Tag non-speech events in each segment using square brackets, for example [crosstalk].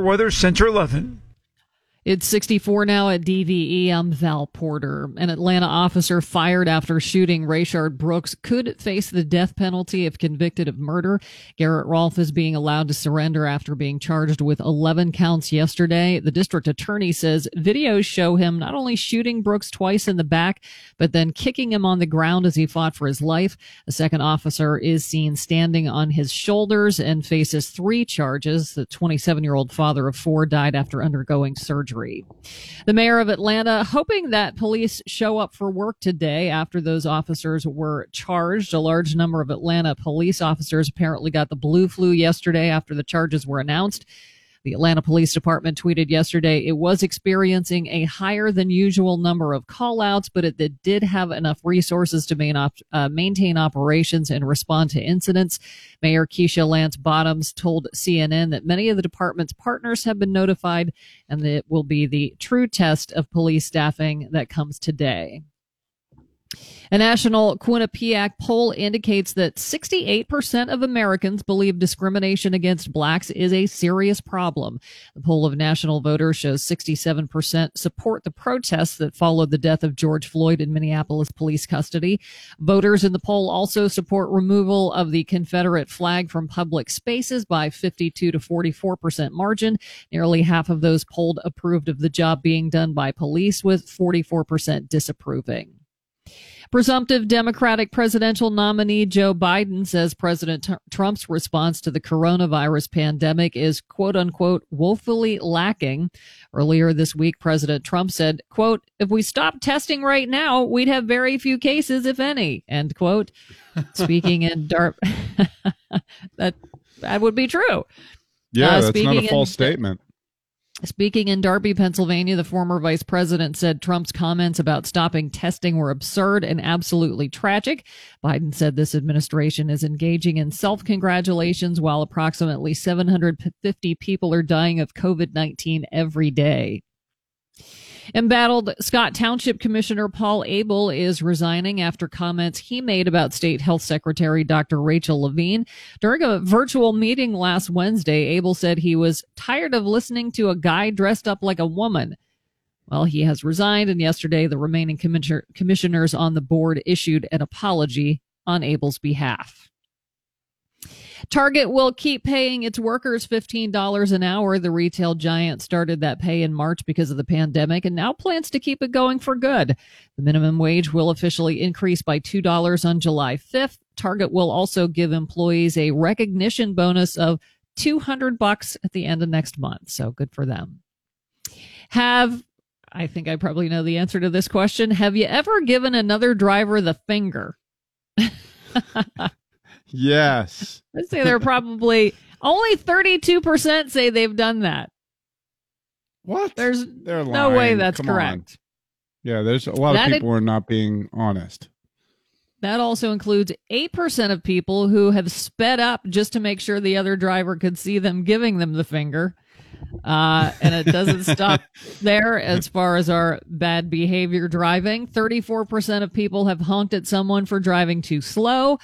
Weather Center 11. It's 64 now at DVE. I'm Val Porter. An Atlanta officer fired after shooting Rayshard Brooks could face the death penalty if convicted of murder. Garrett Rolfe is being allowed to surrender after being charged with 11 counts yesterday. The district attorney says videos show him not only shooting Brooks twice in the back, but then kicking him on the ground as he fought for his life. A second officer is seen standing on his shoulders and faces three charges. The 27 year old father of four died after undergoing surgery. The mayor of Atlanta hoping that police show up for work today after those officers were charged. A large number of Atlanta police officers apparently got the blue flu yesterday after the charges were announced. The Atlanta Police Department tweeted yesterday it was experiencing a higher than usual number of callouts, but it, it did have enough resources to main op, uh, maintain operations and respond to incidents. Mayor Keisha Lance Bottoms told CNN that many of the department's partners have been notified and that it will be the true test of police staffing that comes today. A national Quinnipiac poll indicates that 68% of Americans believe discrimination against blacks is a serious problem. The poll of national voters shows 67% support the protests that followed the death of George Floyd in Minneapolis police custody. Voters in the poll also support removal of the Confederate flag from public spaces by 52 to 44% margin. Nearly half of those polled approved of the job being done by police, with 44% disapproving. Presumptive Democratic presidential nominee Joe Biden says President T- Trump's response to the coronavirus pandemic is quote unquote woefully lacking. Earlier this week, President Trump said, quote, if we stopped testing right now, we'd have very few cases, if any, end quote. [laughs] Speaking in Dart, [laughs] that, that would be true. Yeah, uh, that's not a false in, statement. Speaking in Darby, Pennsylvania, the former vice president said Trump's comments about stopping testing were absurd and absolutely tragic. Biden said this administration is engaging in self congratulations while approximately 750 people are dying of COVID 19 every day. Embattled Scott Township Commissioner Paul Abel is resigning after comments he made about State Health Secretary Dr. Rachel Levine. During a virtual meeting last Wednesday, Abel said he was tired of listening to a guy dressed up like a woman. Well, he has resigned, and yesterday the remaining commissioners on the board issued an apology on Abel's behalf. Target will keep paying its workers $15 an hour. The retail giant started that pay in March because of the pandemic and now plans to keep it going for good. The minimum wage will officially increase by $2 on July 5th. Target will also give employees a recognition bonus of 200 bucks at the end of next month. So good for them. Have I think I probably know the answer to this question. Have you ever given another driver the finger? [laughs] Yes. [laughs] I'd say they're probably only 32% say they've done that. What? There's they're no way that's Come correct. On. Yeah, there's a lot that of people are not being honest. That also includes 8% of people who have sped up just to make sure the other driver could see them giving them the finger. Uh, and it doesn't [laughs] stop there as far as our bad behavior driving. 34% of people have honked at someone for driving too slow.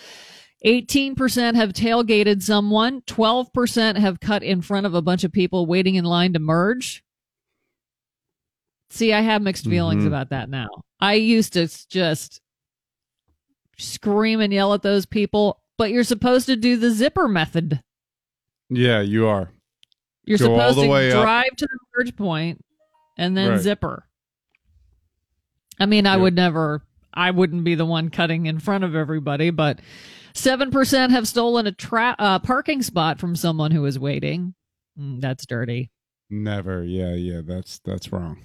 18% have tailgated someone. 12% have cut in front of a bunch of people waiting in line to merge. See, I have mixed feelings mm-hmm. about that now. I used to just scream and yell at those people, but you're supposed to do the zipper method. Yeah, you are. You're Go supposed to drive up. to the merge point and then right. zipper. I mean, I yep. would never, I wouldn't be the one cutting in front of everybody, but 7% have stolen a tra- uh, parking spot from someone who is waiting. Mm, that's dirty. Never. Yeah, yeah, that's that's wrong.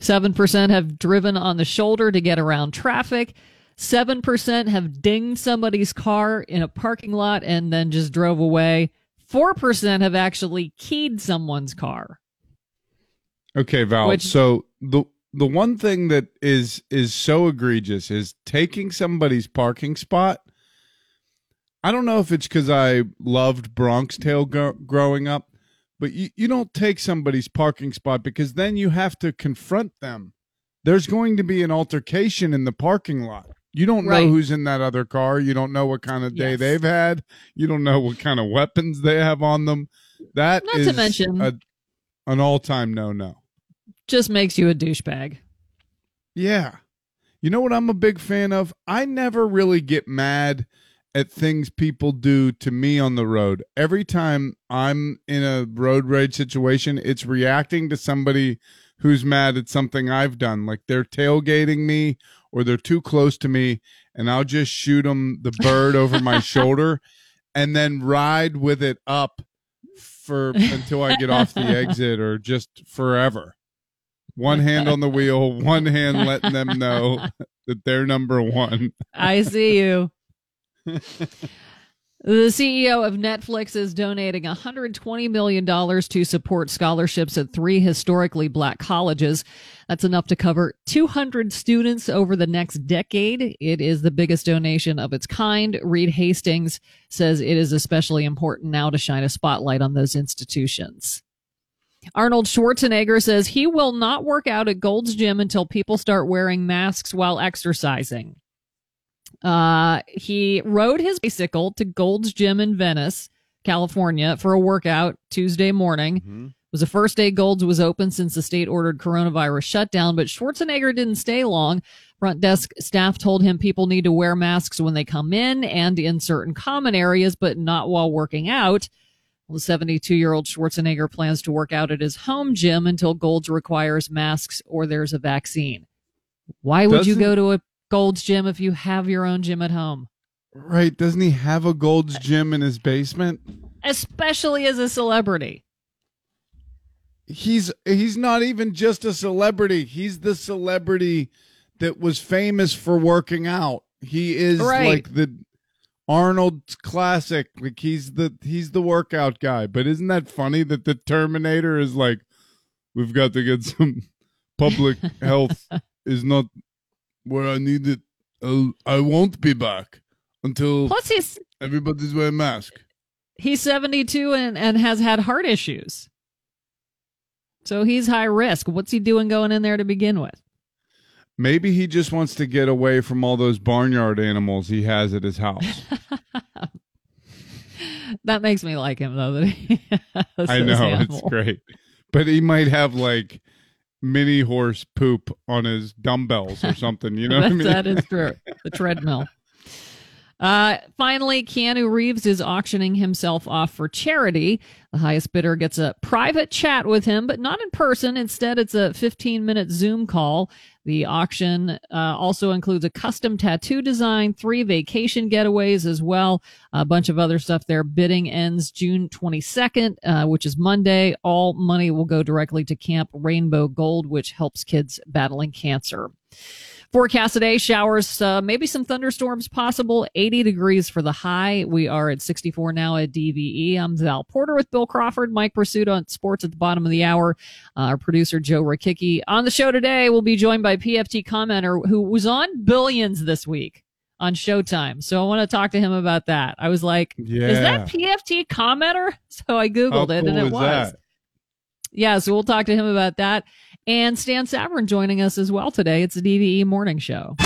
7% have driven on the shoulder to get around traffic. 7% have dinged somebody's car in a parking lot and then just drove away. 4% have actually keyed someone's car. Okay, Val. Which, so the the one thing that is is so egregious is taking somebody's parking spot I don't know if it's because I loved Bronx Tale gro- growing up, but you, you don't take somebody's parking spot because then you have to confront them. There's going to be an altercation in the parking lot. You don't right. know who's in that other car. You don't know what kind of day yes. they've had. You don't know what kind of weapons they have on them. That Not to mention a, an all-time no-no. Just makes you a douchebag. Yeah. You know what I'm a big fan of? I never really get mad at things people do to me on the road. Every time I'm in a road rage situation, it's reacting to somebody who's mad at something I've done. Like they're tailgating me or they're too close to me, and I'll just shoot them the bird over my [laughs] shoulder and then ride with it up for until I get off the [laughs] exit or just forever one [laughs] hand on the wheel, one hand letting them know that they're number one. I see you. [laughs] The CEO of Netflix is donating $120 million to support scholarships at three historically black colleges. That's enough to cover 200 students over the next decade. It is the biggest donation of its kind. Reed Hastings says it is especially important now to shine a spotlight on those institutions. Arnold Schwarzenegger says he will not work out at Gold's Gym until people start wearing masks while exercising. Uh, he rode his bicycle to Gold's Gym in Venice, California, for a workout Tuesday morning. Mm-hmm. It was the first day Gold's was open since the state ordered coronavirus shutdown, but Schwarzenegger didn't stay long. Front desk staff told him people need to wear masks when they come in and in certain common areas, but not while working out. The 72 year old Schwarzenegger plans to work out at his home gym until Gold's requires masks or there's a vaccine. Why would Doesn't, you go to a Gold's gym if you have your own gym at home? Right. Doesn't he have a Gold's gym in his basement? Especially as a celebrity. He's he's not even just a celebrity. He's the celebrity that was famous for working out. He is right. like the Arnold's classic. Like he's the he's the workout guy. But isn't that funny that the Terminator is like, we've got to get some public [laughs] health is not where I need it. Uh, I'll, I won't be back until Plus he's everybody's wearing mask. He's seventy two and and has had heart issues. So he's high risk. What's he doing going in there to begin with? Maybe he just wants to get away from all those barnyard animals he has at his house. [laughs] that makes me like him though. That he [laughs] I know it's great, but he might have like mini horse poop on his dumbbells or [laughs] something. You know, what I mean? that is true. The treadmill. Uh, finally, Keanu Reeves is auctioning himself off for charity. The highest bidder gets a private chat with him, but not in person. Instead, it's a 15 minute Zoom call. The auction uh, also includes a custom tattoo design, three vacation getaways as well, a bunch of other stuff there. Bidding ends June 22nd, uh, which is Monday. All money will go directly to Camp Rainbow Gold, which helps kids battling cancer. Forecast today, showers, uh, maybe some thunderstorms possible. 80 degrees for the high. We are at 64 now at DVE. I'm Val Porter with Bill Crawford, Mike Prisuta on sports at the bottom of the hour. Uh, our producer, Joe Rakicki. On the show today, we'll be joined by PFT commenter who was on Billions this week on Showtime. So I want to talk to him about that. I was like, yeah. is that PFT commenter? [laughs] So I Googled How it cool and it was. That? Yeah, so we'll talk to him about that and Stan Savran joining us as well today. It's the DVE Morning Show.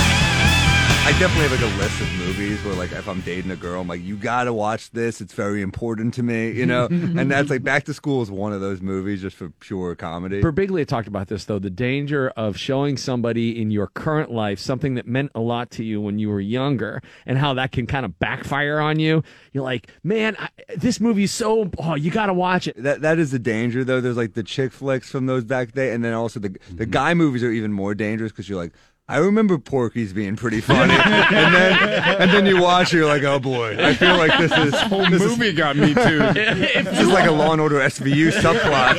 I definitely have like a list of movies where like if I'm dating a girl, I'm like, you gotta watch this. It's very important to me, you know. [laughs] and that's like Back to School is one of those movies just for pure comedy. Birbiglia talked about this though, the danger of showing somebody in your current life something that meant a lot to you when you were younger, and how that can kind of backfire on you. You're like, man, I, this movie's so oh, you gotta watch it. That that is the danger though. There's like the chick flicks from those back day, and then also the the mm-hmm. guy movies are even more dangerous because you're like I remember Porky's being pretty funny, and then and then you watch, it, you're like, oh boy, I feel like this is this whole this movie is, got me too. this is like a Law and Order SVU subplot.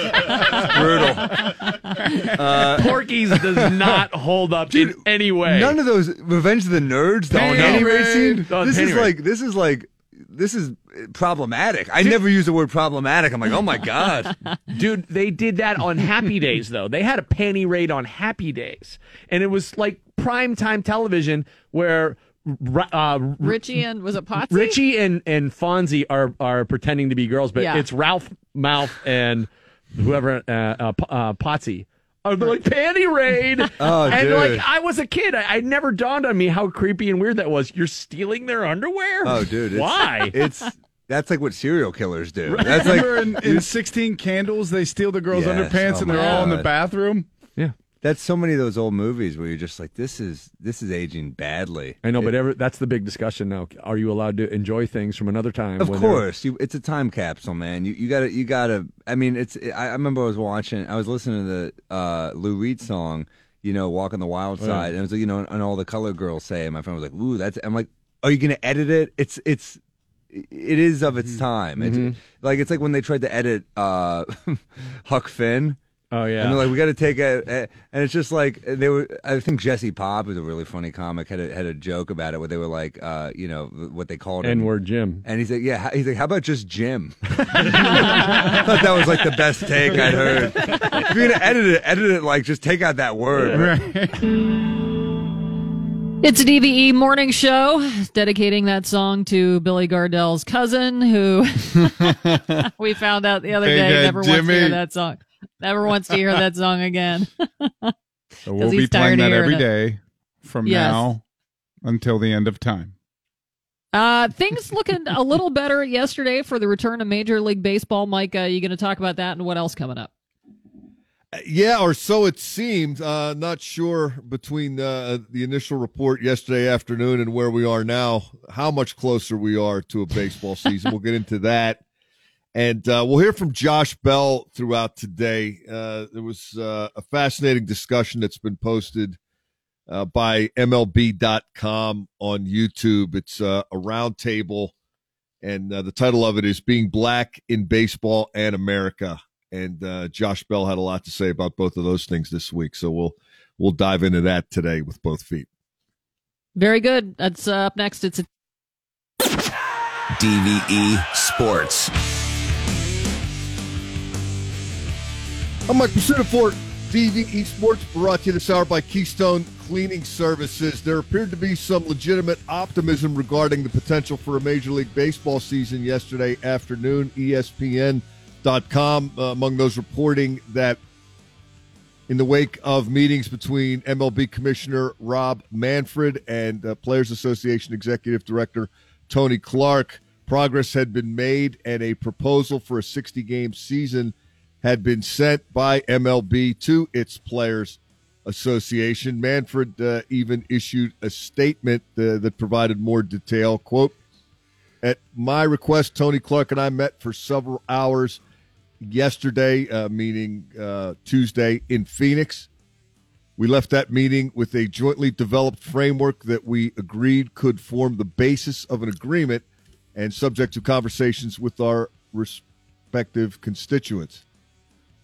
It's brutal. Uh, Porky's does not hold up dude, in any way. None of those Revenge of the Nerds, the no. race scene. Oh, this is like this is like this is problematic. I never use the word problematic. I'm like, oh my god, [laughs] dude. They did that on Happy Days though. They had a panty raid on Happy Days, and it was like prime time television where. Uh, Richie and was it Potsy? Richie and and Fonzie are are pretending to be girls, but yeah. it's Ralph Malph and whoever uh, uh, uh Potsy Oh, they're like panty raid. [laughs] oh, and dude. like I was a kid, I, I never dawned on me how creepy and weird that was. You're stealing their underwear. Oh, dude. It's, Why? It's that's like what serial killers do. Right. That's like in, in Sixteen Candles, they steal the girls' Yes. underpants Oh and they're my all in the bathroom. That's so many of those old movies where you're just like, this is this is aging badly. I know, but ever, that's the big discussion now. Are you allowed to enjoy things from another time? Of course, you, it's a time capsule, man. You you gotta you gotta. I mean, it's. I, I remember I was watching. I was listening to the uh, Lou Reed song. You know, "Walking the Wild Oh, Side," and it was like, you know, and all the color girls say. And my friend was like, "Ooh, that's." I'm like, "Are you gonna edit it?" It's it's. It is of Mm-hmm. its time. It's like it's like when they tried to edit uh, [laughs] Huck Finn. Oh yeah. And they're like, we got to take a, a, and it's just like they were. I think Jesse Pop, who's a really funny comic, had a, had a joke about it where they were like, uh, you know, what they called him. N word Jim. And he's like, yeah. He's like, how about just Jim? [laughs] I thought that was like the best take I'd heard. If you're gonna edit it, edit it like just take out that word. [laughs] It's a DVE morning show dedicating that song to Billy Gardell's cousin, who [laughs] we found out the other Big day Ed never wants to Jimmy. hear that song. Never wants to hear that song again. [laughs] So [laughs] we'll be tired playing that every hearing day from Yes. now until the end of time. Uh, things looking a little better yesterday for the return of Major League Baseball. Mike, uh, you going to talk about that and what else coming up? Yeah, or so it seemed. Uh, not sure between uh, the initial report yesterday afternoon and where we are now, how much closer we are to a baseball season. we'll get into that. And uh, we'll hear from Josh Bell throughout today. Uh, there was uh, a fascinating discussion that's been posted uh, by MLB.com on YouTube. It's uh, a roundtable, and uh, the title of it is Being Black in Baseball and America and uh, Josh Bell had a lot to say about both of those things this week. So we'll we'll dive into that today with both feet. Very good. That's uh, up next. It's a DVE Sports. I'm Mike Prisuta for DVE Sports, brought to you this hour by Keystone Cleaning Services. There appeared to be some legitimate optimism regarding the potential for a Major League Baseball season yesterday afternoon. ESPN.com, uh, among those reporting that in the wake of meetings between MLB Commissioner Rob Manfred and uh, Players Association Executive Director Tony Clark, progress had been made and a proposal for a 60 game season had been sent by MLB to its Players Association. Manfred uh, even issued a statement uh, that provided more detail. Quote, at my request, Tony Clark and I met for several hours yesterday, uh, meaning uh, Tuesday, in Phoenix. We left that meeting with a jointly developed framework that we agreed could form the basis of an agreement and subject to conversations with our respective constituents.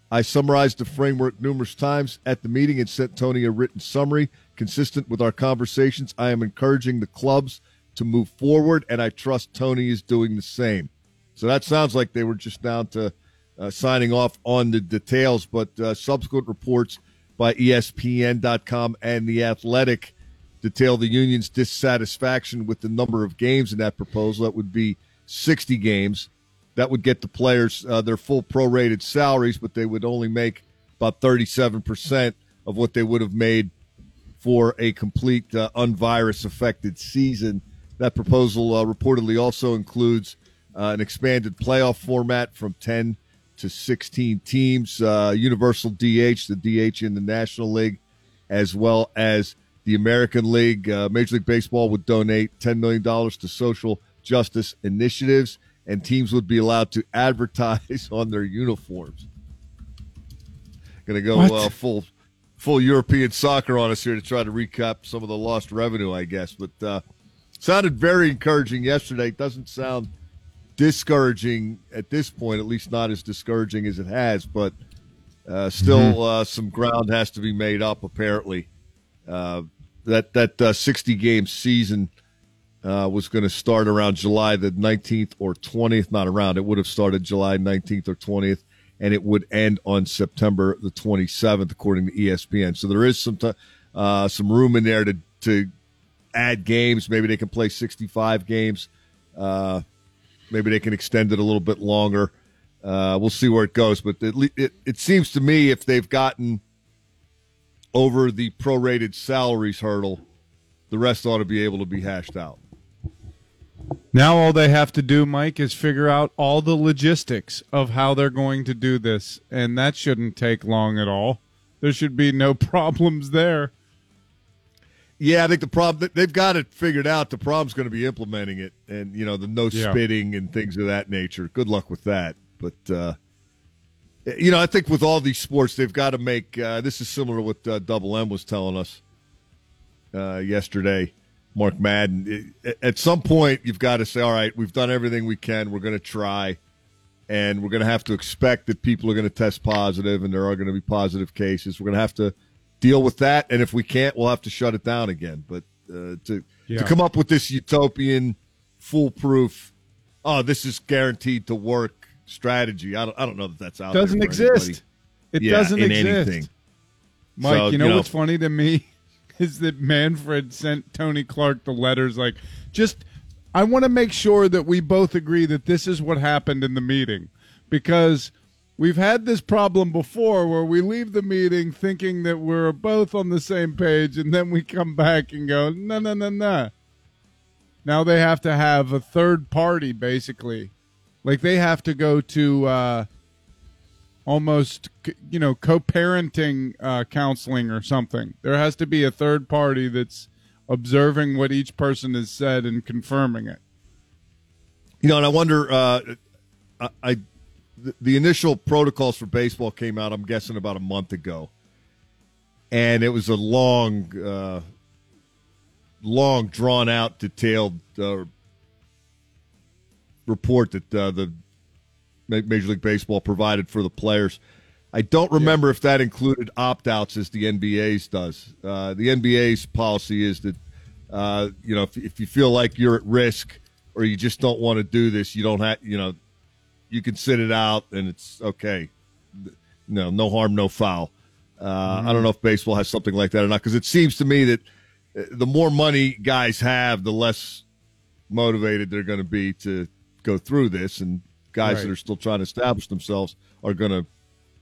I summarized the framework numerous times at the meeting and sent Tony a written summary consistent with our conversations. I am encouraging the clubs to move forward, and I trust Tony is doing the same. So that sounds like they were just down to uh, signing off on the details, but uh, subsequent reports by ESPN.com and The Athletic detail the union's dissatisfaction with the number of games in that proposal. That would be 60 games. That would get the players uh, their full prorated salaries, but they would only make about 37% of what they would have made for a complete uh, unvirus affected season. That proposal uh, reportedly also includes uh, an expanded playoff format from 10 to 16 teams, uh, universal DH, the DH in the National League, as well as the American League. Uh, Major League Baseball would donate $10 million to social justice initiatives, and teams would be allowed to advertise [laughs] on their uniforms. Going to go uh, full full European soccer on us here to try to recap some of the lost revenue, I guess. But uh, sounded very encouraging yesterday. Doesn't sound discouraging at this point, at least not as discouraging as it has. But uh, still, uh, some ground has to be made up. Apparently, uh, that that uh, sixty game season uh, was going to start around July the nineteenth or twentieth. Not around; it would have started July nineteenth or twentieth, and it would end on September the twenty seventh, according to ESPN. So there is some t- uh, some room in there to to add games. Maybe they can play sixty five games. Uh, maybe they can extend it a little bit longer. Uh, we'll see where it goes, but it, it it seems to me if they've gotten over the prorated salaries hurdle, the rest ought to be able to be hashed out. Now all they have to do, Mike, is figure out all the logistics of how they're going to do this, and that shouldn't take long at all. There should be no [laughs] problems there. Yeah, I think the problem they've got it figured out. The problem's going to be implementing it, and you know the no yeah. spitting and things of that nature. Good luck with that. But uh, you know, I think with all these sports, they've got to make. Uh, this is similar to what uh, Double M was telling us uh, yesterday Mark Madden. At some point, you've got to say, all right, we've done everything we can. We're going to try, and we're going to have to expect that people are going to test positive, and there are going to be positive cases. We're going to have to deal with that, and if we can't, we'll have to shut it down again. But uh, to yeah. to come up with this utopian, foolproof, oh, this is guaranteed to work strategy. I don't, I don't know that that's out. Doesn't exist. Anybody. It yeah, doesn't exist. Anything. Mike, so, you, know you know what's funny to me? Is that Manfred sent Tony Clark the letters like, just, I want to make sure that we both agree that this is what happened in the meeting because we've had this problem before where we leave the meeting thinking that we're both on the same page and then we come back and go, no, no, no, no. Now they have to have a third party basically. Like they have to go to, uh, almost you know co-parenting uh, counseling or something. There has to be a third party that's observing what each person has said and confirming it. You know, and I wonder. Uh, I, I the, the initial protocols for baseball came out. I'm guessing about a month ago, and it was a long, uh, long, drawn out, detailed uh, report that uh, the Major League Baseball provided for the players. I don't remember yeah. if that included opt outs as the NBA's does. Uh, the NBA's policy is that, uh, you know, if, if you feel like you're at risk or you just don't want to do this, you don't have, you know, you can sit it out and it's okay. No, no harm, no foul. Uh, mm-hmm. I don't know if baseball has something like that or not because it seems to me that uh, the more money guys have, the less motivated they're going to be to go through this. And guys right. that are still trying to establish themselves are going to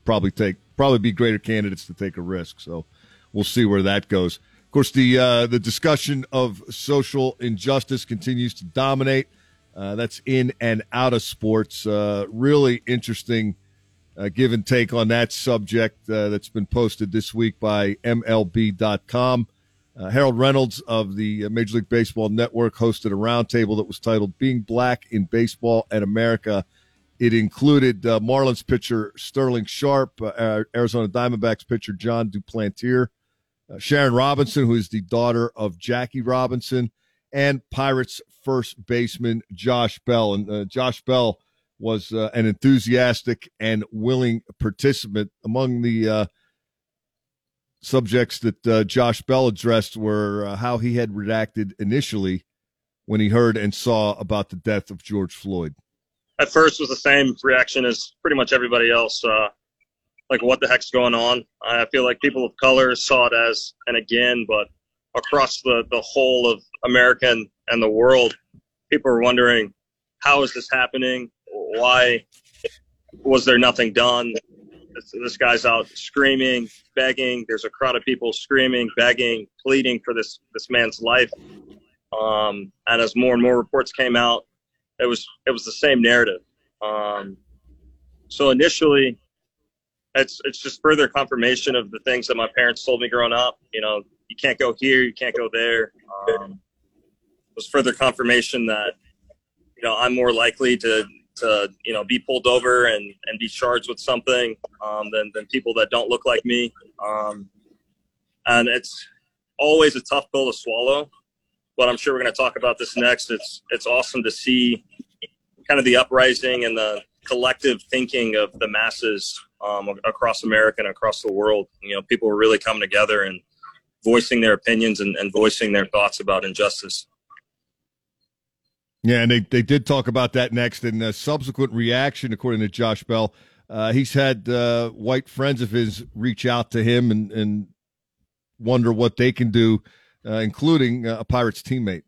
probably take probably be greater candidates to take a risk. So we'll see where that goes. Of course, the uh, the discussion of social injustice continues to dominate. Uh, that's in and out of sports. Uh, really interesting uh, give and take on that subject uh, that's been posted this week by MLB.com. Uh, Harold Reynolds of the Major League Baseball Network hosted a roundtable that was titled "Being Black in Baseball and America." It included uh, Marlins pitcher Sterling Sharp, uh, Arizona Diamondbacks pitcher Jon Duplantier, uh, Sharon Robinson, who is the daughter of Jackie Robinson, and Pirates first baseman Josh Bell. And uh, Josh Bell was uh, an enthusiastic and willing participant. Among the uh, subjects that Josh Bell addressed were how he had reacted initially when he heard and saw about the death of George Floyd at first was the same reaction as pretty much everybody else. Uh, like, what the heck's going on? I feel like people of color saw it as and again, but across the, the whole of America and, and the world, people are wondering, how is this happening? Why was there nothing done? This, this guy's out screaming, begging. There's a crowd of people screaming, begging, pleading for this, this man's life. Um, and as more and more reports came out, it was it was the same narrative. Um, so initially, it's it's just further confirmation of the things that my parents told me growing up. You know, you can't go here, you can't go there. Um, it was further confirmation that you know I'm more likely to to you know be pulled over and and be charged with something um, than than people that don't look like me. Um, and it's always a tough pill to swallow but I'm sure we're going to talk about this next. It's it's awesome to see kind of the uprising and the collective thinking of the masses um, across America and across the world. You know, people are really coming together and voicing their opinions and, and voicing their thoughts about injustice. Yeah, and they, they did talk about that next. And the subsequent reaction, according to Josh Bell, uh, he's had uh, white friends of his reach out to him and, and wonder what they can do uh, including uh, a Pirates teammate?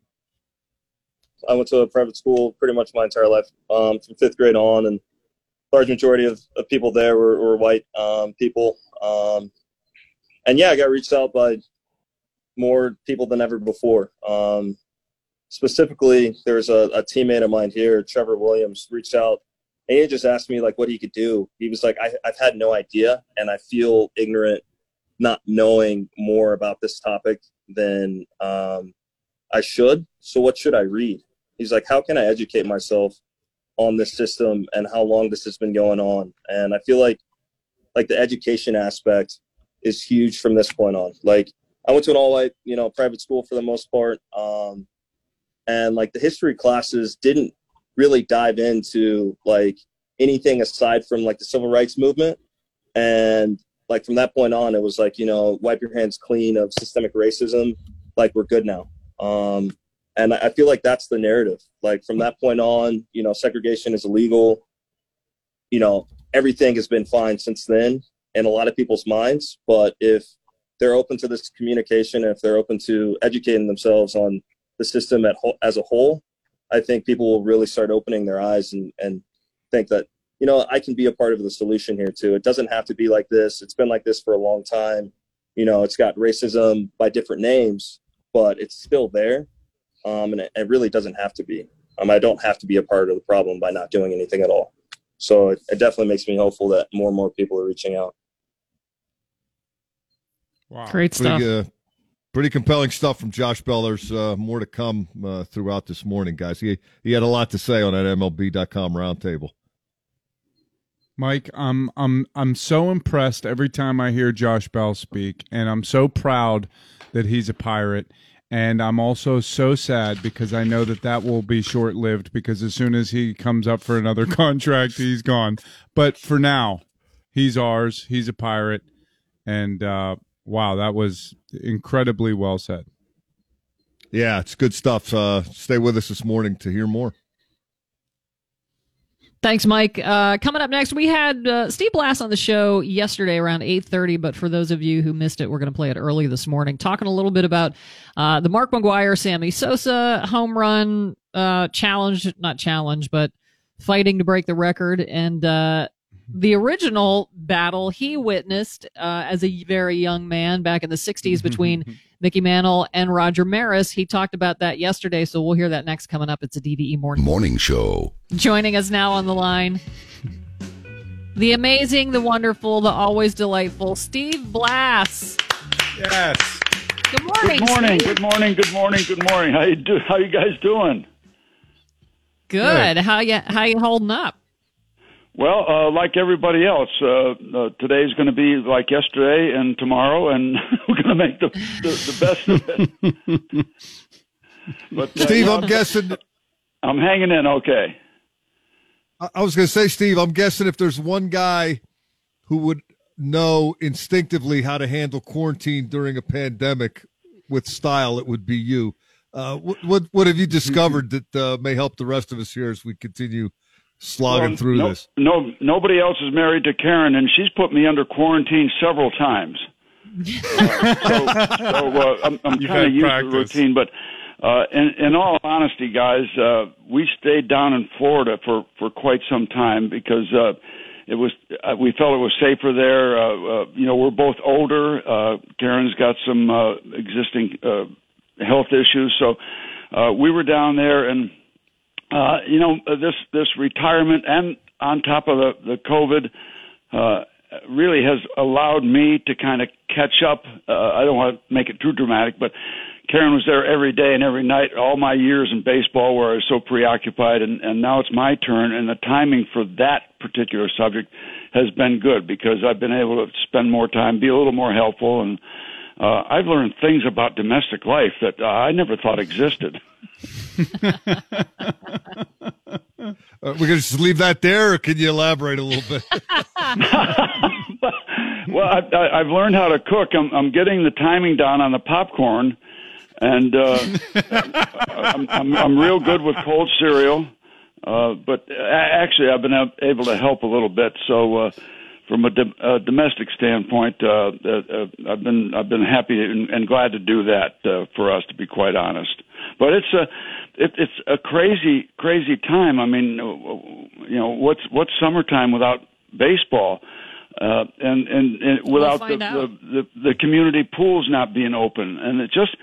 I went to a private school pretty much my entire life, um, from fifth grade on, and large majority of, of people there were, were white um, people. Um, and yeah, I got reached out by more people than ever before. Um, specifically, there's a, a teammate of mine here, Trevor Williams, reached out and he just asked me like what he could do. He was like, I, I've had no idea, and I feel ignorant not knowing more about this topic than um, I should. So what should I read? He's like, how can I educate myself on this system and how long this has been going on? And I feel like like the education aspect is huge from this point on. Like I went to an all white, you know, private school for the most part. Um, and like the history classes didn't really dive into like anything aside from like the civil rights movement. And like from that point on, it was like, you know, wipe your hands clean of systemic racism. Like we're good now. Um, and I feel like that's the narrative. Like from that point on, you know, segregation is illegal. You know, everything has been fine since then in a lot of people's minds. But if they're open to this communication, if they're open to educating themselves on the system at as a whole, I think people will really start opening their eyes and, and think that, you know, I can be a part of the solution here too. It doesn't have to be like this. It's been like this for a long time. You know, it's got racism by different names, but it's still there. Um, and it, it really doesn't have to be. Um, I don't have to be a part of the problem by not doing anything at all. So it, it definitely makes me hopeful that more and more people are reaching out. Wow. Great stuff. Pretty, uh, pretty compelling stuff from Josh Bell. There's uh, more to come uh, throughout this morning, guys. He he had a lot to say on that MLB.com roundtable. Mike, I'm I'm I'm so impressed every time I hear Josh Bell speak, and I'm so proud that he's a pirate. And I'm also so sad because I know that that will be short lived because as soon as he comes up for another [laughs] contract, he's gone. But for now, he's ours. He's a pirate. And uh, wow, that was incredibly well said. Yeah, it's good stuff. Uh, stay with us this morning to hear more. Thanks, Mike. Uh, coming up next, we had uh, Steve Blass on the show yesterday around 8.30, but for those of you who missed it, we're going to play it early this morning, talking a little bit about uh, the Mark McGwire, Sammy Sosa home run uh, challenge, not challenge, but fighting to break the record, and uh, the original battle he witnessed uh, as a very young man back in the 60s between [laughs] Mickey Mantle and Roger Maris. He talked about that yesterday, so we'll hear that next coming up. It's a DVE morning morning show. Joining us now on the line, the amazing, the wonderful, the always delightful Steve Blass. Yes. Good morning. Good morning. Steve. Good morning. Good morning. Good morning. How you do? How you guys doing? Good. Good. How you How you holding up? Well, uh, like everybody else, uh, uh, today's going to be like yesterday and tomorrow, and [laughs] we're going to make the, the, the best of it. [laughs] but uh, Steve, I'm guessing I'm hanging in okay. I was going to say, Steve, I'm guessing if there's one guy who would know instinctively how to handle quarantine during a pandemic with style, it would be you. Uh, what, what, what have you discovered that uh, may help the rest of us here as we continue slogging well, through no, this. No, nobody else is married to Karen, and she's put me under quarantine several times. [laughs] uh, so, so uh, I'm, I'm kind of used practice. to the routine, but uh, in, in all honesty, guys, uh, we stayed down in Florida for for quite some time because uh, it was uh, we felt it was safer there. Uh, uh, you know, we're both older. Uh, Karen's got some uh, existing uh, health issues, so uh, we were down there and uh, you know, uh, this this retirement and on top of the the COVID uh, really has allowed me to kind of catch up. Uh, I don't want to make it too dramatic, but Karen was there every day and every night, all my years in baseball where I was so preoccupied, and, and now it's my turn, and the timing for that particular subject has been good because I've been able to spend more time, be a little more helpful, and uh, I've learned things about domestic life that uh, I never thought existed. [laughs] Uh, we're going to just leave that there, or can you elaborate a little bit? [laughs] [laughs] well, I, have learned how to cook. I'm, I'm, getting the timing down on the popcorn, and uh, I'm, I'm, I'm, real good with cold cereal. Uh, but actually, I've been able to help a little bit. So, uh, from a, do- a domestic standpoint, uh, uh, I've been I've been happy and, and glad to do that uh, for us, to be quite honest. But it's a it, it's a crazy crazy time. I mean, you know, what's what's summertime without baseball? Uh, and, and and without we'll the, the, the the community pools not being open, and it just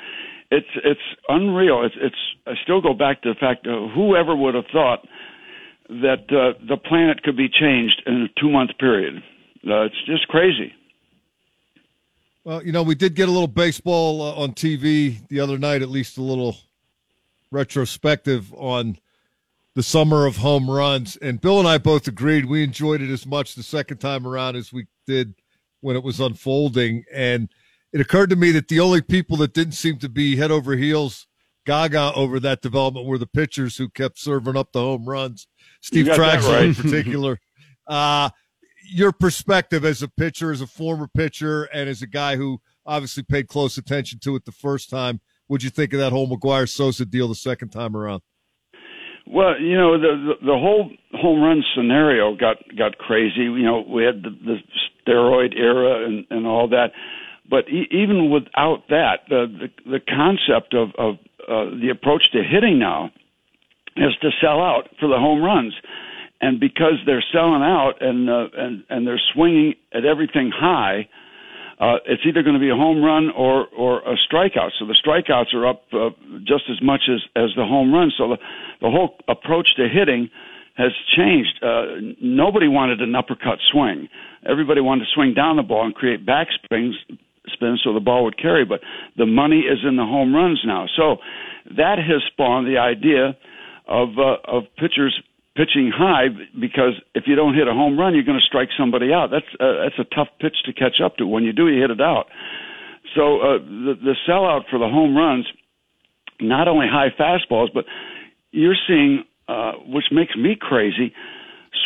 it's it's unreal. It's it's. I still go back to the fact of whoever would have thought that uh, the planet could be changed in a two month period. Uh, it's just crazy. Well, you know, we did get a little baseball uh, on TV the other night, at least a little retrospective on the summer of home runs. And Bill and I both agreed we enjoyed it as much the second time around as we did when it was unfolding. And it occurred to me that the only people that didn't seem to be head over heels gaga over that development were the pitchers who kept serving up the home runs. Steve Trachsel right. in particular. [laughs] Uh, your perspective as a pitcher, as a former pitcher, and as a guy who obviously paid close attention to it the first time. What'd you think of that whole McGwire Sosa deal the second time around? Well, you know the, the the whole home run scenario got got crazy. You know we had the, the steroid era and and all that, but e- even without that, the the, the concept of of uh, the approach to hitting now is to sell out for the home runs and because they're selling out and uh, and and they're swinging at everything high, uh, it's either going to be a home run or or a strikeout. So the strikeouts are up uh, just as much as as the home runs. So the the whole approach to hitting has changed. Uh, nobody wanted an uppercut swing. Everybody wanted to swing down the ball and create back spins, spins so the ball would carry. But the money is in the home runs now. So that has spawned the idea of uh, of pitchers pitching high because if you don't hit a home run, you're going to strike somebody out. That's uh, that's a tough pitch to catch up to. When you do, you hit it out. So uh, the the sellout for the home runs, not only high fastballs, but you're seeing, uh, which makes me crazy,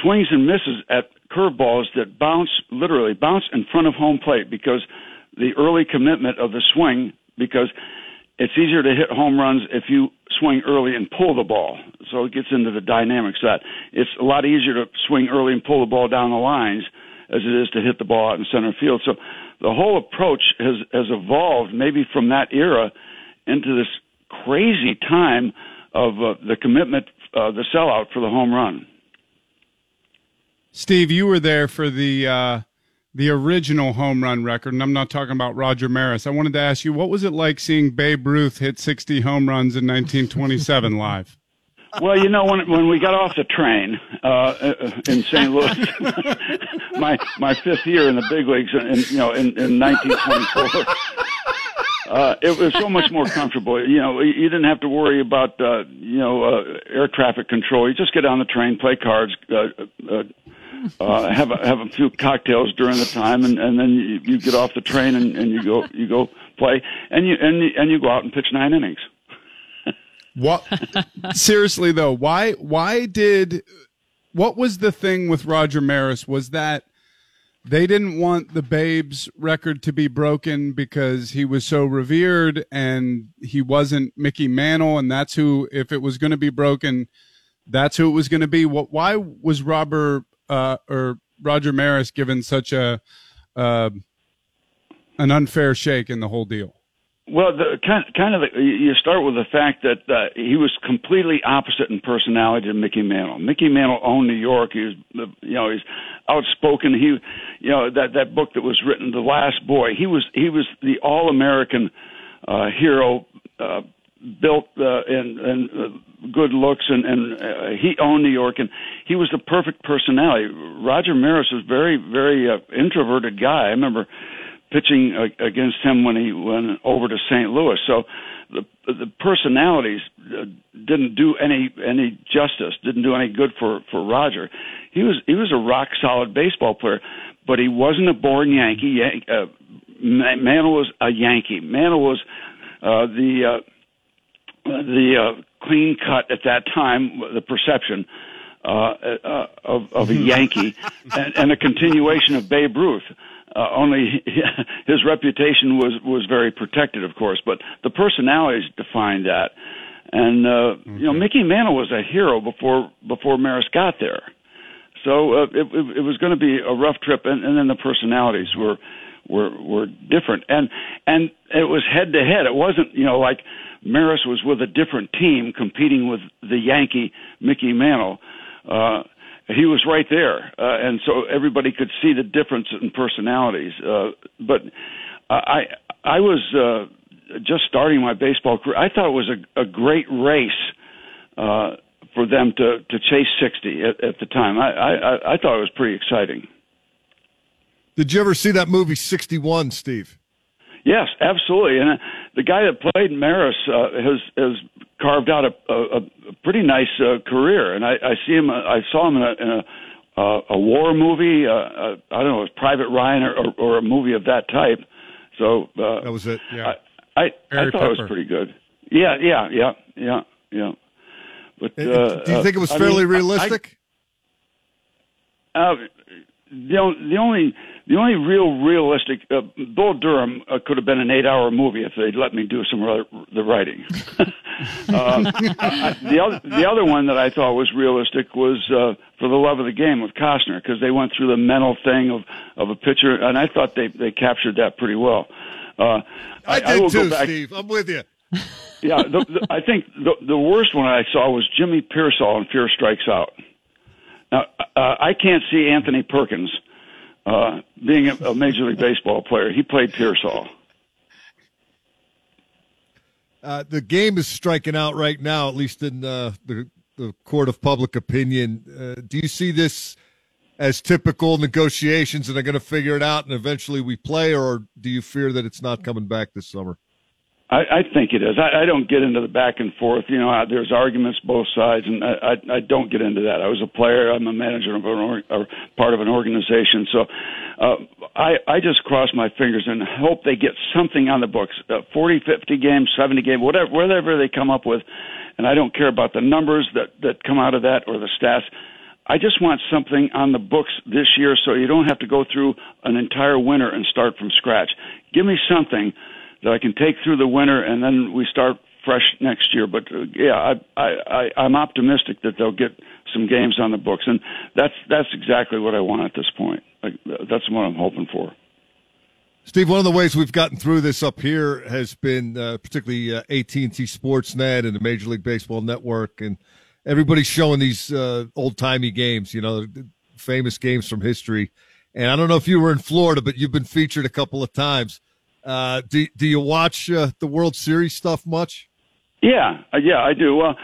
swings and misses at curveballs that bounce literally bounce in front of home plate because the early commitment of the swing because it's easier to hit home runs if you swing early and pull the ball. So it gets into the dynamics that it's a lot easier to swing early and pull the ball down the lines as it is to hit the ball out in center field. So the whole approach has has evolved maybe from that era into this crazy time of uh, the commitment, uh, the sellout for the home run. Steve, you were there for the uh, the original home run record, and I'm not talking about Roger Maris. I wanted to ask you, what was it like seeing Babe Ruth hit 60 home runs in 1927 [laughs] live? Well, you know, when when we got off the train uh, uh in St. Louis, [laughs] my my fifth year in the big leagues, in, you know, in, in 1924. [laughs] Uh, it was so much more comfortable. You know, you didn't have to worry about uh, you know uh, air traffic control. You just get on the train, play cards, uh, uh, uh, have a, have a few cocktails during the time, and, and then you, you get off the train and, and you go you go play, and you and you, and you go out and pitch nine innings. [laughs] what? Seriously though, why why did what was the thing with Roger Maris? Was that they didn't want the Babes record to be broken because he was so revered and he wasn't Mickey Mantle, and that's who, if it was going to be broken, that's who it was going to be. What? Why was Robert uh, or Roger Maris given such a uh, an unfair shake in the whole deal? Well, the, kind kind of the, you start with the fact that uh, he was completely opposite in personality to Mickey Mantle. Mickey Mantle owned New York. He was, you know, he's outspoken. He, you know, that that book that was written, The Last Boy. He was he was the all American uh, hero, uh, built uh, and and uh, good looks, and and uh, he owned New York, and he was the perfect personality. Roger Maris was very very uh, introverted guy. I remember pitching uh, against him when he went over to St. Louis. So the the personalities uh, didn't do any any justice, didn't do any good for for Roger. He was he was a rock solid baseball player, but he wasn't a born Yankee. Yan- uh, Mantle was a Yankee. Mantle was uh, the uh, the uh, clean cut at that time, the perception uh, uh, of, of a Yankee, [laughs] and, and a continuation of Babe Ruth. Uh, only [laughs] his reputation was was very protected, of course, but the personalities defined that. And uh, okay. you know, Mickey Mantle was a hero before before Maris got there, so uh, it, it, it was going to be a rough trip. And, and then the personalities were were were different, and and it was head to head. It wasn't you know like Maris was with a different team competing with the Yankee Mickey Mantle. Uh, he was right there, uh, and so everybody could see the difference in personalities. Uh, but I I was uh, just starting my baseball career, I thought it was a, a great race uh, for them to to chase 60 at, at the time. I, I I thought it was pretty exciting. Did you ever see that movie 61, Steve? Yes, absolutely. And uh, the guy that played Maris uh, has has carved out a, a, a pretty nice uh, career, and I, I see him. I saw him in a, in a uh, a war movie. Uh, uh, I don't know, it was Private Ryan or, or, or a movie of that type. So uh, that was it. Yeah, I I, I thought Pepper. it was pretty good. Yeah, yeah, yeah, yeah, yeah. But uh, do you think it was fairly I mean, realistic? I, uh, the the only the only real realistic uh, Bull Durham uh, could have been an eight hour movie if they'd let me do some of the writing. [laughs] uh, I, the other the other one that I thought was realistic was uh, for the love of the game with Costner because they went through the mental thing of of a pitcher and I thought they they captured that pretty well. Uh, I, I did I too, Steve. I'm with you. yeah, the, the, I think the the worst one I saw was Jimmy Piersall in Fear Strikes Out. Now, uh, I can't see Anthony Perkins uh, being a, a Major League Baseball player. He played Piersall. Uh, the game is striking out right now, at least in uh, the, the court of public opinion. Uh, do you see this as typical negotiations and they're going to figure it out and eventually we play, or do you fear that it's not coming back this summer? I, I think it is. I, I don't get into the back and forth. You know, there's arguments both sides, and I, I, I don't get into that. I was a player. I'm a manager of an or, or part of an organization, so uh, I I just cross my fingers and hope they get something on the books. Uh, 40, 50 games, 70 games, whatever, whatever they come up with, and I don't care about the numbers that that come out of that or the stats. I just want something on the books this year, so you don't have to go through an entire winter and start from scratch. Give me something that I can take through the winter, and then we start fresh next year. But uh, yeah, I, I, I, I'm optimistic that they'll get some games on the books, and that's that's exactly what I want at this point. Like, that's what I'm hoping for. Steve, one of the ways we've gotten through this up here has been uh, particularly uh, AT&T Sportsnet and the Major League Baseball Network, and everybody's showing these uh, old timey games. You know, famous games from history. And I don't know if you were in Florida, but you've been featured a couple of times. Uh, do do you watch uh, the World Series stuff much? Yeah, uh, yeah, I do. Well,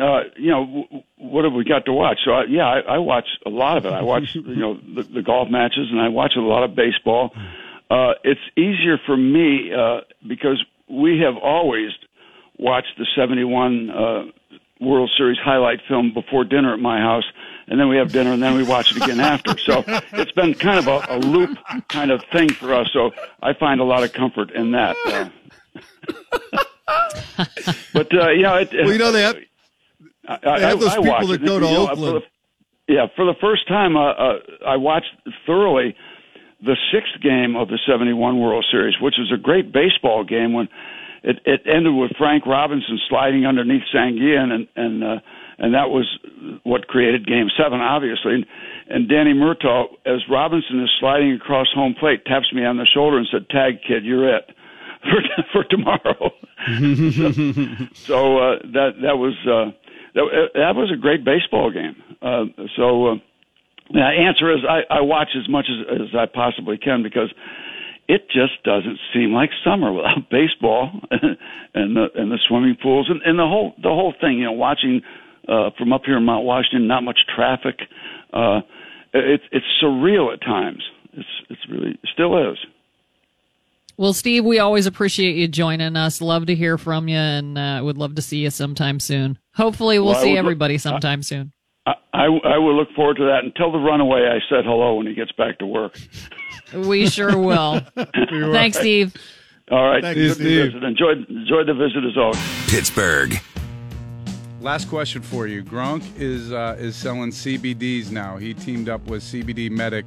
uh, you know, w- what have we got to watch? So, uh, yeah, I, I watch a lot of it. I watch, [laughs] you know, the, the golf matches, and I watch a lot of baseball. Uh, it's easier for me uh, because we have always watched the '71 uh, World Series highlight film before dinner at my house and then we have dinner, and then we watch it again after. So it's been kind of a, a loop kind of thing for us. So I find a lot of comfort in that. Uh, [laughs] but uh, you know, it, well, you know they have, I, they have those I, people that go to you Oakland. Know, for the, yeah, for the first time, uh, uh, I watched thoroughly the sixth game of the '71 World Series, which was a great baseball game when it, it ended with Frank Robinson sliding underneath Sanguillen and and uh, and that was what created Game Seven, obviously. And, Danny Murtaugh, as Robinson is sliding across home plate, taps me on the shoulder and said, "Tag kid, you're it [laughs] for for tomorrow." so [laughs] so uh, that that was uh, that, that was a great baseball game. Uh, so uh, the answer is I, I watch as much as, as I possibly can because it just doesn't seem like summer without [laughs] baseball and the and the swimming pools and, and the whole the whole thing. You know, watching uh, from up here in Mount Washington, not much traffic. Uh, it's it's surreal at times. It's it's really it still is. Well, Steve, we always appreciate you joining us. Love to hear from you, and uh, would love to see you sometime soon. Hopefully, we'll, well see everybody look, sometime I, soon. I, I, I will look forward to that. And tell the runaway I said hello when he gets back to work. we sure will. [laughs] Thanks, Steve. All right, Thank Steve. Enjoy enjoy the visit as always. Pittsburgh. Last question for you. Gronk is uh, is selling CBDs now. He teamed up with CBD Medic,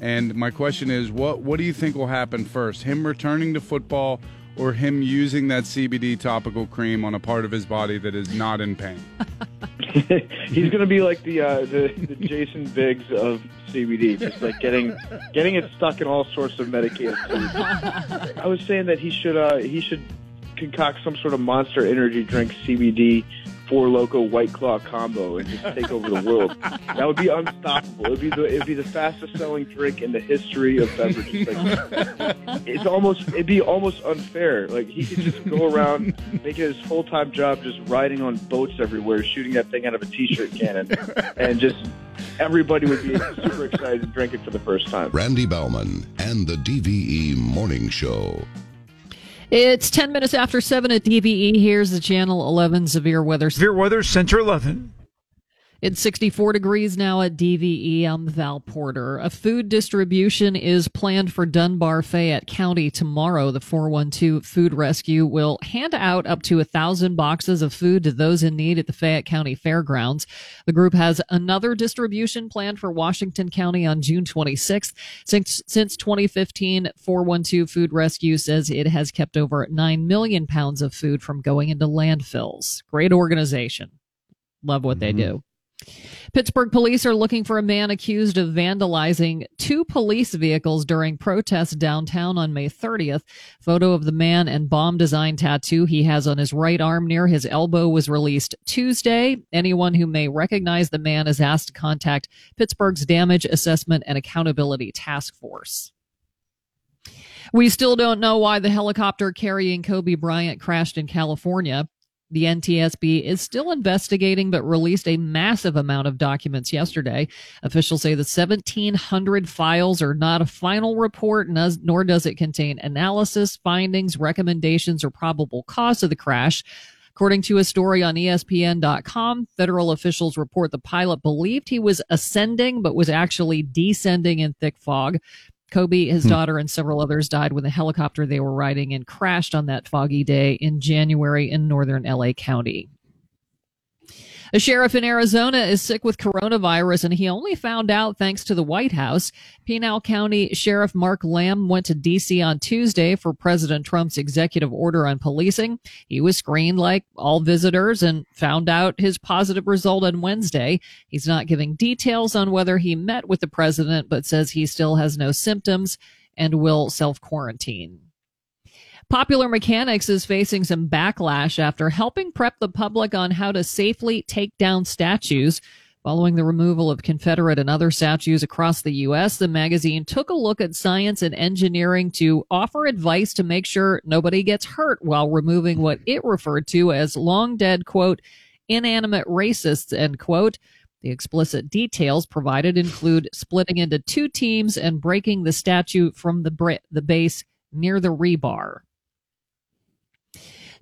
and my question is, what what do you think will happen first? Him returning to football, or him using that CBD topical cream on a part of his body that is not in pain? [laughs] [laughs] He's going to be like the, uh, the the Jason Biggs of CBD, just like getting getting it stuck in all sorts of medicated foods. [laughs] I was saying that he should uh, he should concoct some sort of monster energy drink CBD Four Loko White Claw combo and just take over the world. That would be unstoppable. It'd be the it'd be the fastest selling drink in the history of beverages. Like, it's almost it'd be almost unfair. Like he could just go around making his full time job, just riding on boats everywhere, shooting that thing out of a t shirt cannon, and just everybody would be super excited to drink it for the first time. Randy Baumann and the DVE Morning Show. It's 10 minutes after 7 at DVE. Here's the Channel 11 severe weather. Severe weather, Center 11. It's 64 degrees now at DVE. I'm Val Porter. A food distribution is planned for Dunbar Fayette County tomorrow. The 412 Food Rescue will hand out up to a thousand boxes of food to those in need at the Fayette County Fairgrounds. The group has another distribution planned for Washington County on June 26th. Since, since 2015, 412 Food Rescue says it has kept over 9 million pounds of food from going into landfills. Great organization. Love what mm-hmm. they do. Pittsburgh police are looking for a man accused of vandalizing two police vehicles during protests downtown on May 30th. Photo of the man and bomb design tattoo he has on his right arm near his elbow was released Tuesday. Anyone who may recognize the man is asked to contact Pittsburgh's Damage Assessment and Accountability Task Force. We still don't know why the helicopter carrying Kobe Bryant crashed in California. The NTSB is still investigating, but released a massive amount of documents yesterday. Officials say the 1,700 files are not a final report, nor does it contain analysis, findings, recommendations, or probable cause of the crash. According to a story on ESPN.com, federal officials report the pilot believed he was ascending, but was actually descending in thick fog. Kobe, his hmm. daughter, and several others died when the helicopter they were riding in crashed on that foggy day in January in northern LA County. A sheriff in Arizona is sick with coronavirus, and he only found out thanks to the White House. Pinal County Sheriff Mark Lamb went to D.C. on Tuesday for President Trump's executive order on policing. He was screened like all visitors and found out his positive result on Wednesday. He's not giving details on whether he met with the president, but says he still has no symptoms and will self quarantine. Popular Mechanics is facing some backlash after helping prep the public on how to safely take down statues. Following the removal of Confederate and other statues across the U.S., the magazine took a look at science and engineering to offer advice to make sure nobody gets hurt while removing what it referred to as long dead, quote, inanimate racists, end quote. The explicit details provided include splitting into two teams and breaking the statue from the, the base near the rebar.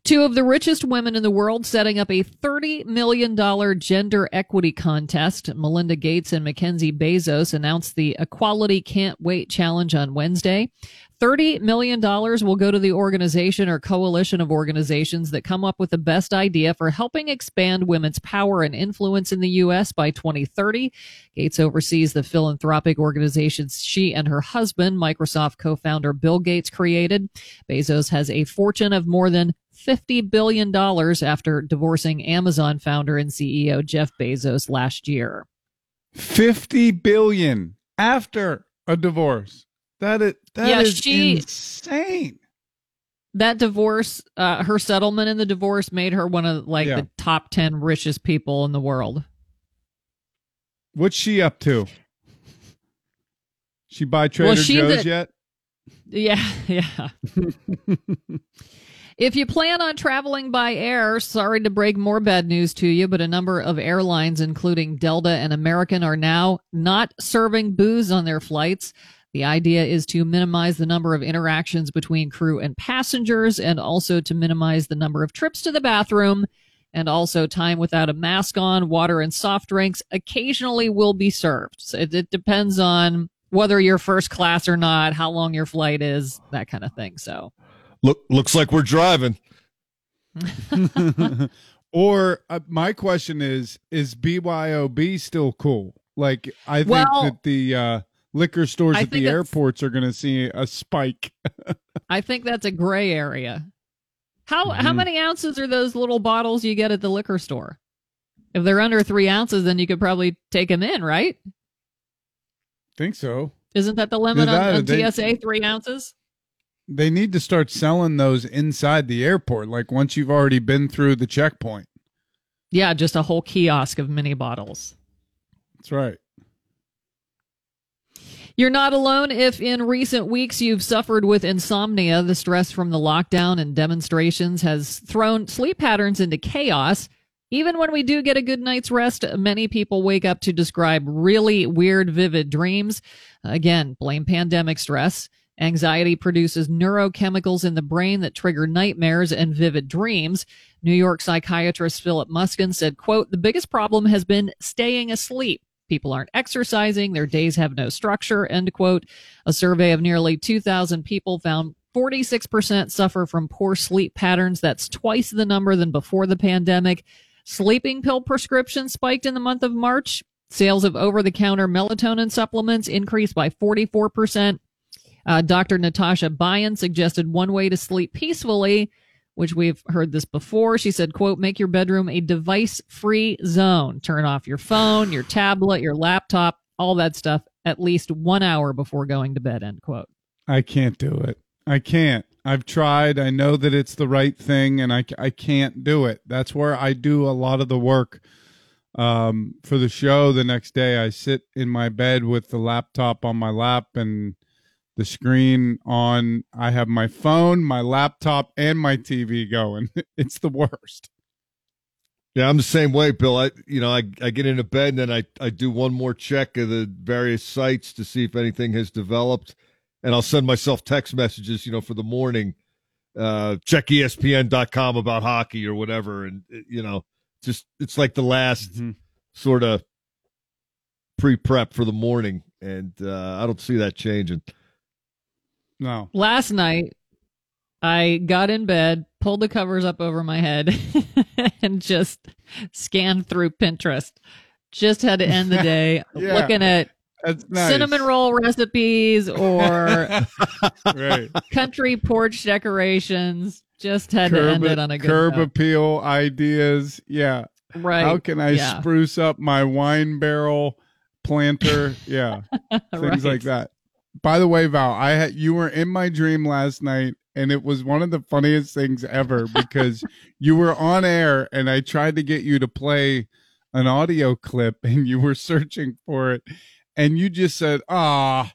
Two of the richest women in the world setting up a $30 million gender equity contest. Melinda Gates and Mackenzie Bezos announced the Equality Can't Wait Challenge on Wednesday. $30 million will go to the organization or coalition of organizations that come up with the best idea for helping expand women's power and influence in the U.S. by 2030. Gates oversees the philanthropic organizations she and her husband, Microsoft co-founder Bill Gates, created. Bezos has a fortune of more than $50 billion after divorcing Amazon founder and CEO Jeff Bezos last year. 50 billion after a divorce. That is that yeah, is she, insane. That divorce, uh, her settlement in the divorce made her one of like yeah. the top 10 richest people in the world. What's she up to? She buy Trader well, Joe's the, yet? Yeah, [laughs] yeah. [laughs] If you plan on traveling by air, sorry to break more bad news to you, but a number of airlines, including Delta and American, are now not serving booze on their flights. The idea is to minimize the number of interactions between crew and passengers and also to minimize the number of trips to the bathroom and also time without a mask on. Water and soft drinks occasionally will be served. So it, it depends on whether you're first class or not, how long your flight is, that kind of thing. So Look, looks like we're driving. [laughs] or uh, my question is: Is BYOB still cool? Like, I think well, that the uh, liquor stores I at the airports are going to see a spike. [laughs] I think that's a gray area. How mm-hmm. how many ounces are those little bottles you get at the liquor store? If they're under three ounces, then you could probably take them in, right? Think so. Isn't that the limit that, on, on they, TSA? Three ounces. They need to start selling those inside the airport, like once you've already been through the checkpoint. Yeah, just a whole kiosk of mini bottles. That's right. You're not alone if in recent weeks you've suffered with insomnia. The stress from the lockdown and demonstrations has thrown sleep patterns into chaos. Even when we do get a good night's rest, many people wake up to describe really weird, vivid dreams. Again, blame pandemic stress. Anxiety produces neurochemicals in the brain that trigger nightmares and vivid dreams. New York psychiatrist Philip Muskin said, quote, the biggest problem has been staying asleep. People aren't exercising. Their days have no structure. End quote. A survey of nearly 2,000 people found 46% suffer from poor sleep patterns. That's twice the number than before the pandemic. Sleeping pill prescriptions spiked in the month of March. Sales of over the counter melatonin supplements increased by 44%. Uh, Dr. Natasha Bayan suggested one way to sleep peacefully which we've heard this before. She said, quote, make your bedroom a device free zone. Turn off your phone, your [sighs] tablet, your laptop, all that stuff at least one hour before going to bed, end quote. I can't do it. I can't. I've tried. I know that it's the right thing and I, I can't do it. That's where I do a lot of the work um, for the show the next day. I sit in my bed with the laptop on my lap and the screen on. I have my phone, my laptop, and my TV going. [laughs] It's the worst. Yeah, I'm the same way, Bill. I you know, I, I get into bed and then I, I do one more check of the various sites to see if anything has developed. And I'll send myself text messages, you know, for the morning. Uh check ESPN.com about hockey or whatever. And you know, just it's like the last mm-hmm. sort of pre prep for the morning. And uh I don't see that changing. No. Last night, I got in bed, pulled the covers up over my head, [laughs] and just scanned through Pinterest. Just had to end the [laughs] day yeah, looking at nice. cinnamon roll recipes or [laughs] right. country porch decorations. Just had curb, to end it on a good curb note. appeal ideas. Yeah. Right. How can I yeah. spruce up my wine barrel planter? Yeah. Things right. like that. By the way, Val, I had you were in my dream last night, and it was one of the funniest things ever [laughs] because you were on air, and I tried to get you to play an audio clip, [laughs] and you were searching for it, and you just said, "Ah,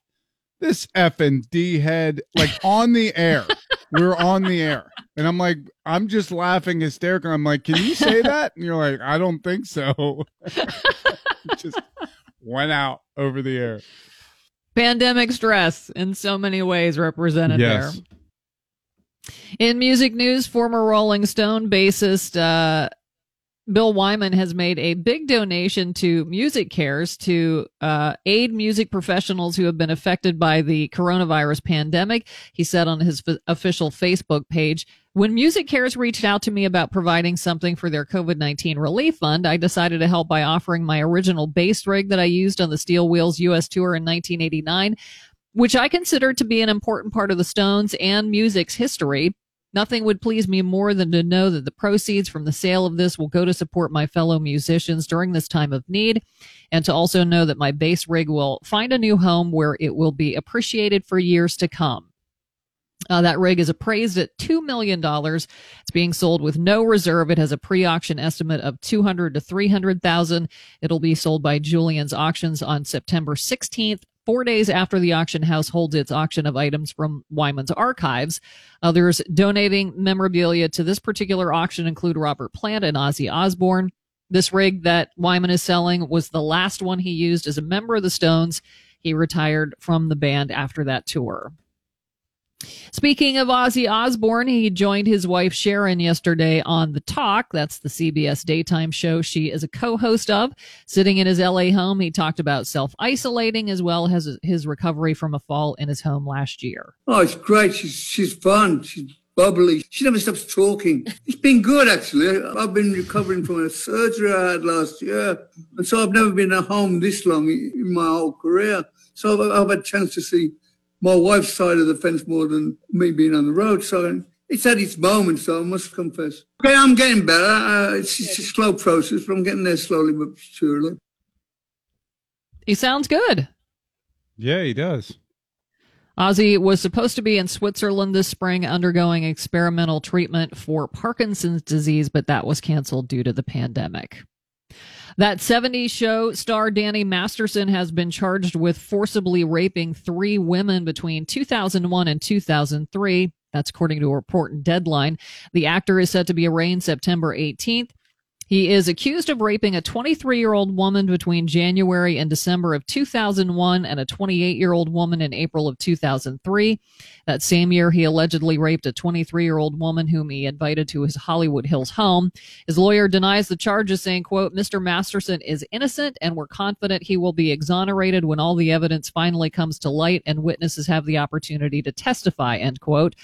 this effing d head," like on the air. we are on the air, and I'm like, I'm just laughing hysterical. I'm like, "Can you say that?" And you're like, "I don't think so." [laughs] just went out over the air pandemic stress in so many ways represented yes. there. In music news, former Rolling Stone bassist uh, Bill Wyman has made a big donation to MusiCares to uh, aid music professionals who have been affected by the coronavirus pandemic. He said on his f- official Facebook page, when MusiCares reached out to me about providing something for their COVID 19 relief fund, I decided to help by offering my original bass rig that I used on the Steel Wheels US tour in 1989, which I consider to be an important part of the Stones and music's history. Nothing would please me more than to know that the proceeds from the sale of this will go to support my fellow musicians during this time of need, and to also know that my bass rig will find a new home where it will be appreciated for years to come. Uh, that rig is appraised at $2 million. It's being sold with no reserve. It has a pre-auction estimate of 200 to 300,000. It'll be sold by Julien's Auctions on September 16th four days after the auction house holds its auction of items from Wyman's archives. Others donating memorabilia to this particular auction include Robert Plant and Ozzy Osbourne. This rig that Wyman is selling was the last one he used as a member of the Stones. He retired from the band after that tour. Speaking of Ozzy Osbourne, he joined his wife Sharon yesterday on The Talk. That's the CBS daytime show she is a co-host of. Sitting in his LA home, he talked about self-isolating as well as his recovery from a fall in his home last year. Oh, it's great. She's she's fun. She's bubbly. She never stops talking. It's been good actually. I've been recovering from a surgery I had last year, and so I've never been at home this long in my whole career. So I've, I've had a chance to see my wife's side of the fence more than me being on the road. So it's at its moment, so I must confess. Okay, I'm getting better. Uh, it's, it's, a slow process, but I'm getting there slowly but surely. He sounds good. Yeah, he does. Ozzy was supposed to be in Switzerland this spring undergoing experimental treatment for Parkinson's disease, but that was canceled due to the pandemic. That 70s show star Danny Masterson has been charged with forcibly raping three women between 2001 and 2003. That's according to a report in Deadline. The actor is set to be arraigned September 18th. He is accused of raping a 23 year old woman between January and December of 2001 and a 28 year old woman in April of 2003. That same year, he allegedly raped a 23 year old woman whom he invited to his Hollywood Hills home. His lawyer denies the charges, saying, quote, Mr. Masterson is innocent and we're confident he will be exonerated when all the evidence finally comes to light and witnesses have the opportunity to testify, end quote.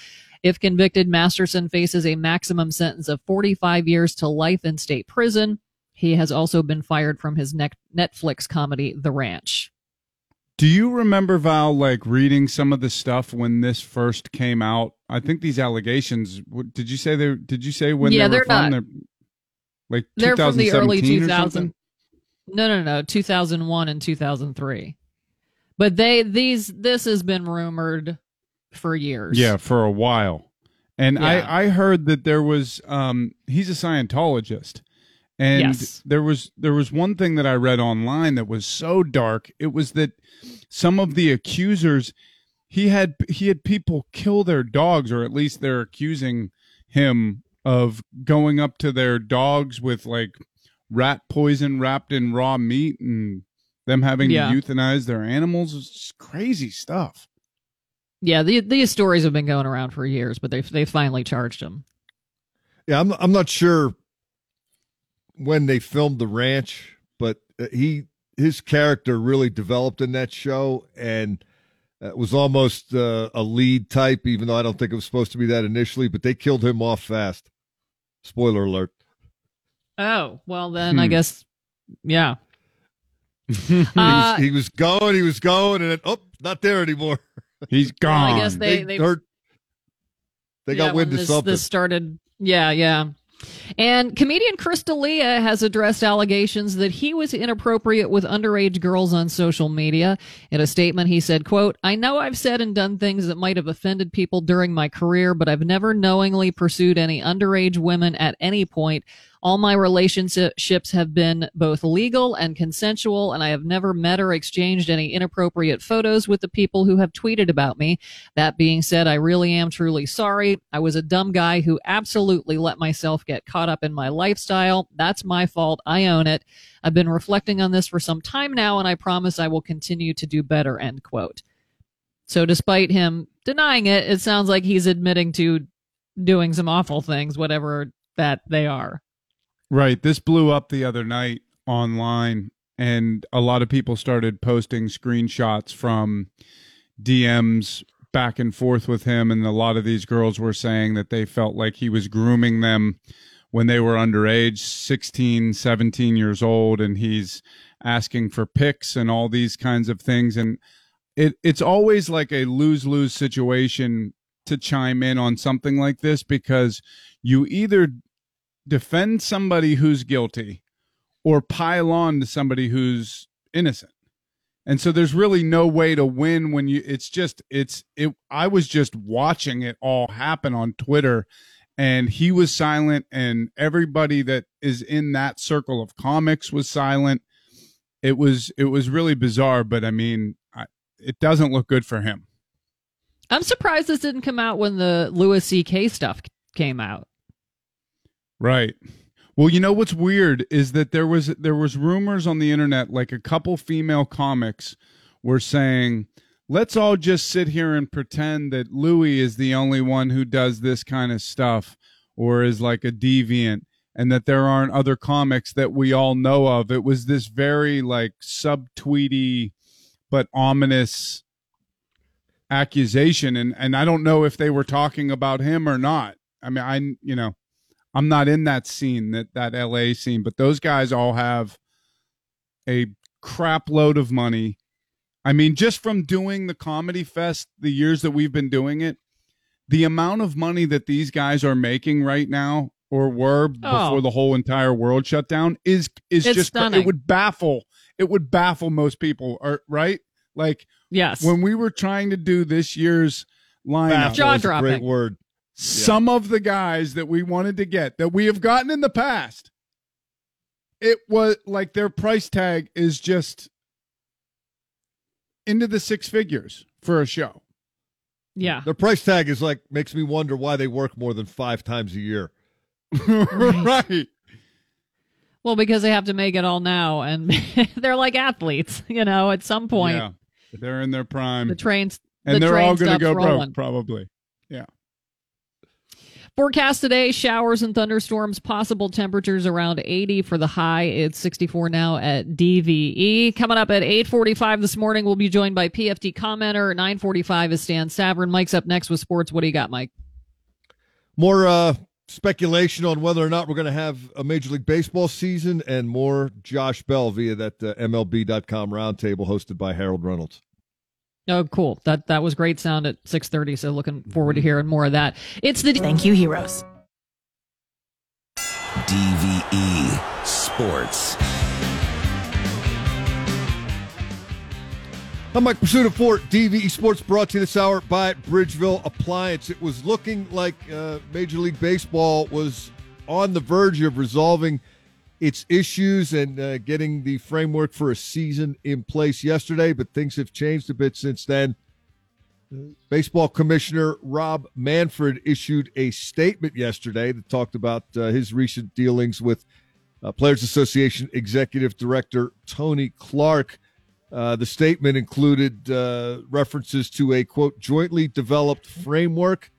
If convicted, Masterson faces a maximum sentence of 45 years to life in state prison. He has also been fired from his Netflix comedy, The Ranch. Do you remember Val like reading some of the stuff when this first came out? I think these allegations. Did you say they? Did you say when yeah, they were from? They're, like they're from the early 2000. No, no, no, 2001 and 2003. But they these this has been rumored for years. Yeah, for a while. And Yeah. I I heard that there was um he's a Scientologist. And Yes. there was there was one thing that I read online that was so dark. It was that some of the accusers he had he had people kill their dogs or at least they're accusing him of going up to their dogs with like rat poison wrapped in raw meat and them having Yeah. to euthanize their animals. It's crazy stuff. Yeah, the, these stories have been going around for years, but they they finally charged him. Yeah, I'm I'm not sure when they filmed the ranch, but uh, he his character really developed in that show and uh, was almost uh, a lead type, even though I don't think it was supposed to be that initially. But they killed him off fast. Spoiler alert. Oh, well then I Hmm. guess yeah. [laughs] he, Uh, was, he was going, he was going, and then oh, not there anymore. He's [laughs] Well, gone. I guess they they heard they got yeah, wind of this, something. This started, yeah, yeah. And comedian Chris D'Elia has addressed allegations that he was inappropriate with underage girls on social media. In a statement, he said, quote, I know I've said and done things that might have offended people during my career, but I've never knowingly pursued any underage women at any point. All my relationships have been both legal and consensual, and I have never met or exchanged any inappropriate photos with the people who have tweeted about me. That being said, I really am truly sorry. I was a dumb guy who absolutely let myself get caught up in my lifestyle. That's my fault. I own it. I've been reflecting on this for some time now, and I promise I will continue to do better. End quote. So, despite him denying it, it sounds like he's admitting to doing some awful things, whatever that they are. Right. This blew up the other night online, and a lot of people started posting screenshots from DMs back and forth with him. And a lot of these girls were saying that they felt like he was grooming them when they were underage, 16, 17 years old, and he's asking for pics and all these kinds of things. And it, it's always like a lose lose situation to chime in on something like this because you either defend somebody who's guilty or pile on to somebody who's innocent. And so there's really no way to win when you it's just it's it I was just watching it all happen on Twitter and he was silent and everybody that is in that circle of comics was silent. It was it was really bizarre, but I mean, I, it doesn't look good for him. I'm surprised this didn't come out when the Louis C.K. stuff came out. Right. Well, you know what's weird is that there was there was rumors on the internet like a couple female comics were saying, "Let's all just sit here and pretend that Louis is the only one who does this kind of stuff or is like a deviant and that there aren't other comics that we all know of." It was this very like subtweety but ominous accusation and and I don't know if they were talking about him or not. I mean, I you know, I'm not in that scene, that that LA scene, but those guys all have a crap load of money. I mean, just from doing the comedy fest the years that we've been doing it, the amount of money that these guys are making right now or were before Oh. the whole entire world shut down is is It's just stunning. it would baffle it would baffle most people or right like Yes. When we were trying to do this year's lineup, jaw dropping. Great word. Some of the guys that we wanted to get that we have gotten in the past, it was like their price tag is just into the six figures for a show. Yeah. Their price tag is like makes me wonder why they work more than five times a year. [laughs] right. Well, because they have to make it all now, and [laughs] they're like athletes. You know, at some point, Yeah. They're in their prime. the trains and the they're train all going to go rolling. broke, probably. Forecast today: showers and thunderstorms. Possible temperatures around 80 for the high. It's 64 now at DVE. Coming up at 8:45 this morning, we'll be joined by PFT commenter. 9:45 is Stan Savran. Mike's up next with sports. What do you got, Mike? More uh, speculation on whether or not we're going to have a Major League Baseball season, and more Josh Bell via that uh, MLB.com roundtable hosted by Harold Reynolds. Oh, cool. That that was great sound at 6:30. So looking forward to hearing more of that. It's the Thank you, heroes. DVE Sports. I'm Mike Prisuta Fort DVE Sports brought to you this hour by Bridgeville Appliance. It was looking like uh, Major League Baseball was on the verge of resolving its issues and uh, getting the framework for a season in place yesterday, but things have changed a bit since then. Baseball Commissioner Rob Manfred issued a statement yesterday that talked about uh, his recent dealings with uh, Players Association Executive Director Tony Clark. Uh, the statement included uh, references to a quote jointly developed framework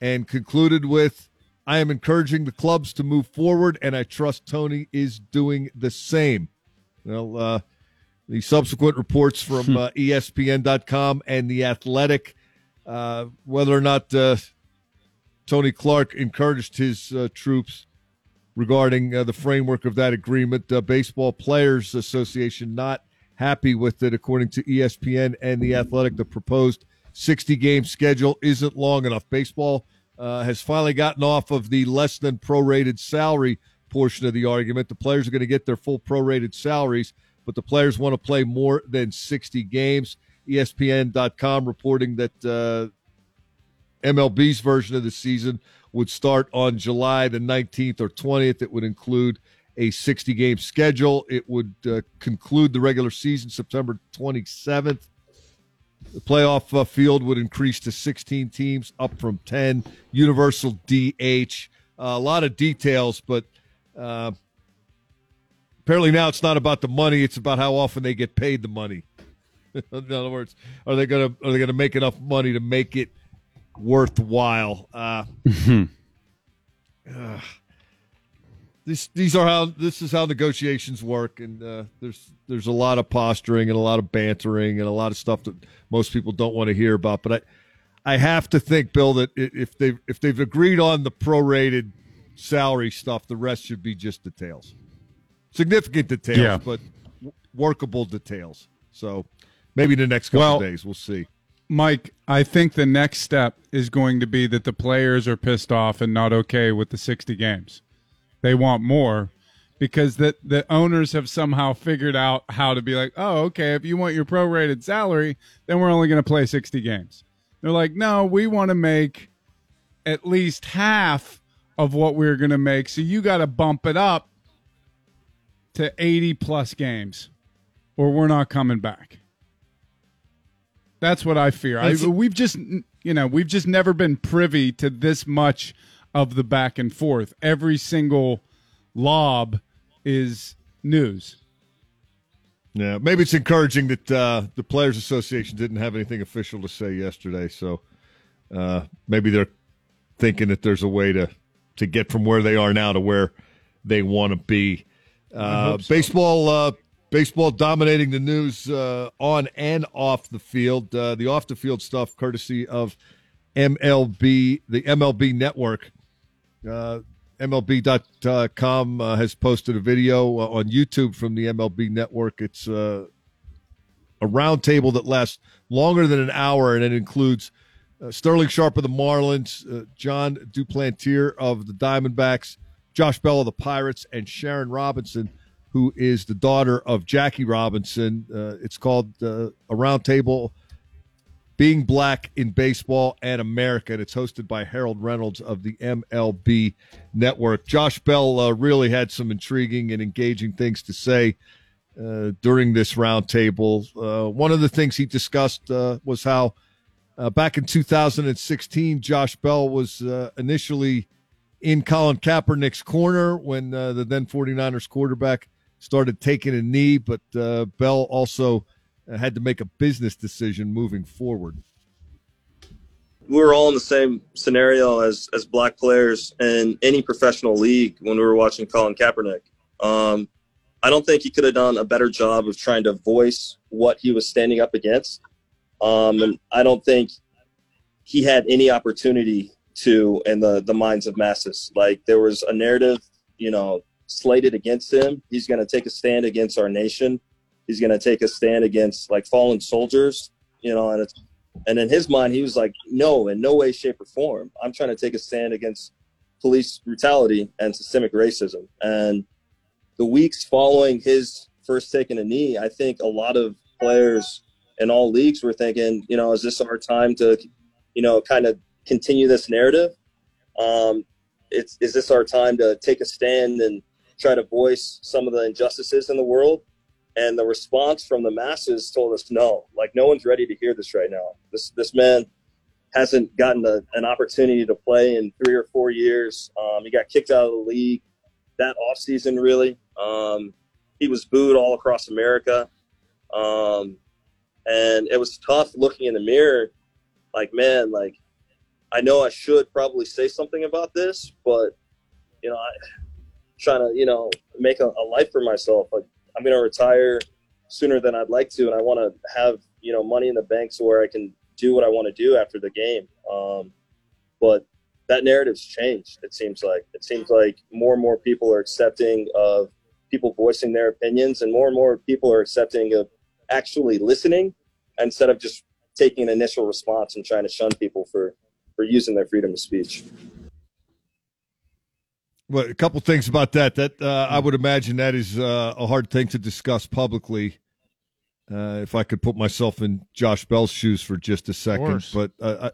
and concluded with I am encouraging the clubs to move forward, and I trust Tony is doing the same. Well, uh, the subsequent reports from uh, ESPN.com and The Athletic, uh, whether or not uh, Tony Clark encouraged his uh, troops regarding uh, the framework of that agreement. Uh, Baseball Players Association not happy with it, according to ESPN and The Athletic. The proposed 60 game schedule isn't long enough. Baseball uh, has finally gotten off of the less than prorated salary portion of the argument. The players are going to get their full prorated salaries, but the players want to play more than 60 games. ESPN.com reporting that uh, MLB's version of the season would start on July the 19th or 20th. It would include a 60 game schedule. It would uh, conclude the regular season September 27th. The playoff uh, field would increase to 16 teams, up from 10. Universal DH. a lot of details, but uh, apparently now it's not about the money; it's about how often they get paid the money. [laughs] In other words, are they gonna are they gonna make enough money to make it worthwhile? [laughs] This these are how this is how negotiations work, and uh, there's there's a lot of posturing and a lot of bantering and a lot of stuff that most people don't want to hear about. But I I have to think, Bill, that if they if they've agreed on the prorated salary stuff, the rest should be just details, significant details, Yeah. but workable details. So maybe the next couple Well- of days we'll see. Mike, I think the next step is going to be that the players are pissed off and not okay with the 60 games. They want more because the, the owners have somehow figured out how to be like, oh, okay, if you want your prorated salary, then we're only going to play 60 games. They're like, no, we want to make at least half of what we're going to make. So you got to bump it up to 80 plus games or we're not coming back. That's what I fear. I, we've just, you know, we've just never been privy to this much of the back and forth. Every single lob is news. Yeah, maybe it's encouraging that uh, the Players Association didn't have anything official to say yesterday, so uh, maybe they're thinking that there's a way to to get from where they are now to where they want to be. Uh, so. Baseball, uh, baseball dominating the news uh, on and off the field. Uh, the off the field stuff, courtesy of MLB, the MLB Network. Uh, MLB.com uh, has posted a video uh, on YouTube from the MLB Network. It's uh, a roundtable that lasts longer than an hour, and it includes uh, Sterling Sharp of the Marlins, uh, Jon Duplantier of the Diamondbacks, Josh Bell of the Pirates, and Sharon Robinson who is the daughter of Jackie Robinson. Uh, it's called uh, A Roundtable Being Black in Baseball and America, and it's hosted by Harold Reynolds of the MLB Network. Josh Bell uh, really had some intriguing and engaging things to say uh, during this roundtable. Uh, one of the things he discussed uh, was how back in 2016, Josh Bell was initially in Colin Kaepernick's corner when the then 49ers quarterback started taking a knee, but uh, Bell also uh, had to make a business decision moving forward. We were all in the same scenario as as black players in any professional league when we were watching Colin Kaepernick. Um, I don't think he could have done a better job of trying to voice what he was standing up against. Um, and I don't think he had any opportunity to in the the minds of masses. Like there was a narrative, you know, slated against him. He's going to take a stand against our nation. He's going to take a stand against like fallen soldiers, you know, and it's, and in his mind, he was like, no, in no way, shape, or form. I'm trying to take a stand against police brutality and systemic racism. And the weeks following his first taking a knee, I think a lot of players in all leagues were thinking, you know, is this our time to, you know, kind of continue this narrative? Um, it's, is this our time to take a stand and try to voice some of the injustices in the world. And the response from the masses told us no, like no one's ready to hear this right now. This this man hasn't gotten a, an opportunity to play in three or four years. Um, he got kicked out of the league that offseason, really. Um, he was booed all across America. Um, and it was tough looking in the mirror, like, man, like, I know I should probably say something about this, but, you know, I, trying to you know make a, a life for myself. Like I'm going to retire sooner than I'd like to, and I want to have you know money in the bank so where I can do what I want to do after the game. Um, but that narrative's changed. It seems like it seems like more and more people are accepting of people voicing their opinions, and more and more people are accepting of actually listening instead of just taking an initial response and trying to shun people for for using their freedom of speech. Well, a couple things about that. That uh, I would imagine that is uh, a hard thing to discuss publicly. Uh, if I could put myself in Josh Bell's shoes for just a second, but uh,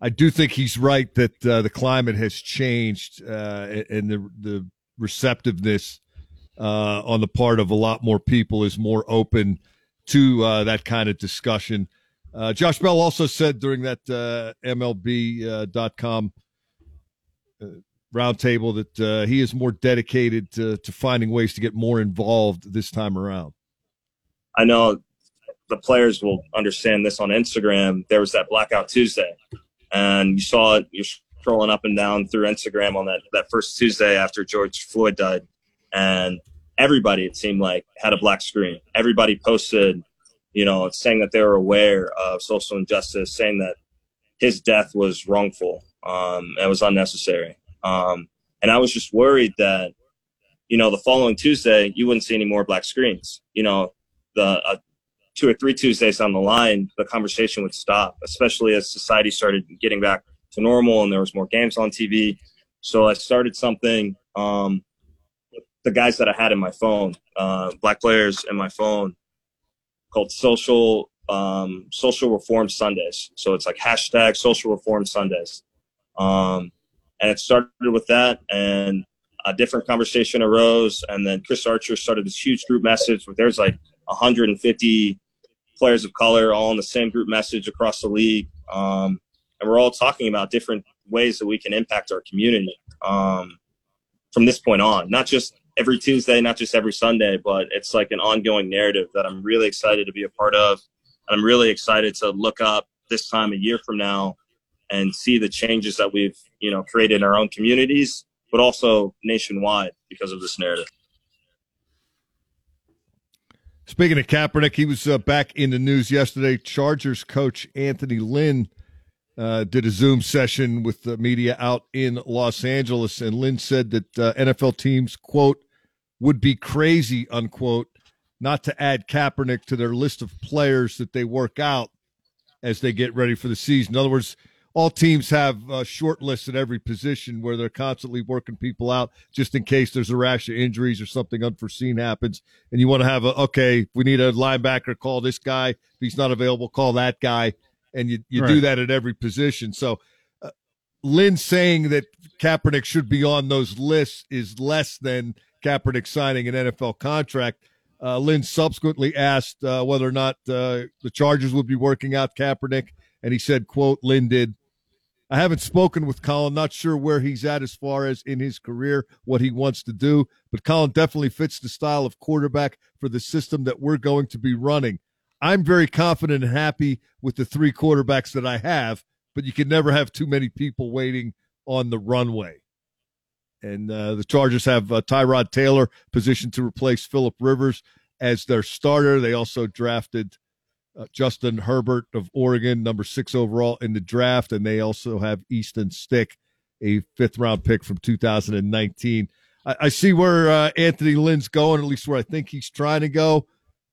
I, I do think he's right that uh, the climate has changed uh, and the the receptiveness on the part of a lot more people is more open to that kind of discussion. Josh Bell also said during that MLB.com roundtable that uh, he is more dedicated to, to finding ways to get more involved this time around. I know the players will understand this on Instagram. There was that blackout Tuesday, and you saw it. You're scrolling up and down through Instagram on that that first Tuesday after George Floyd died, and everybody it seemed like had a black screen. Everybody posted, you know, saying that they were aware of social injustice, saying that his death was wrongful, um, it was unnecessary. Um, and I was just worried that, you know, the following Tuesday, you wouldn't see any more black screens. You know, the uh, two or three Tuesdays on the line, the conversation would stop, especially as society started getting back to normal and there was more games on TV. So I started something, um, the guys that I had in my phone, uh, black players in my phone called social, um, social reform Sundays. So it's like hashtag social reform Sundays. Um, and it started with that and a different conversation arose and then chris archer started this huge group message where there's like 150 players of color all in the same group message across the league um, and we're all talking about different ways that we can impact our community um, from this point on. Not just every tuesday not just every sunday but it's like an ongoing narrative that i'm really excited to be a part of and i'm really excited to look up this time a year from now and see the changes that we've you know created in our own communities, but also nationwide because of this narrative. Speaking of Kaepernick, he was uh, back in the news yesterday. Chargers coach Anthony Lynn uh, did a Zoom session with the media out in Los Angeles, and Lynn said that uh, NFL teams, quote, would be crazy, unquote, not to add Kaepernick to their list of players that they work out as they get ready for the season. In other words, all teams have uh, short lists at every position where they're constantly working people out just in case there's a rash of injuries or something unforeseen happens. And you want to have a, okay, we need a linebacker, call this guy. If he's not available, call that guy. And you, you right. do that at every position. So uh, Lynn saying that Kaepernick should be on those lists is less than Kaepernick signing an NFL contract. Uh, Lynn subsequently asked uh, whether or not uh, the Chargers would be working out Kaepernick, and he said, "quote Lynn did I haven't spoken with Colin, not sure where he's at as far as in his career, what he wants to do, but Colin definitely fits the style of quarterback for the system that we're going to be running. I'm very confident and happy with the three quarterbacks that I have, but you can never have too many people waiting on the runway. And uh, the Chargers have uh, Tyrod Taylor positioned to replace Philip Rivers as their starter. They also drafted uh, Justin Herbert of Oregon, number six overall in the draft, and they also have Easton Stick, a fifth round pick from 2019. I, I see where uh, Anthony Lynn's going, at least where I think he's trying to go.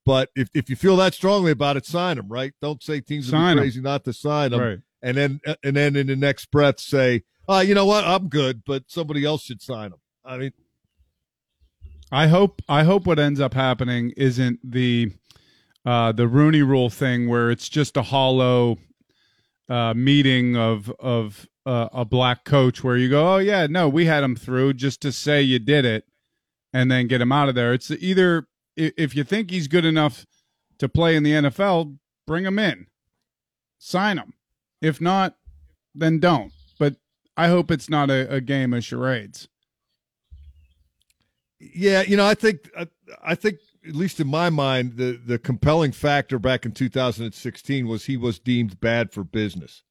But if, if you feel that strongly about it, sign him. Right? Don't say teams are crazy not to sign him, right. and then and then in the next breath say, "Oh, you know what? I'm good, but somebody else should sign him." I mean, I hope I hope what ends up happening isn't the uh, the Rooney Rule thing, where it's just a hollow uh, meeting of of uh, a black coach, where you go, "Oh yeah, no, we had him through," just to say you did it, and then get him out of there. It's either if you think he's good enough to play in the NFL, bring him in, sign him. If not, then don't. But I hope it's not a, a game of charades. Yeah, you know, I think I think at least in my mind, the the compelling factor back in 2016 was he was deemed bad for business,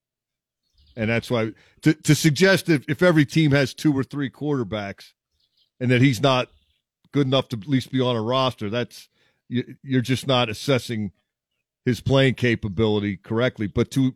and that's why to to suggest if if every team has two or three quarterbacks, and that he's not good enough to at least be on a roster, that's you're just not assessing his playing capability correctly. But to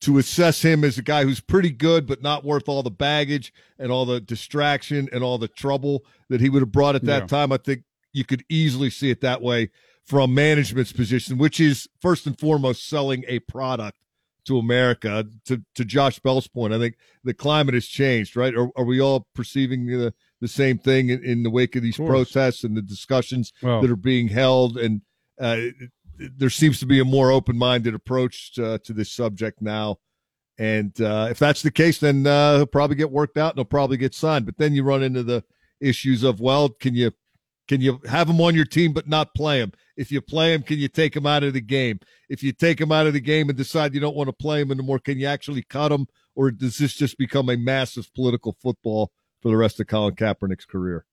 to assess him as a guy who's pretty good but not worth all the baggage and all the distraction and all the trouble that he would have brought at that yeah. time, I think you could easily see it that way from management's position, which is first and foremost selling a product to America. To to Josh Bell's point, I think the climate has changed, right? Are, are we all perceiving the the same thing in, in the wake of these of protests and the discussions well, that are being held? And uh, there seems to be a more open minded approach to, to, this subject now. And uh, if that's the case, then uh, he'll probably get worked out and he'll probably get signed. But then you run into the issues of, well, can you can you have him on your team but not play him? If you play him, can you take him out of the game? If you take him out of the game and decide you don't want to play him anymore, can you actually cut him? Or does this just become a massive political football for the rest of Colin Kaepernick's career?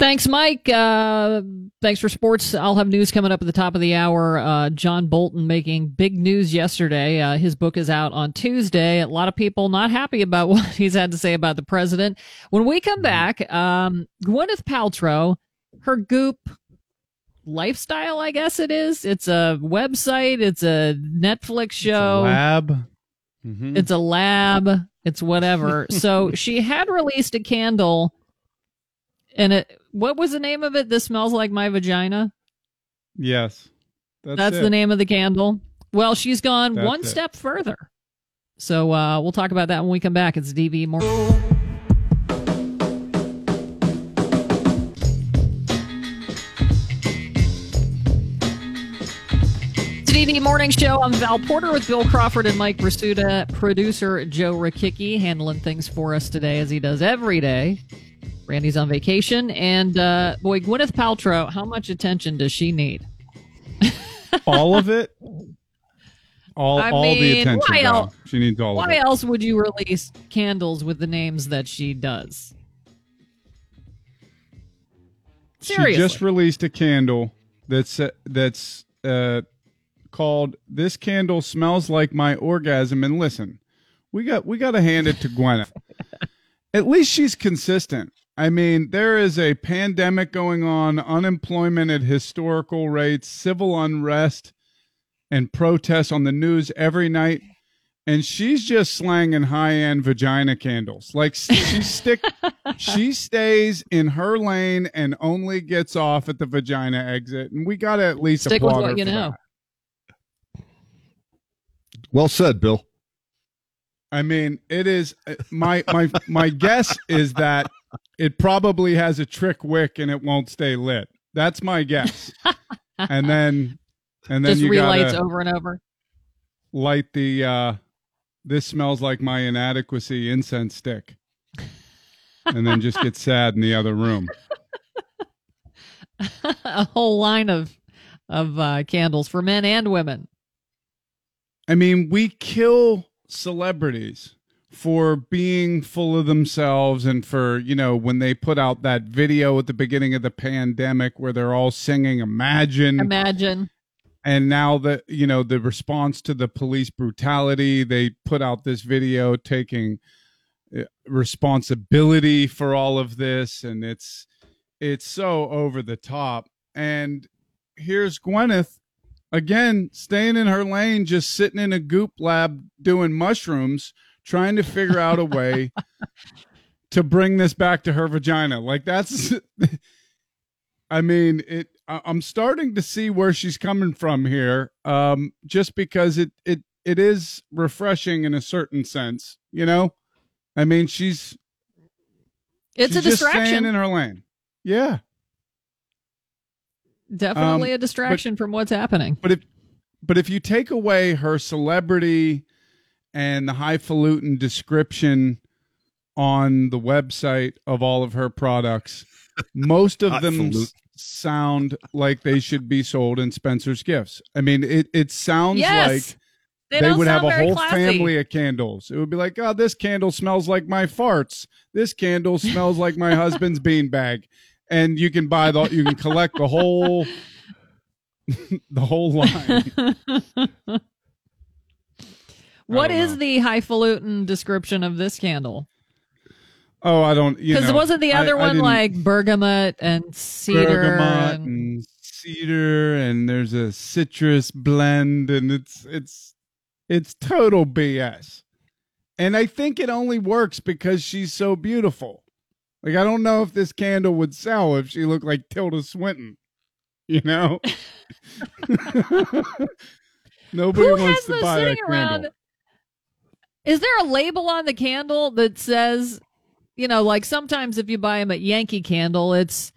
Thanks, Mike. Uh, thanks for sports. I'll have news coming up at the top of the hour. Uh, John Bolton making big news yesterday. Uh, his book is out on Tuesday. A lot of people not happy about [laughs] what he's had to say about the president. When we come back, um, Gwyneth Paltrow, her goop lifestyle, I guess it is. It's a website. It's a Netflix show. It's a lab. Mm-hmm. It's a lab. It's whatever. [laughs] so she had released a candle and it what was the name of it? This smells like my vagina. Yes, that's, that's the name of the candle. Well, she's gone that's one it. step further. So uh, we'll talk about that when we come back. It's DV more. DV Morning Show. I'm Val Porter with Bill Crawford and Mike Prisuta. Producer Joe Rakicki handling things for us today as he does every day. Randy's on vacation, and uh, boy, Gwyneth Paltrow, how much attention does she need? [laughs] all of it. All, I all mean, the attention. Why else, she needs all. Of it. Why else would you release candles with the names that she does? Seriously. She just released a candle that's uh, that's uh, called "This Candle Smells Like My Orgasm." And listen, we got we got to hand it to Gwyneth. [laughs] At least she's consistent. I mean, there is a pandemic going on, unemployment at historical rates, civil unrest, and protests on the news every night. And she's just slanging high end vagina candles. Like she [laughs] stick, she stays in her lane and only gets off at the vagina exit. And we got to at least stick with what you know. That. Well said, Bill. I mean, it is uh, my my my guess is that it probably has a trick wick and it won't stay lit. That's my guess. and then and then just you relights over and over. light the uh this smells like my inadequacy incense stick. and then just get sad in the other room. [laughs] a whole line of of uh, candles for men and women. I mean, we kill celebrities for being full of themselves and for, you know, when they put out that video at the beginning of the pandemic where they're all singing Imagine. Imagine. And now that, you know, the response to the police brutality, they put out this video taking uh, responsibility for all of this and it's it's so over the top. And here's Gwyneth again staying in her lane, just sitting in a goop lab doing mushrooms, trying to figure out a way [laughs] to bring this back to her vagina. Like that's, [laughs] I mean, it. I- I'm starting to see where she's coming from here, um, just because it it it is refreshing in a certain sense, you know. I mean, she's It's she's a distraction. in her lane. Yeah. Definitely Um, a distraction from what's happening. But if but if you take away her celebrity and the highfalutin description on the website of all of her products, [laughs] most of them sound like they should be sold in Spencer's Gifts. I mean, it it sounds Yes. like They they, would have a whole classy. family of candles. It would be like, oh, this candle smells like my farts. This candle smells like my husband's [laughs] beanbag. And you can buy the, you can collect the whole, [laughs] the whole line. What know. the highfalutin description of this candle? Oh, I don't. Because know, wasn't the other I one didn't- like bergamot and cedar? bergamot and- and cedar, and there's a citrus blend, and it's it's it's total BS. And I think it only works because she's so beautiful. Like I don't know if this candle would sell if she looked like Tilda Swinton. You know, [laughs] [laughs] nobody Who wants has to those buy sitting around? Is there a label on the candle that says, you know, like sometimes if you buy them at Yankee Candle, it's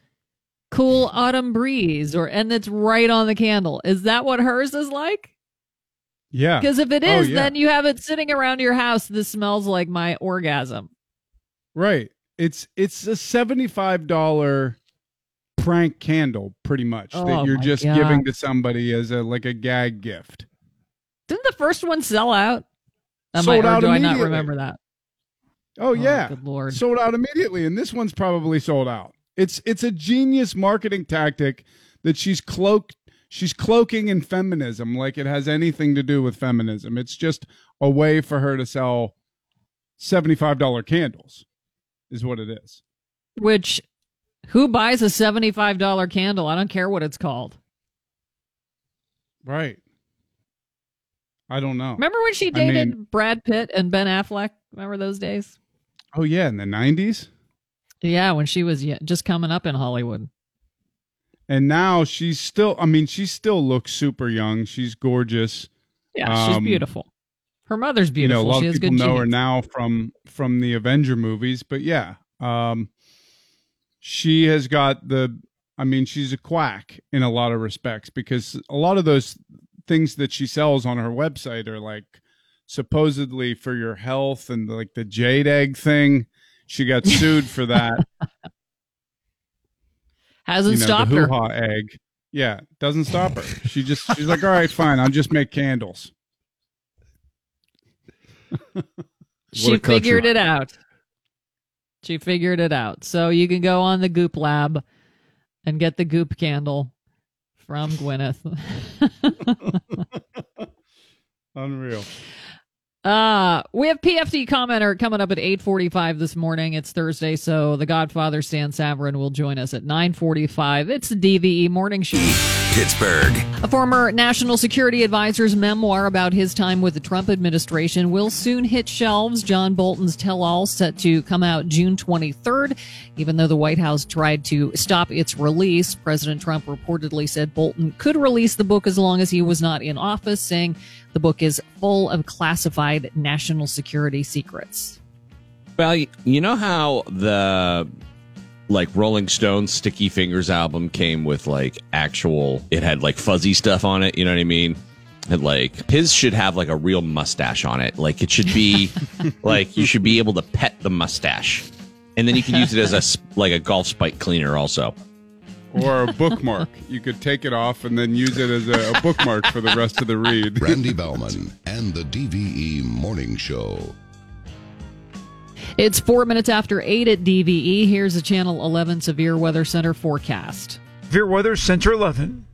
cool autumn breeze, or and it's right on the candle. Is that what hers is like? Yeah, Because if it oh, is, Oh, yeah. then you have it sitting around your house. This smells like my orgasm. Right. It's it's a seventy-five dollar prank candle, pretty much Oh, that you're just God. giving to somebody as a like a gag gift. Didn't the first one sell out? Am Sold or out do I not immediately. remember that? Oh, oh, yeah, good lord. sold out immediately, and this one's probably sold out. It's it's a genius marketing tactic that she's cloaked. She's cloaking in feminism like it has anything to do with feminism. It's just a way for her to sell seventy-five dollar candles, is what it is. Which, who buys a seventy-five dollar candle? I don't care what it's called. Right. I don't know. Remember when she I dated mean- Brad Pitt and Ben Affleck? Remember those days? Oh yeah, in the nineties. Yeah, when she was just coming up in Hollywood. and now she's still i mean she still looks super young she's gorgeous Yeah, she's Um, beautiful. Her mother's you know beautiful. a lot she of people know her now from from the avenger movies but yeah um she has got the i mean she's a quack in a lot of respects because a lot of those things that she sells on her website are like supposedly for your health and like the jade egg thing she got sued for that [laughs] Hasn't you know, stopped her. egg. Yeah, doesn't stop her. She just she's like, all right, fine, I'll just make candles. [laughs] She figured it out. She figured it out. So you can go on the Goop Lab and get the Goop candle from Gwyneth. [laughs] Unreal. Uh, we have PFT commenter coming up at 8:45 this morning. It's Thursday, so the Godfather Stan Savran will join us at 9:45. It's the DVE morning show. Pittsburgh. A former national security advisor's memoir about his time with the Trump administration will soon hit shelves. John Bolton's tell all set to come out June 23rd. Even though the White House tried to stop its release, President Trump reportedly said Bolton could release the book as long as he was not in office, saying the book is full of classified national security secrets. Well, you know how the like Rolling Stones Sticky Fingers album came with like actual it had like fuzzy stuff on it, you know what I mean? And like his should have like a real mustache on it. Like it should be [laughs] like you should be able to pet the mustache. And then you can use it as a [laughs] like a golf spike cleaner also. Or a bookmark. You could take it off and then use it as a, a bookmark for the rest of the read. Randy Baumann and the DVE Morning Show. It's four minutes after eight at DVE. Here's the Channel 11 Severe Weather Center forecast. Severe Weather Center 11.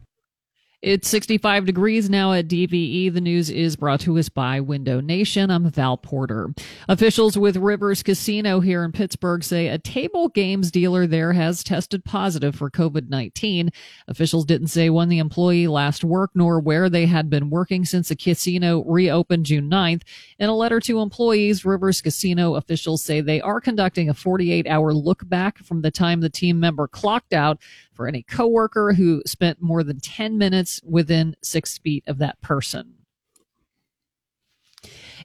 It's 65 degrees now at DVE. The news is brought to us by Window Nation. I'm Val Porter. Officials with Rivers Casino here in Pittsburgh say a table games dealer there has tested positive for COVID 19. Officials didn't say when the employee last worked nor where they had been working since the casino reopened June 9th. In a letter to employees, Rivers Casino officials say they are conducting a 48 hour look back from the time the team member clocked out for any coworker who spent more than 10 minutes within six feet of that person.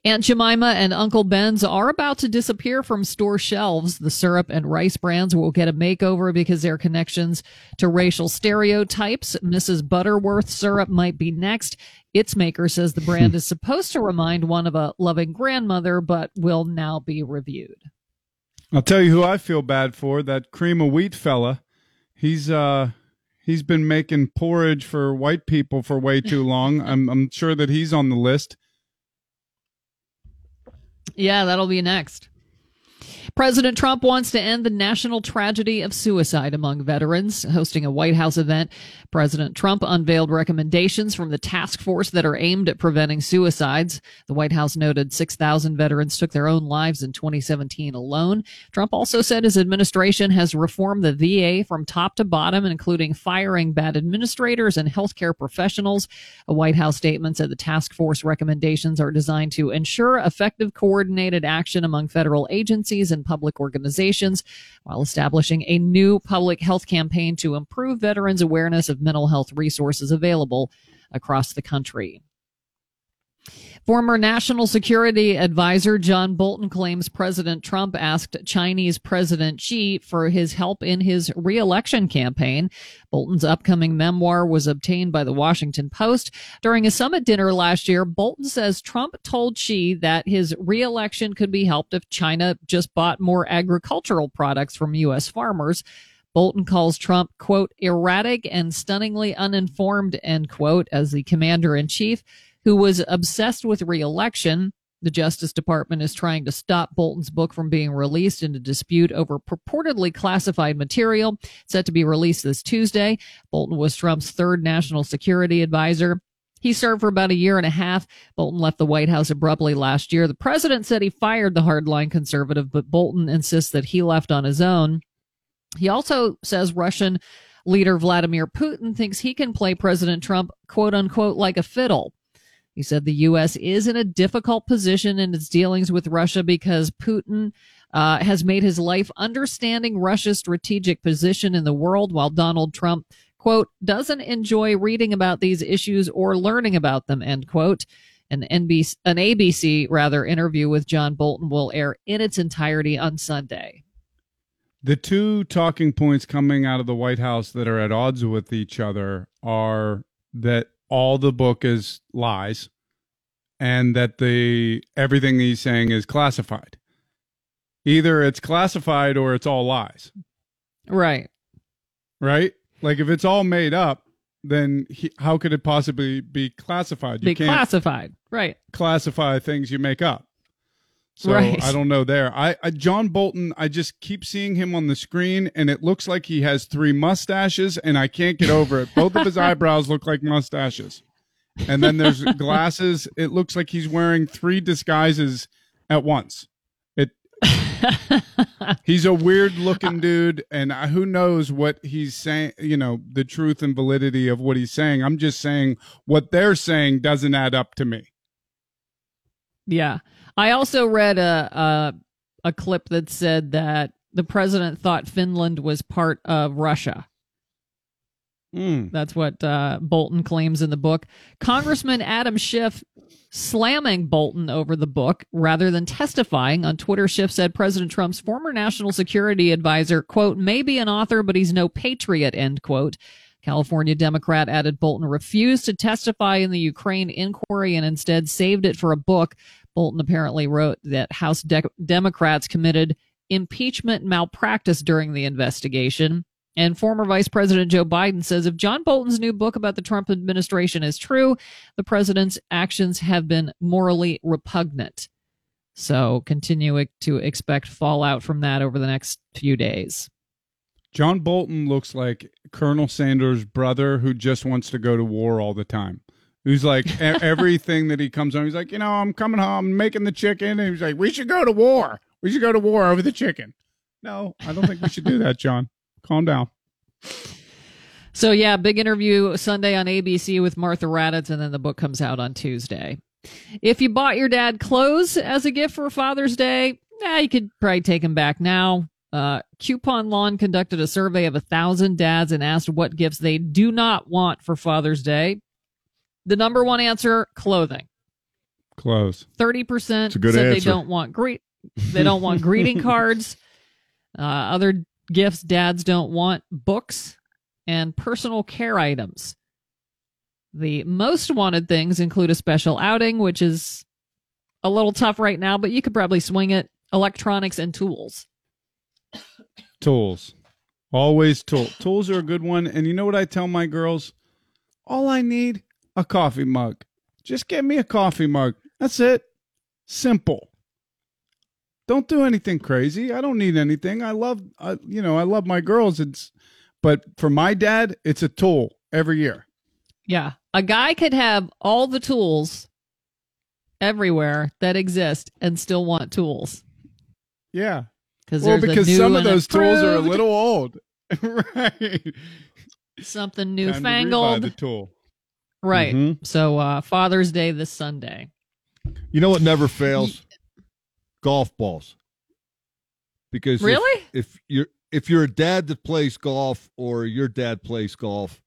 Aunt Jemima and Uncle Ben's are about to disappear from store shelves. The syrup and rice brands will get a makeover because their connections to racial stereotypes. Mrs. Butterworth syrup might be next. Its maker says the brand hmm. is supposed to remind one of a loving grandmother, but will now be reviewed. I'll tell you who I feel bad for that cream of wheat fella he's uh he's been making porridge for white people for way too [laughs] long. I'm I'm sure that he's on the list. Yeah, that'll be next. President Trump wants to end the national tragedy of suicide among veterans. Hosting a White House event, President Trump unveiled recommendations from the task force that are aimed at preventing suicides. The White House noted 6,000 veterans took their own lives in 2017 alone. Trump also said his administration has reformed the VA from top to bottom, including firing bad administrators and healthcare professionals. A White House statement said the task force recommendations are designed to ensure effective coordinated action among federal agencies and public organizations while establishing a new public health campaign to improve veterans' awareness of mental health resources available across the country. Former National Security Advisor John Bolton claims President Trump asked Chinese President Xi for his help in his reelection campaign. Bolton's upcoming memoir was obtained by the Washington Post. During a summit dinner last year, Bolton says Trump told Xi that his reelection could be helped if China just bought more agricultural products from U.S. farmers. Bolton calls Trump, quote, erratic and stunningly uninformed, end quote, as the commander in chief who was obsessed with reelection. The Justice Department is trying to stop Bolton's book from being released in a dispute over purportedly classified material set to be released this Tuesday. Bolton was Trump's third national security advisor. He served for about a year and a half. Bolton left the White House abruptly last year. The president said he fired the hardline conservative, but Bolton insists that he left on his own. He also says Russian leader Vladimir Putin thinks he can play President Trump, quote unquote, like a fiddle. He said the U.S. is in a difficult position in its dealings with Russia because Putin uh, has made his life understanding Russia's strategic position in the world, while Donald Trump, quote, doesn't enjoy reading about these issues or learning about them, end quote. An NBC, an ABC rather interview with John Bolton will air in its entirety on Sunday. The two talking points coming out of the White House that are at odds with each other are that all the book is lies and that the everything he's saying is classified. Either it's classified or it's all lies. Right. Right? Like if it's all made up, then he, how could it possibly be classified? You be can't classified. Right. Classify things you make up. So right. I don't know there. I, I, John Bolton, I just keep seeing him on the screen and it looks like he has three mustaches and I can't get over it. Both of his eyebrows look like mustaches. And then there's [laughs] glasses. It looks like he's wearing three disguises at once. It [laughs] he's a weird uh, looking dude, and who knows what he's saying, you know, the truth and validity of what he's saying. I'm just saying what they're saying doesn't add up to me. Yeah. I also read a, a, a clip that said that the president thought Finland was part of Russia. Mm. That's what uh, Bolton claims in the book. Congressman Adam Schiff slamming Bolton over the book rather than testifying on Twitter. Schiff said President Trump's former national security advisor, quote, may be an author, but he's no patriot, end quote. California Democrat added Bolton refused to testify in the Ukraine inquiry and instead saved it for a book. Bolton apparently wrote that House de- Democrats committed impeachment malpractice during the investigation. And former Vice President Joe Biden says if John Bolton's new book about the Trump administration is true, the president's actions have been morally repugnant. So continue to expect fallout from that over the next few days. John Bolton looks like Colonel Sanders' brother who just wants to go to war all the time. Who's like [laughs] everything that he comes on, he's like, you know, I'm coming home, making the chicken, and he's like, we should go to war. We should go to war over the chicken. No, I don't think we should do that, John. Calm down. So yeah, big interview Sunday on ABC with Martha Raddatz, and then the book comes out on Tuesday. If you bought your dad clothes as a gift for Father's Day, yeah, you could probably take them back now. Uh, Coupon Lawn conducted a survey of a thousand dads and asked what gifts they do not want for Father's Day. The number one answer: clothing. Clothes. Thirty percent said answer. they don't want greet. They don't want greeting cards. Uh, other gifts dads don't want books and personal care items. The most wanted things include a special outing, which is a little tough right now, but you could probably swing it. Electronics and tools. Tools. Always tool. Tools are a good one. And you know what I tell my girls? All I need a coffee mug. Just get me a coffee mug. That's it. Simple. Don't do anything crazy. I don't need anything. I love, I, you know, I love my girls. It's, but for my dad, it's a tool every year. Yeah, a guy could have all the tools everywhere that exist and still want tools. Yeah, because well, because some of those tools are a little old, [laughs] right? Something Time to newfangled. the tool. Right. Mhm. So uh Father's Day this Sunday. You know what never fails? Golf balls. Because Really? if, you're if you're a dad that plays golf or your dad plays golf,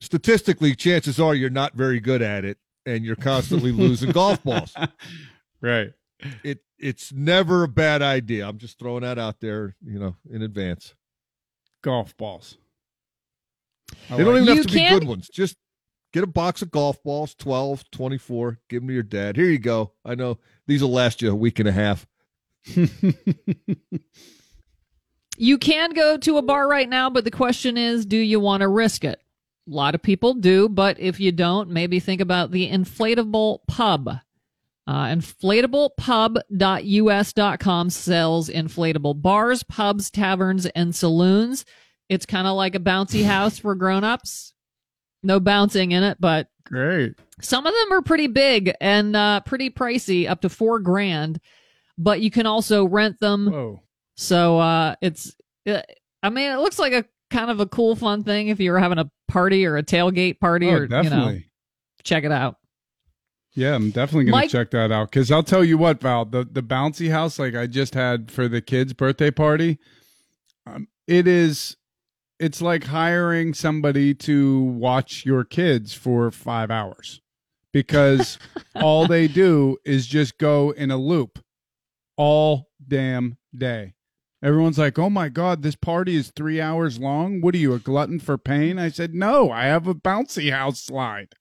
statistically, chances are you're not very good at it, and you're constantly [laughs] losing golf balls. Right. It it's never a bad idea. I'm just throwing that out there, you know, in advance. Golf balls. I They don't like even You have to be good ones. Just get a box of golf balls, 12, 24, give them to your dad. Here you go. I know these will last you a week and a half. [laughs] You can go to a bar right now, but the question is, do you want to risk it? A lot of people do, but if you don't, maybe think about the inflatable pub. Uh, inflatablepub.us.com sells inflatable bars, pubs, taverns, and saloons. It's kind of like a bouncy house for grown-ups. No bouncing in it, but Great. some of them are pretty big and uh, pretty pricey, up to four grand. But you can also rent them. Whoa. So uh, it's, uh, I mean, it looks like a kind of a cool, fun thing if you were having a party or a tailgate party, Oh, or you know, definitely. check it out. Yeah, I'm definitely gonna Mike- check that out because I'll tell you what, Val, the the bouncy house like I just had for the kids' birthday party, um, it is, it's like hiring somebody to watch your kids for five hours because [laughs] all they do is just go in a loop all damn day. Everyone's like, "Oh my god, this party is three hours long. What are you, a glutton for pain?" I said, "No, I have a bouncy house slide.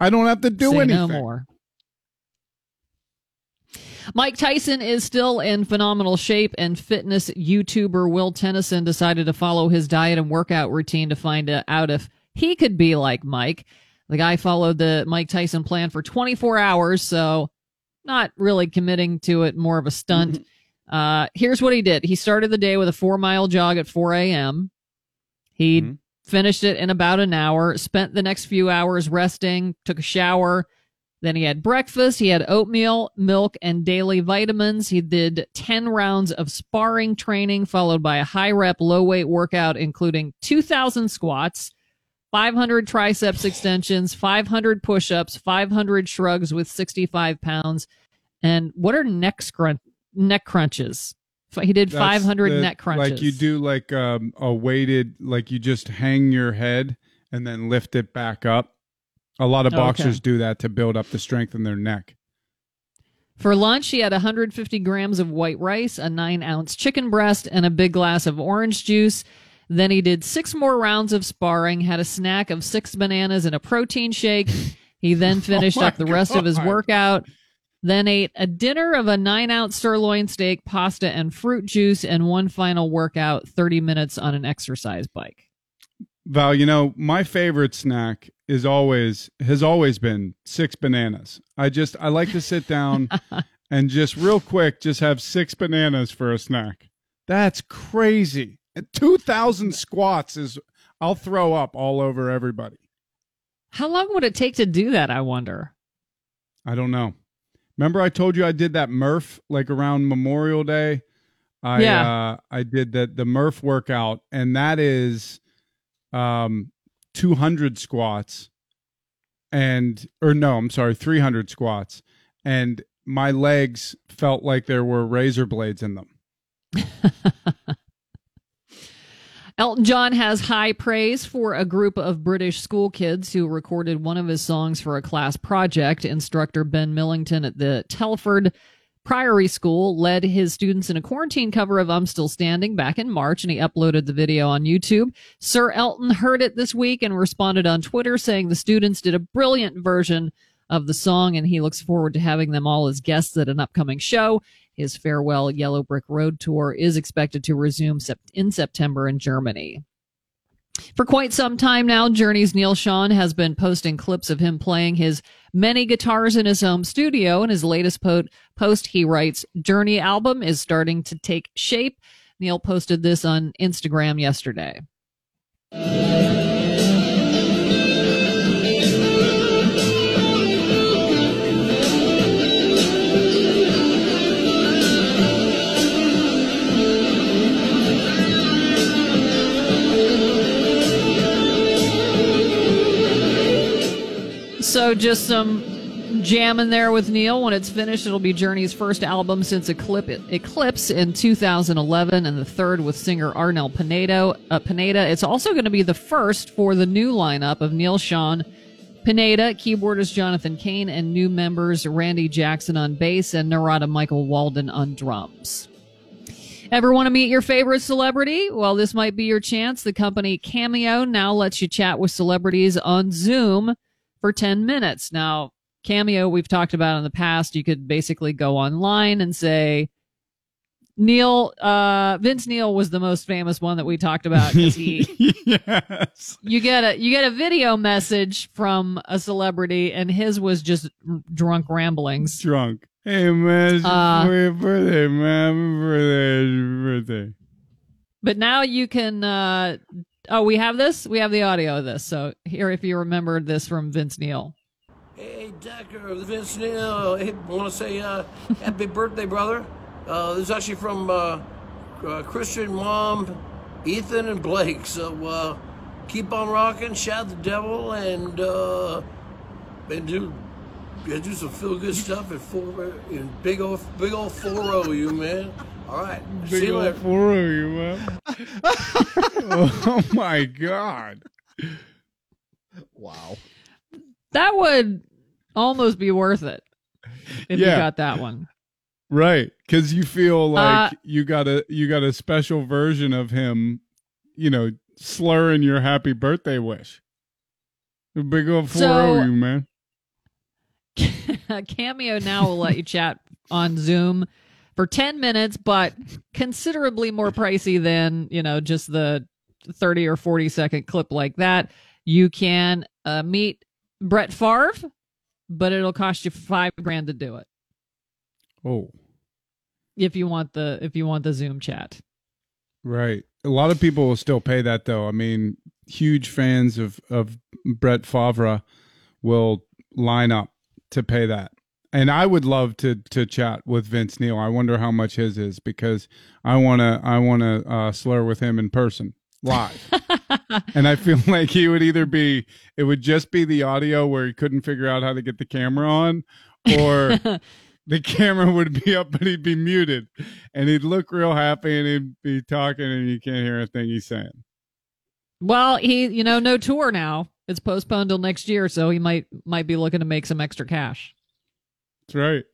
I don't have to do Say anything." no more. Mike Tyson is still in phenomenal shape, and fitness YouTuber Will Tennyson decided to follow his diet and workout routine to find out if he could be like Mike. The guy followed the Mike Tyson plan for 24 hours, so not really committing to it, more of a stunt. Uh, here's what he did he started the day with a four mile jog at 4 a.m. He finished it in about an hour, spent the next few hours resting, took a shower, Then he had breakfast, he had oatmeal, milk, and daily vitamins. He did 10 rounds of sparring training, followed by a high rep, low weight workout, including 2,000 squats, 500 triceps extensions, 500 push ups, 500 shrugs with 65 pounds. And what are neck, scrun- neck crunches? He did That's 500 the- neck crunches. Like you do like um, a weighted, like you just hang your head and then lift it back up. A lot of Oh, okay. boxers do that to build up the strength in their neck. For lunch, he had 150 grams of white rice, a nine ounce chicken breast, and a big glass of orange juice. Then he did six more rounds of sparring, had a snack of six bananas and a protein shake. He then [laughs] finished Oh up the rest of his workout, then ate a dinner of a nine ounce sirloin steak, pasta, and fruit juice, and one final workout 30 minutes on an exercise bike. Val, you know, my favorite snack is always has always been six bananas. I just I like to sit down [laughs] and just real quick just have six bananas for a snack. That's crazy. 2000 squats is I'll throw up all over everybody. How long would it take to do that, I wonder? I don't know. Remember I told you I did that Murph like around Memorial Day? I Yeah. uh I did the the Murph workout and that is um 200 squats and or no, I'm sorry, 300 squats and my legs felt like there were razor blades in them. [laughs] Elton John has high praise for a group of British school kids who recorded one of his songs for a class project. Instructor Ben Millington at the Telford Priory School led his students in a quarantine cover of I'm Still Standing back in March, and he uploaded the video on YouTube. Sir Elton heard it this week and responded on Twitter saying the students did a brilliant version of the song, and he looks forward to having them all as guests at an upcoming show. His farewell Yellow Brick Road tour is expected to resume in September in Germany. For quite some time now, Journey's Neal Schon has been posting clips of him playing his many guitars in his home studio. In his latest po- post, he writes, Journey album is starting to take shape. Neal posted this on Instagram yesterday. So just some jamming there with Neal. When it's finished, it'll be Journey's first album since Eclipse in 2011, and the third with singer Arnel Pineda. Uh, Pineda. It's also going to be the first for the new lineup of Neal Schon, Pineda, keyboardist Jonathan Cain, and new members Randy Jackson on bass and Narada Michael Walden on drums. Ever want to meet your favorite celebrity? Well, this might be your chance. The company Cameo now lets you chat with celebrities on Zoom for 10 minutes. Now, Cameo, we've talked about in the past. You could basically go online and say, Neil, uh, Vince Neil was the most famous one that we talked about 'cause he, [laughs] yes. you get a, you get a video message from a celebrity and his was just drunk ramblings. Drunk. Hey man, Uh, your birthday, man. Happy birthday, happy birthday. But now you can. Uh, oh, we have this. We have the audio of this. So here, if you remember this from Vince Neil. Hey, Decker, Vince Neil. Hey, want to say uh, happy birthday, brother. Uh, this is actually from uh, uh, Christian, Mom, Ethan, and Blake. So uh, keep on rocking, shout the devil, and uh, and do and do some feel good stuff in four in big old big old four o you man. All right, see Big you old later. four of you, man. [laughs] oh my god. Wow. That would almost be worth it if you got that one. Right, because you feel like Uh, you got a you got a special version of him, you know, slurring your happy birthday wish. Big old four So- of you, man. [laughs] Cameo now will let you chat on Zoom for 10 minutes, but considerably more pricey than, you know, just the 30 or 40 second clip like that. You can uh, meet Brett Favre, but it'll cost you five grand to do it Oh, if you want the if you want the Zoom chat. right. A lot of people will still pay that though. I mean, huge fans of of Brett Favre will line up to pay that. And I would love to to chat with Vince Neil. I wonder how much his is because I wanna I wanna uh, slur with him in person live. [laughs] and I feel [laughs] like he would either be it would just be the audio where he couldn't figure out how to get the camera on, or [laughs] the camera would be up but he'd be muted and he'd look real happy and he'd be talking and you can't hear a thing he's saying. Well, he you know, no tour now. It's postponed till next year, so he might might be looking to make some extra cash. That's right.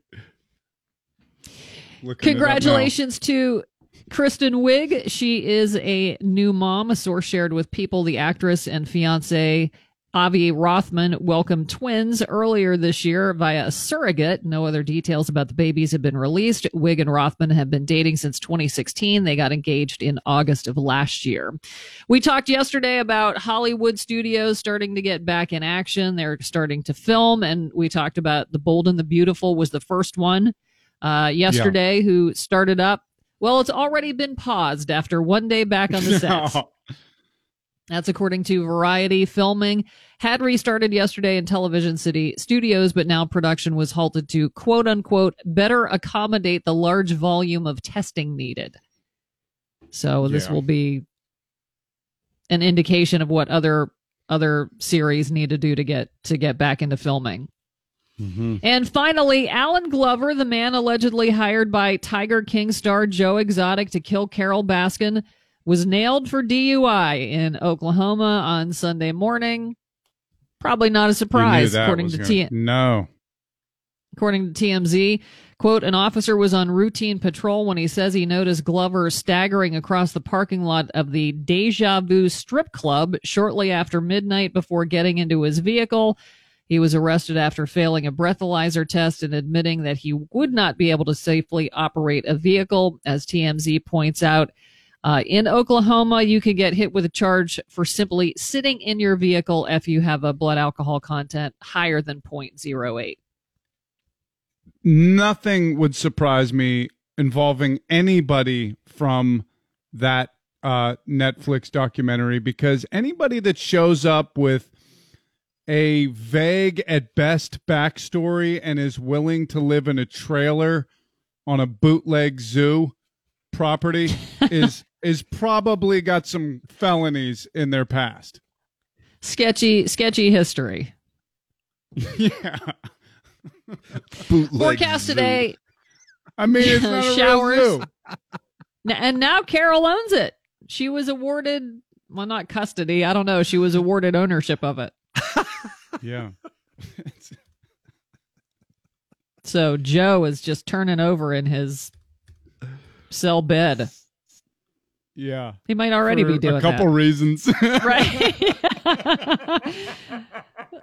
Looking Congratulations to Kristen Wiig. She is a new mom. A source shared with People, the actress and fiance Avi Rothman welcomed twins earlier this year via a surrogate. No other details about the babies have been released. Wiig and Rothman have been dating since 2016. They got engaged in August of last year. We talked yesterday about Hollywood studios starting to get back in action. They're starting to film, and we talked about The Bold and the Beautiful was the first one uh, yesterday yeah. who started up. Well, it's already been paused after one day back on the [laughs] set. That's according to Variety. Filming had restarted yesterday in Television City studios, but now production was halted to quote unquote better accommodate the large volume of testing needed. So this yeah. will be an indication of what other other series need to do to get to get back into filming. Mm-hmm. And finally, Allen Glover, the man allegedly hired by Tiger King star Joe Exotic to kill Carole Baskin, was nailed for DUI in Oklahoma on Sunday morning. Probably not a surprise, according to T. No. According to TMZ, quote, an officer was on routine patrol when he says he noticed Glover staggering across the parking lot of the Deja Vu strip club shortly after midnight before getting into his vehicle. He was arrested after failing a breathalyzer test and admitting that he would not be able to safely operate a vehicle. As TMZ points out, uh, in Oklahoma, you can get hit with a charge for simply sitting in your vehicle if you have a blood alcohol content higher than 0.08. Nothing would surprise me involving anybody from that uh, Netflix documentary because anybody that shows up with a vague at best backstory and is willing to live in a trailer on a bootleg zoo property [laughs] is is probably got some felonies in their past. Sketchy, sketchy history. [laughs] yeah. Forecast today. I mean, it's not showers. and now Carole owns it. She was awarded, well, not custody. I don't know. She was awarded ownership of it. [laughs] yeah. so Joe is just turning over in his cell bed. Yeah. He might already For be doing a couple that. reasons. [laughs] right. [laughs]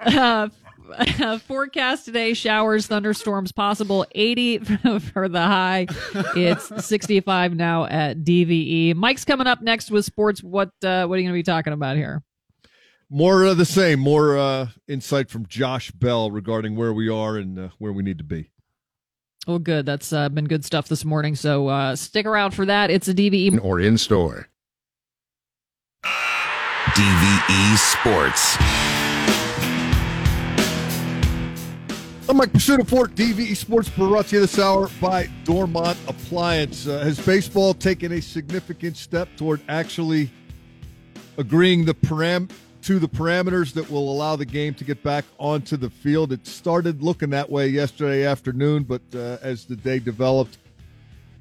uh, uh, forecast today showers, thunderstorms possible. 80 [laughs] for the high. It's 65 now at DVE. Mike's coming up next with sports. What uh, what are you going to be talking about here? More of the same. More uh, insight from Josh Bell regarding where we are and uh, where we need to be. Well, good. That's uh, been good stuff this morning. So uh, stick around for that. It's a DVE or in store. DVE Sports. I'm Mike Prisuta for DVE Sports brought to you this hour by Dormont Appliance. Uh, has baseball taken a significant step toward actually agreeing the param- to the parameters that will allow the game to get back onto the field. It started looking that way yesterday afternoon, but uh, as the day developed,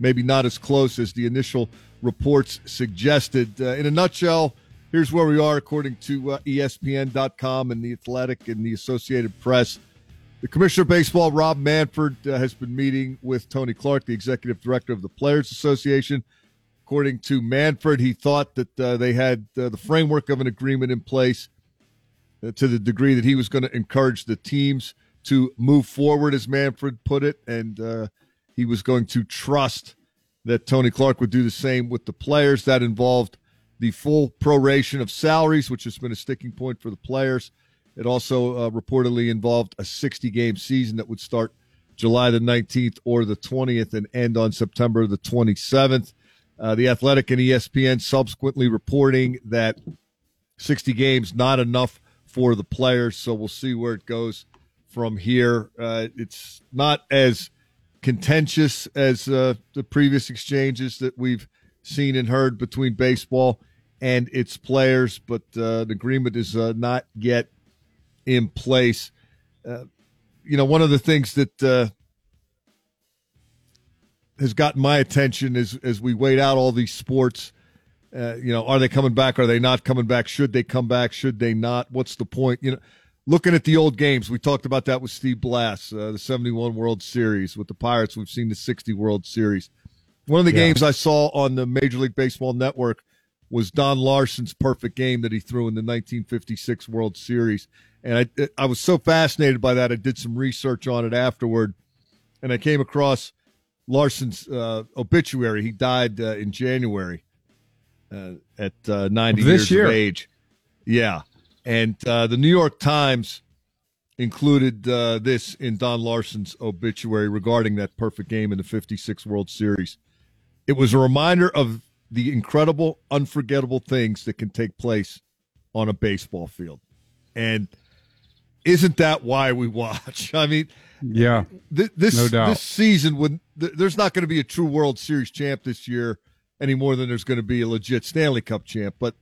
maybe not as close as the initial reports suggested. Uh, in a nutshell, here's where we are according to uh, ESPN.com and the Athletic and the Associated Press. The Commissioner of Baseball, Rob Manfred, uh, has been meeting with Tony Clark, the Executive Director of the Players Association According to Manfred, he thought that uh, they had uh, the framework of an agreement in place uh, to the degree that he was going to encourage the teams to move forward, as Manfred put it, and uh, he was going to trust that Tony Clark would do the same with the players. That involved the full proration of salaries, which has been a sticking point for the players. It also uh, reportedly involved a 60 game season that would start July the 19th or the 20th and end on September the 27th. Uh, the Athletic and ESPN subsequently reporting that 60 games not enough for the players, so we'll see where it goes from here. Uh, it's not as contentious as uh, the previous exchanges that we've seen and heard between baseball and its players, but uh, the agreement is uh, not yet in place. You know, one of the things that has gotten my attention is as we wait out all these sports. Uh, you know, are they coming back? Are they not coming back? Should they come back? Should they not? What's the point? You know, looking at the old games, we talked about that with Steve Blass, uh, the 71 World Series. With the Pirates, we've seen the 60 World Series. One of the yeah. games I saw on the Major League Baseball Network was Don Larsen's perfect game that he threw in the 1956 World Series. And I, I was so fascinated by that. I did some research on it afterward, and I came across Larsen's uh, obituary. He died uh, in January uh, at uh, 90 years year. of age. Yeah. And uh, the New York Times included uh, this in Don Larsen's obituary regarding that perfect game in the 56 World Series. It was a reminder of the incredible, unforgettable things that can take place on a baseball field. And isn't that why we [laughs] watch? I mean, yeah, th- this no doubt. this season when th- there's not going to be a true World Series champ this year any more than there's going to be a legit Stanley Cup champ, but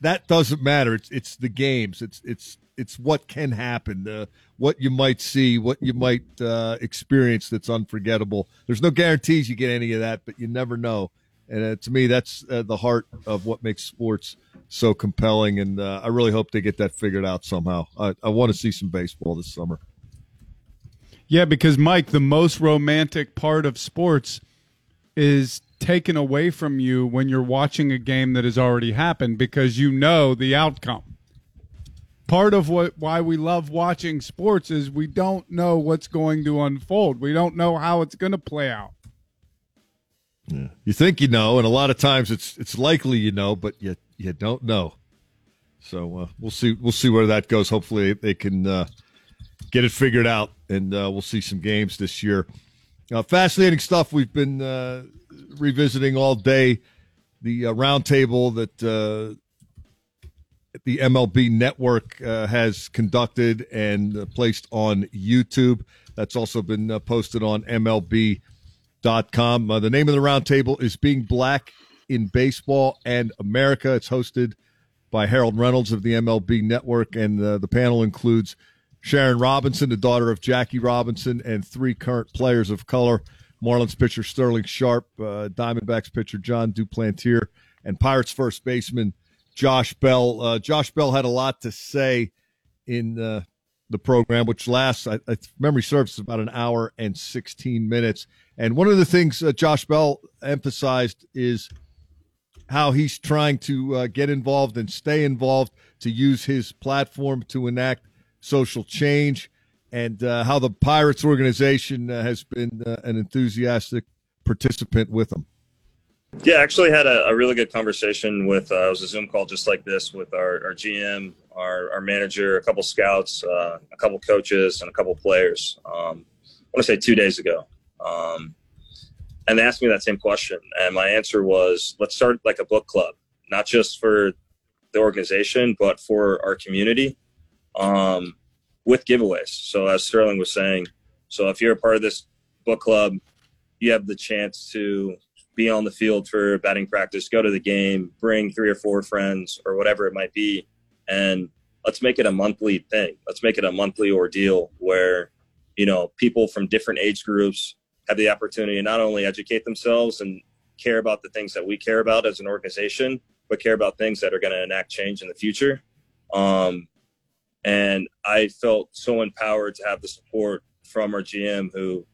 that doesn't matter. It's it's the games. It's it's it's what can happen, uh, what you might see, what you might uh, experience that's unforgettable. There's no guarantees you get any of that, but you never know. And uh, to me, that's uh, the heart of what makes sports so compelling. And uh, I really hope they get that figured out somehow. I, I want to see some baseball this summer. Yeah, because Mike, the most romantic part of sports is taken away from you when you're watching a game that has already happened because you know the outcome. Part of what why we love watching sports is we don't know what's going to unfold. We don't know how it's going to play out. Yeah. You think you know, and a lot of times it's it's likely you know, but you you don't know. So uh, we'll see we'll see where that goes. Hopefully they can uh, get it figured out, and uh, we'll see some games this year. Uh, fascinating stuff we've been uh, revisiting all day. The uh, roundtable that the MLB Network has conducted and placed on YouTube. That's also been posted on MLB com. Uh, the name of the roundtable is Being Black in Baseball and America. It's hosted by Harold Reynolds of the MLB Network, and uh, the panel includes Sharon Robinson, the daughter of Jackie Robinson, and three current players of color Marlins pitcher Sterling Sharp, uh, Diamondbacks pitcher Jon Duplantier, and Pirates first baseman Josh Bell. Uh, Josh Bell had a lot to say in uh, the program, which lasts, I, I, memory serves, about an hour and 16 minutes. And one of the things uh, Josh Bell emphasized is how he's trying to uh, get involved and stay involved to use his platform to enact social change, and uh, how the Pirates organization uh, has been uh, an enthusiastic participant with them. Yeah, actually had a, a really good conversation with. Uh, it was a Zoom call just like this with our, our GM, our, our manager, a couple scouts, uh, a couple coaches, and a couple players. Um, I want to say two days ago, um, and they asked me that same question, and my answer was, let's start like a book club, not just for the organization, but for our community, um, with giveaways. So as Sterling was saying, so if you're a part of this book club, you have the chance to be on the field for batting practice, go to the game, bring three or four friends or whatever it might be, and let's make it a monthly thing. Let's make it a monthly ordeal where you know people from different age groups have the opportunity to not only educate themselves and care about the things that we care about as an organization, but care about things that are going to enact change in the future. Um, and I felt so empowered to have the support from our GM who,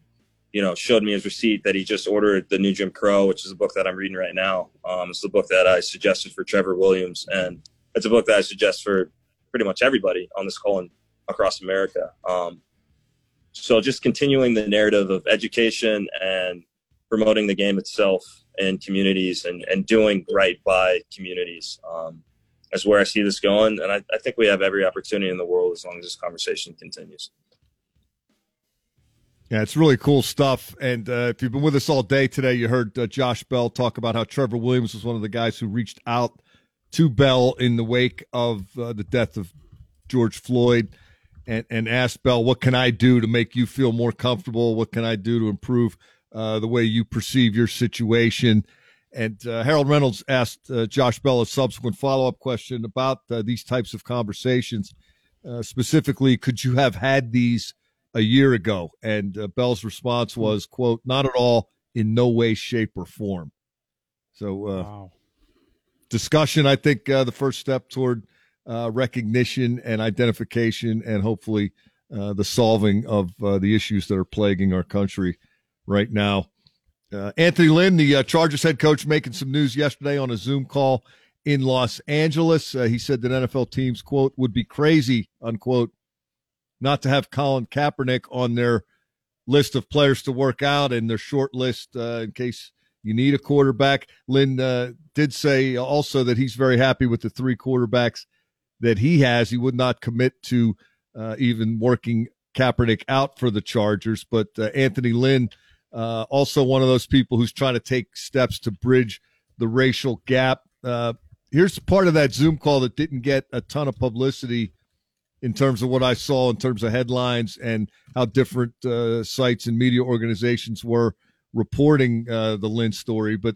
you know, showed me his receipt that he just ordered the new Jim Crow, which is a book that I'm reading right now. Um, it's the book that I suggested for Trevor Williams. And it's a book that I suggest for pretty much everybody on this call and across America. Um, so just continuing the narrative of education and promoting the game itself in communities and, and doing right by communities um, is where I see this going. And I, I think we have every opportunity in the world as long as this conversation continues. Yeah, it's really cool stuff. And uh, if you've been with us all day today, you heard uh, Josh Bell talk about how Trevor Williams was one of the guys who reached out to Bell in the wake of uh, the death of George Floyd and, and asked Bell, "What can I do to make you feel more comfortable? What can I do to improve uh, the way you perceive your situation?" And uh, Harold Reynolds asked uh, Josh Bell a subsequent follow up question about uh, these types of conversations. Uh, specifically, could you have had these a year ago? And uh, Bell's response was, "quote Not at all, in no way, shape, or form." So, wow. discussion. I think the first step toward recognition and identification, and hopefully the solving of the issues that are plaguing our country right now. Uh, Anthony Lynn, the uh, Chargers head coach, making some news yesterday on a Zoom call in Los Angeles. Uh, he said that NFL teams, quote, would be crazy, unquote, not to have Colin Kaepernick on their list of players to work out and their short list uh, in case you need a quarterback. Lynn uh, did say also that he's very happy with the three quarterbacks that he has. He would not commit to uh, even working Kaepernick out for the Chargers, but Anthony Lynn – uh, also, one of those people who's trying to take steps to bridge the racial gap. Uh, here's part of that Zoom call that didn't get a ton of publicity in terms of what I saw in terms of headlines and how different uh, sites and media organizations were reporting uh, the Lynn story. But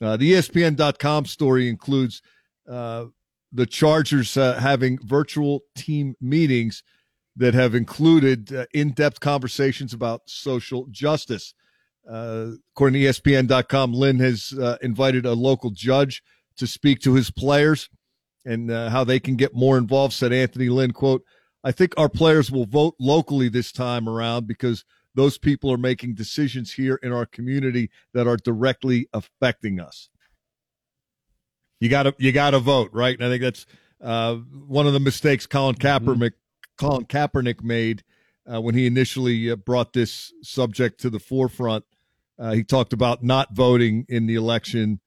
uh, the ESPN.com story includes uh, the Chargers having virtual team meetings that have included uh, in-depth conversations about social justice. Uh, according to ESPN.com, Lynn has uh, invited a local judge to speak to his players and uh, how they can get more involved. Said Anthony Lynn, "quote I think our players will vote locally this time around because those people are making decisions here in our community that are directly affecting us. You got to you got to vote, right? And I think that's uh, one of the mistakes Colin mm-hmm. Kaepernick mm-hmm. Colin Kaepernick made uh, when he initially uh, brought this subject to the forefront. Uh, he talked about not voting in the election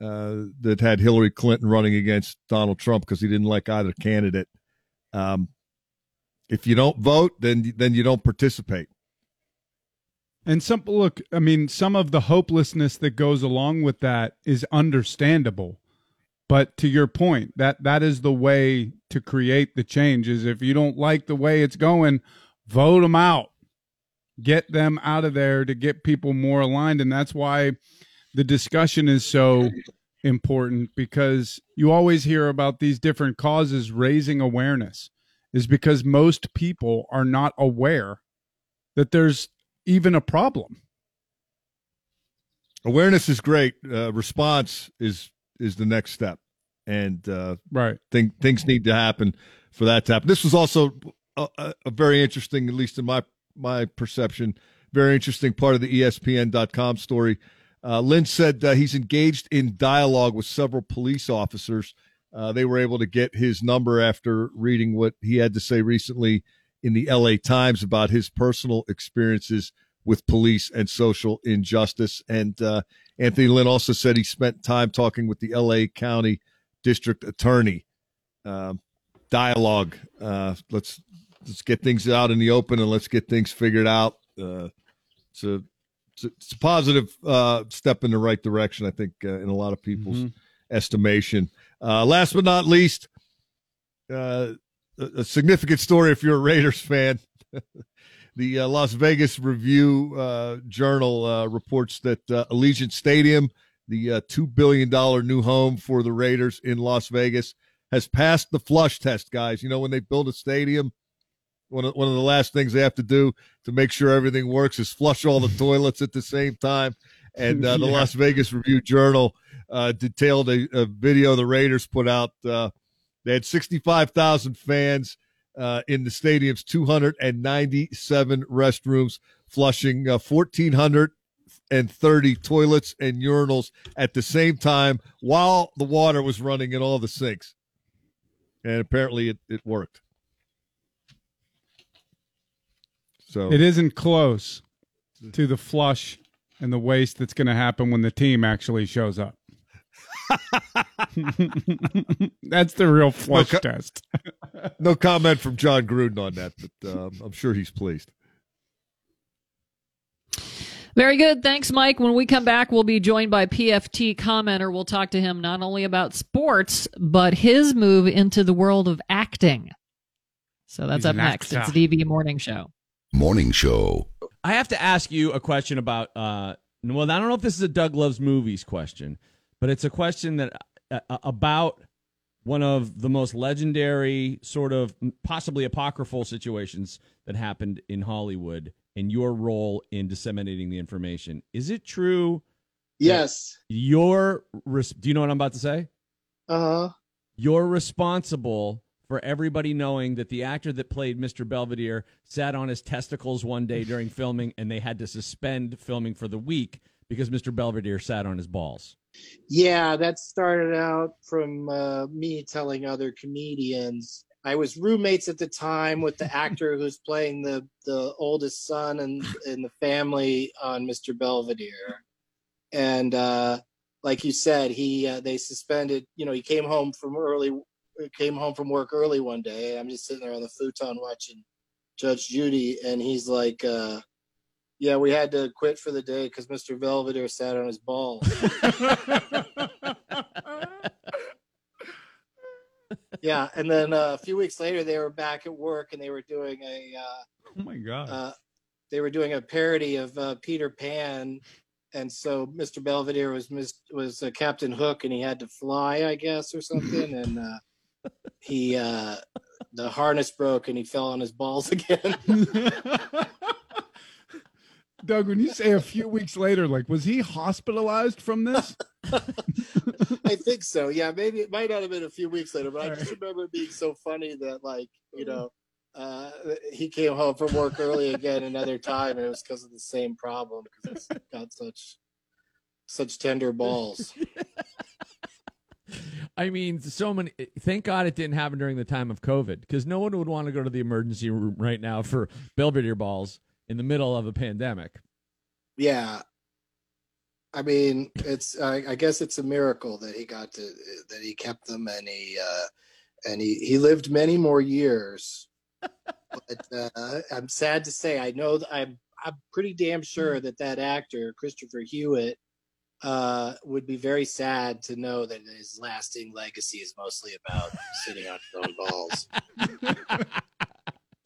uh, that had Hillary Clinton running against Donald Trump because he didn't like either candidate. Um, if you don't vote, then then you don't participate. And some look, I mean, some of the hopelessness that goes along with that is understandable. But to your point, that that is the way to create the change. Is if you don't like the way it's going, vote them out, get them out of there to get people more aligned. And that's why the discussion is so important because you always hear about these different causes raising awareness, is because most people are not aware that there's even a problem. Awareness is great. Uh, response is is the next step, and uh, right thing, things need to happen for that to happen. This was also a, a, very interesting, at least in my my perception, very interesting part of the ESPN.com story. Uh, Lynn said uh, he's engaged in dialogue with several police officers. Uh, they were able to get his number after reading what he had to say recently in the LA Times about his personal experiences with police and social injustice. And uh, Anthony Lynn also said he spent time talking with the LA County District Attorney. Um, dialogue. Uh, let's let's get things out in the open and let's get things figured out. Uh, it's a it's a, positive uh, step in the right direction, I think, uh, in a lot of people's mm-hmm. estimation. Uh, last but not least, uh, a, a, significant story if you're a Raiders fan. [laughs] the uh, Las Vegas Review uh, Journal reports that Allegiant Stadium, the $2 billion new home for the Raiders in Las Vegas, has passed the flush test, guys. You know, when they build a stadium, one of, one of the last things they have to do to make sure everything works is flush all the [laughs] toilets at the same time. And uh, the yeah. Las Vegas Review Journal uh, detailed a, a, video the Raiders put out. Uh, they had 65,000 fans uh, in the stadium's 297 restrooms, flushing 1,430 uh, toilets and urinals at the same time while the water was running in all the sinks. And apparently it, it worked. So it isn't close to the flush and the waste that's going to happen when the team actually shows up. [laughs] that's the real flush no co- test. [laughs] no comment from Jon Gruden on that, but um, I'm sure he's pleased. Very good. Thanks, Mike. When we come back, we'll be joined by PFT commenter. We'll talk to him not only about sports, but his move into the world of acting. So that's He's up next. Actor. It's DVE Morning Show. Morning Show. I have to ask you a question about. Uh, well, I don't know if this is a Doug Loves Movies question, but it's a question that uh, uh about one of the most legendary, sort of possibly apocryphal situations that happened in Hollywood and your role in disseminating the information. Is it true? Yes. You're. Do you know what I'm about to say? Uh huh. You're responsible for everybody knowing that the actor that played Mr. Belvedere sat on his testicles one day during filming and they had to suspend filming for the week because Mr. Belvedere sat on his balls. Yeah, that started out from uh, me telling other comedians. I was roommates at the time with the [laughs] actor who's playing the, the oldest son in, in the family on Mr. Belvedere. And uh, like you said, he uh, they suspended. You know, he came home from early, came home from work early one day. I'm just sitting there on the futon watching Judge Judy, and he's like, uh, "Yeah, we had to quit for the day because Mr. Belvedere sat on his balls." [laughs] yeah, and then uh, a few weeks later, they were back at work and they were doing a. Uh, oh my god! Uh, they were doing a parody of uh, Peter Pan and so Mr. Belvedere was was uh, Captain Hook, and he had to fly, I guess, or something, and uh, he uh, the harness broke, and he fell on his balls again. [laughs] Doug, when you say a few weeks later, like was he hospitalized from this? [laughs] I think so. Yeah, maybe it might not have been a few weeks later, but I just remember it being so funny that, like, you know, uh, he came home from work early again another time, and it was because of the same problem because it's got such such tender balls. [laughs] I mean, so many. Thank God it didn't happen during the time of COVID because no one would want to go to the emergency room right now for Belvedere balls in the middle of a pandemic. Yeah, I mean, it's. I, I guess it's a miracle that he got to that he kept them and he uh, and he he lived many more years [laughs] but uh, I'm sad to say, I know I'm I'm pretty damn sure that that actor Christopher Hewitt uh, would be very sad to know that his lasting legacy is mostly about sitting on his own balls. [laughs]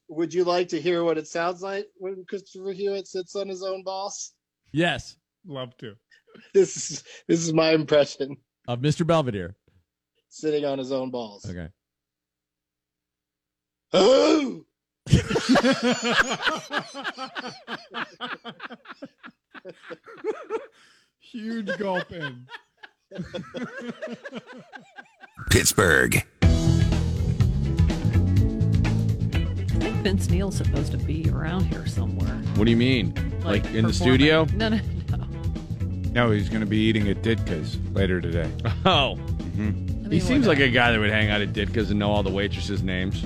would you like to hear what it sounds like when Christopher Hewitt sits on his own balls? Yes, love to. This is this is my impression of Mr. Belvedere sitting on his own balls. Okay. Oh. [laughs] [laughs] Huge gulp in. Pittsburgh. I think Vince Neil's supposed to be around here somewhere. What do you mean? Like, like in the studio? No, no, no. No, he's going to be eating at Ditka's later today. [laughs] Oh. Mm-hmm. I mean, he seems like a guy that would hang out at Ditka's and know all the waitresses' names.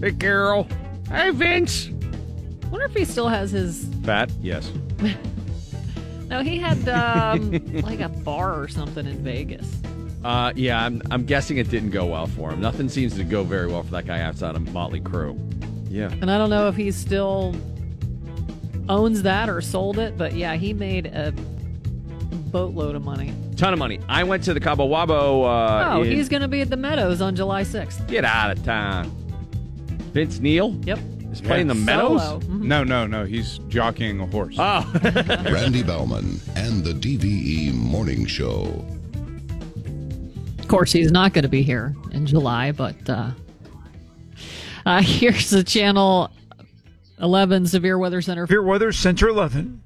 Hey, Carol. Hey, Vince. wonder if he still has his. Fat? Yes. [laughs] no, he had um, [laughs] like a bar or something in Vegas. Uh, yeah, I'm, I'm guessing it didn't go well for him. Nothing seems to go very well for that guy outside of Motley Crue. Yeah. And I don't know if he still owns that or sold it, but yeah, he made a boatload of money. Ton of money. I went to the Cabo Wabo. Uh, oh, in... he's going to be at the Meadows on July 6th. Get out of town. Vince Neil? Yep. Is playing the Meadows? Mm-hmm. No, no, no. He's jockeying a horse. Oh. [laughs] Randy Baumann and the DVE Morning Show. Of course, he's not going to be here in July, but uh, uh, [laughs] here's the Channel 11 Severe Weather Center. Severe Weather Center 11.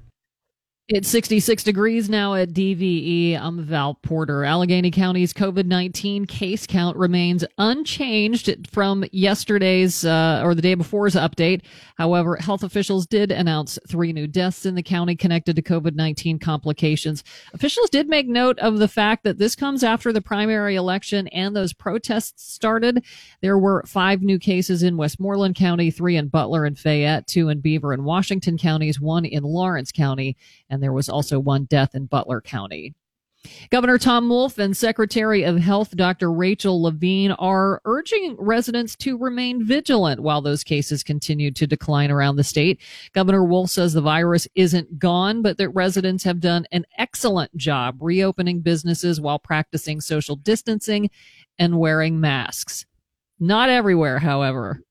It's 66 degrees now at DVE. I'm Val Porter. Allegheny County's COVID 19 case count remains unchanged from yesterday's uh, or the day before's update. However, health officials did announce three new deaths in the county connected to COVID 19 complications. Officials did make note of the fact that this comes after the primary election and those protests started. There were five new cases in Westmoreland County, three in Butler and Fayette, two in Beaver and Washington counties, one in Lawrence County and there was also one death in Butler County. Governor Tom Wolf and Secretary of Health Dr. Rachel Levine are urging residents to remain vigilant while those cases continue to decline around the state. Governor Wolf says the virus isn't gone, but that residents have done an excellent job reopening businesses while practicing social distancing and wearing masks. Not everywhere, however.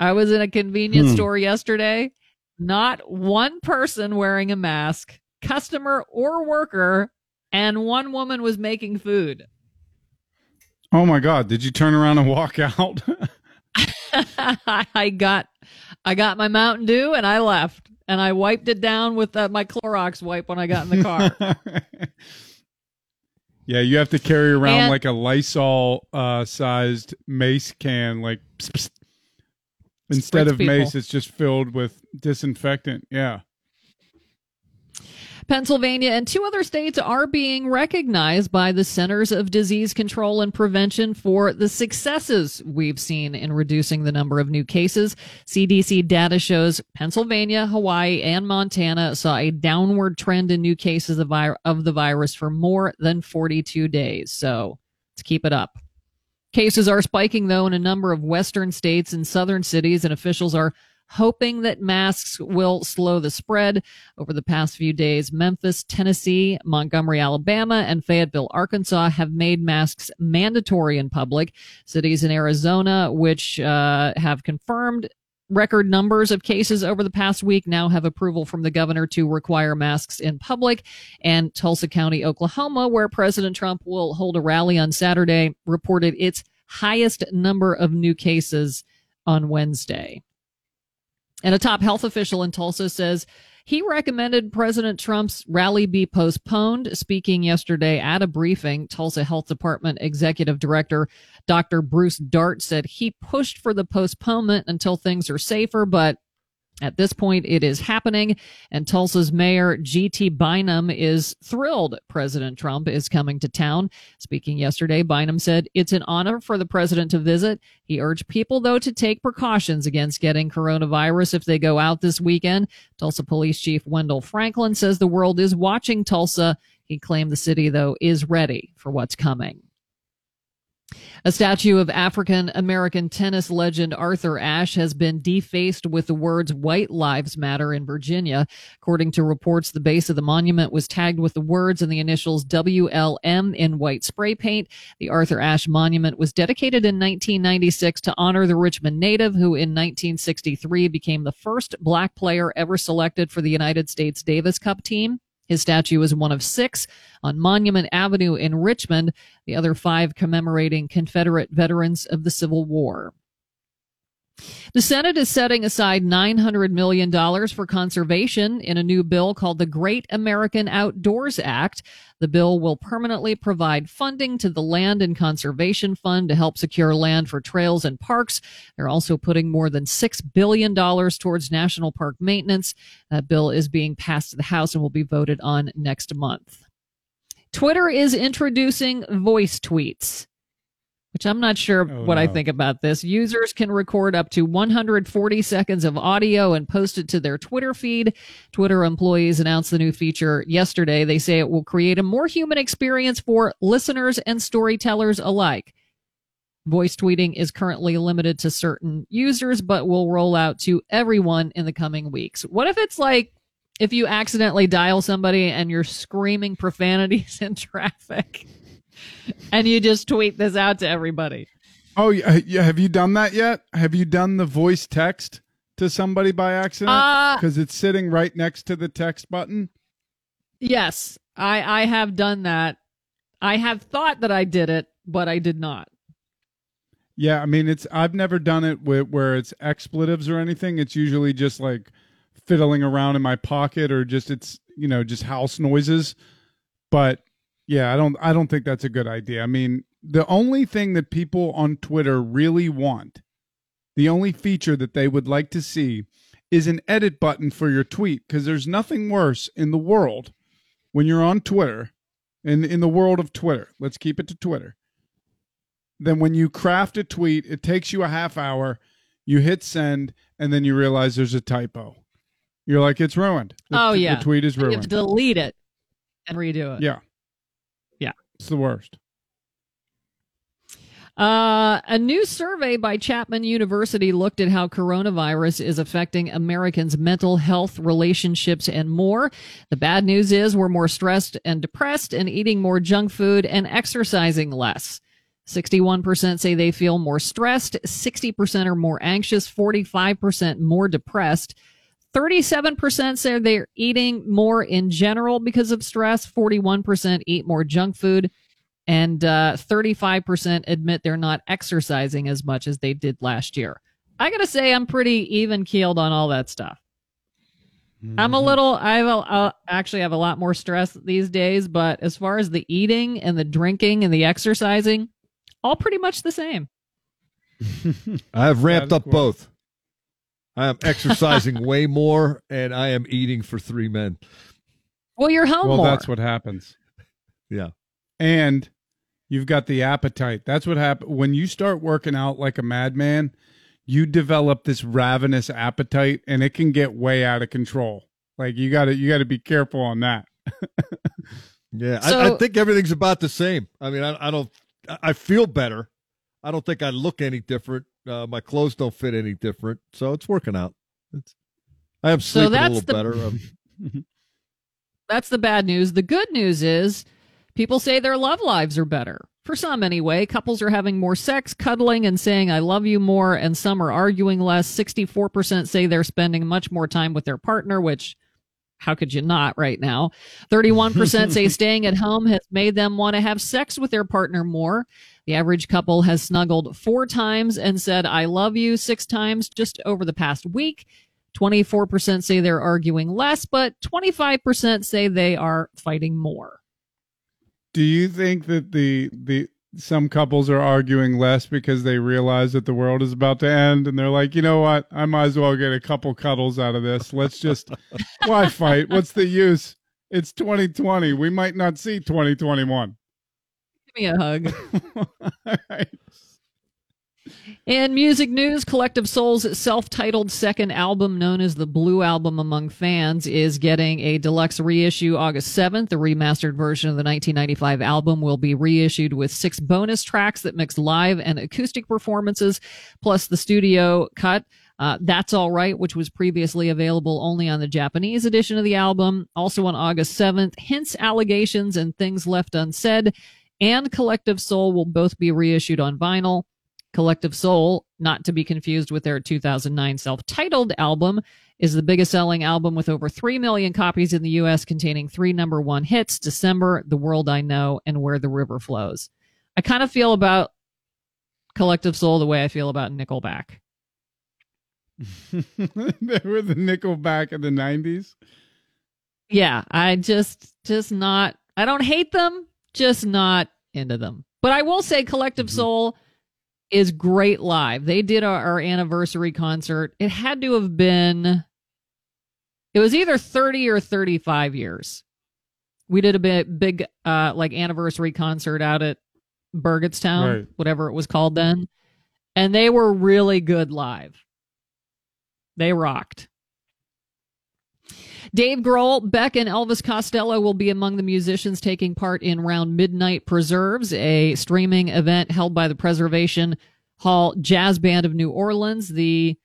I was in a convenience hmm. store yesterday. Not one person wearing a mask, customer or worker, and one woman was making food. Oh my God. Did you turn around and walk out? [laughs] [laughs] I got I got my Mountain Dew and I left and I wiped it down with uh, my Clorox wipe when I got in the car. [laughs] yeah, you have to carry around and, like a Lysol uh, sized mace can, like pss, pss. instead of people. mace, it's just filled with disinfectant. Yeah. Pennsylvania and two other states are being recognized by the Centers of Disease Control and Prevention for the successes we've seen in reducing the number of new cases. CDC data shows Pennsylvania, Hawaii, and Montana saw a downward trend in new cases of, of the virus for more than 42 days. So let's keep it up. Cases are spiking, though, in a number of western states and southern cities, and officials are hoping that masks will slow the spread. Over the past few days, Memphis, Tennessee, Montgomery, Alabama, and Fayetteville, Arkansas have made masks mandatory in public. Cities in Arizona, which uh, have confirmed record numbers of cases over the past week now have approval from the governor to require masks in public. And Tulsa County, Oklahoma, where President Trump will hold a rally on Saturday, reported its highest number of new cases on Wednesday. And a top health official in Tulsa says he recommended President Trump's rally be postponed. Speaking yesterday at a briefing, Tulsa Health Department Executive Director Dr. Bruce Dart said he pushed for the postponement until things are safer, but at this point, it is happening, and Tulsa's mayor, G.T. Bynum, is thrilled President Trump is coming to town. Speaking yesterday, Bynum said, It's an honor for the president to visit. He urged people, though, to take precautions against getting coronavirus if they go out this weekend. Tulsa Police Chief Wendell Franklin says the world is watching Tulsa. He claimed the city, though, is ready for what's coming. A statue of African American tennis legend Arthur Ashe has been defaced with the words White Lives Matter in Virginia. According to reports, the base of the monument was tagged with the words and the initials WLM in white spray paint. The Arthur Ashe monument was dedicated in 1996 to honor the Richmond native who in 1963 became the first black player ever selected for the United States Davis Cup team. His statue is one of six on Monument Avenue in Richmond, the other five commemorating Confederate veterans of the Civil War. The Senate is setting aside $900 million for conservation in a new bill called the Great American Outdoors Act. The bill will permanently provide funding to the Land and Conservation Fund to help secure land for trails and parks. They're also putting more than $6 billion towards national park maintenance. That bill is being passed to the House and will be voted on next month. Twitter is introducing voice tweets which I'm not sure oh, what no. I think about this. Users can record up to 140 seconds of audio and post it to their Twitter feed. Twitter employees announced the new feature yesterday. They say it will create a more human experience for listeners and storytellers alike. Voice tweeting is currently limited to certain users, but will roll out to everyone in the coming weeks. What if it's like if you accidentally dial somebody and you're screaming [laughs] profanities in traffic? And you just tweet this out to everybody. Oh yeah, have you done that yet? Have you done the voice text to somebody by accident because uh, it's sitting right next to the text button? Yes, I I have done that. I have thought that I did it, but I did not. Yeah, I mean it's I've never done it with where it's expletives or anything. It's usually just like fiddling around in my pocket or just it's you know just house noises. But yeah, I don't I don't think that's a good idea. I mean, the only thing that people on Twitter really want, the only feature that they would like to see is an edit button for your tweet because there's nothing worse in the world when you're on Twitter in in the world of Twitter. Let's keep it to Twitter. Then when you craft a tweet, it takes you a half hour, you hit send and then you realize there's a typo. You're like it's ruined. The, oh yeah. The tweet is ruined. delete it and redo it. Yeah. It's the worst. Uh, a new survey by Chapman University looked at how coronavirus is affecting Americans' mental health, relationships, and more. The bad news is we're more stressed and depressed and eating more junk food and exercising less. 61% say they feel more stressed, 60% are more anxious, 45% more depressed. 37% say they're eating more in general because of stress, 41% eat more junk food, and uh, 35% admit they're not exercising as much as they did last year. I gotta say, I'm pretty even keeled on all that stuff. Mm-hmm. I'm a little, I have a, uh, actually have a lot more stress these days, but as far as the eating and the drinking and the exercising, all pretty much the same. [laughs] I have ramped up both. I am exercising [laughs] way more, and I am eating for three men. Well, you're home. Well, more. that's what happens. Yeah, and you've got the appetite. That's what happens when you start working out like a madman. You develop this ravenous appetite, and it can get way out of control. Like you got to you got to be careful on that. [laughs] yeah, so, I, I, think everything's about the same. I mean, I, I don't I feel better. I don't think I look any different. Uh, my clothes don't fit any different, so it's working out. It's, I am sleeping so a little the, better. Um, [laughs] that's the bad news. The good news is people say their love lives are better. For some, anyway, couples are having more sex, cuddling, and saying "I love you" more, and some are arguing less. Sixty-four percent say they're spending much more time with their partner, which how could you not right now? [laughs] 31% say staying at home has made them want to have sex with their partner more. The average couple has snuggled four times and said, I love you six times just over the past week. 24% say they're arguing less, but 25% say they are fighting more. Do you think that the the some couples are arguing less because they realize that the world is about to end and they're like, you know what? I might as well get a couple cuddles out of this. Let's just, [laughs] why fight? What's the use? It's 2020. We might not see 2021. Give me a hug. [laughs] All right. In music news, Collective Soul's self titled second album, known as the Blue Album among fans, is getting a deluxe reissue August 7th. The remastered version of the 1995 album will be reissued with six bonus tracks that mix live and acoustic performances, plus the studio cut. Uh, That's All Right, which was previously available only on the Japanese edition of the album. Also on August 7th, Hints, Allegations, and Things Left Unsaid and Collective Soul will both be reissued on vinyl. Collective Soul, not to be confused with their 2009 self titled album, is the biggest selling album with over 3 million copies in the US, containing three number one hits December, The World I Know, and Where the River Flows. I kind of feel about Collective Soul the way I feel about Nickelback. [laughs] they were the Nickelback of the 90s. Yeah, I just, just not, I don't hate them, just not into them. But I will say Collective mm-hmm. Soul is great live. They did our, our, anniversary concert. It had to have been, it was either 30 or 35 years. We did a big, big, uh, like anniversary concert out at Burgettstown, right. whatever it was called then. And they were really good live. They rocked. Dave Grohl, Beck, and Elvis Costello will be among the musicians taking part in Round Midnight Preserves, a streaming event held by the Preservation Hall Jazz Band of New Orleans. The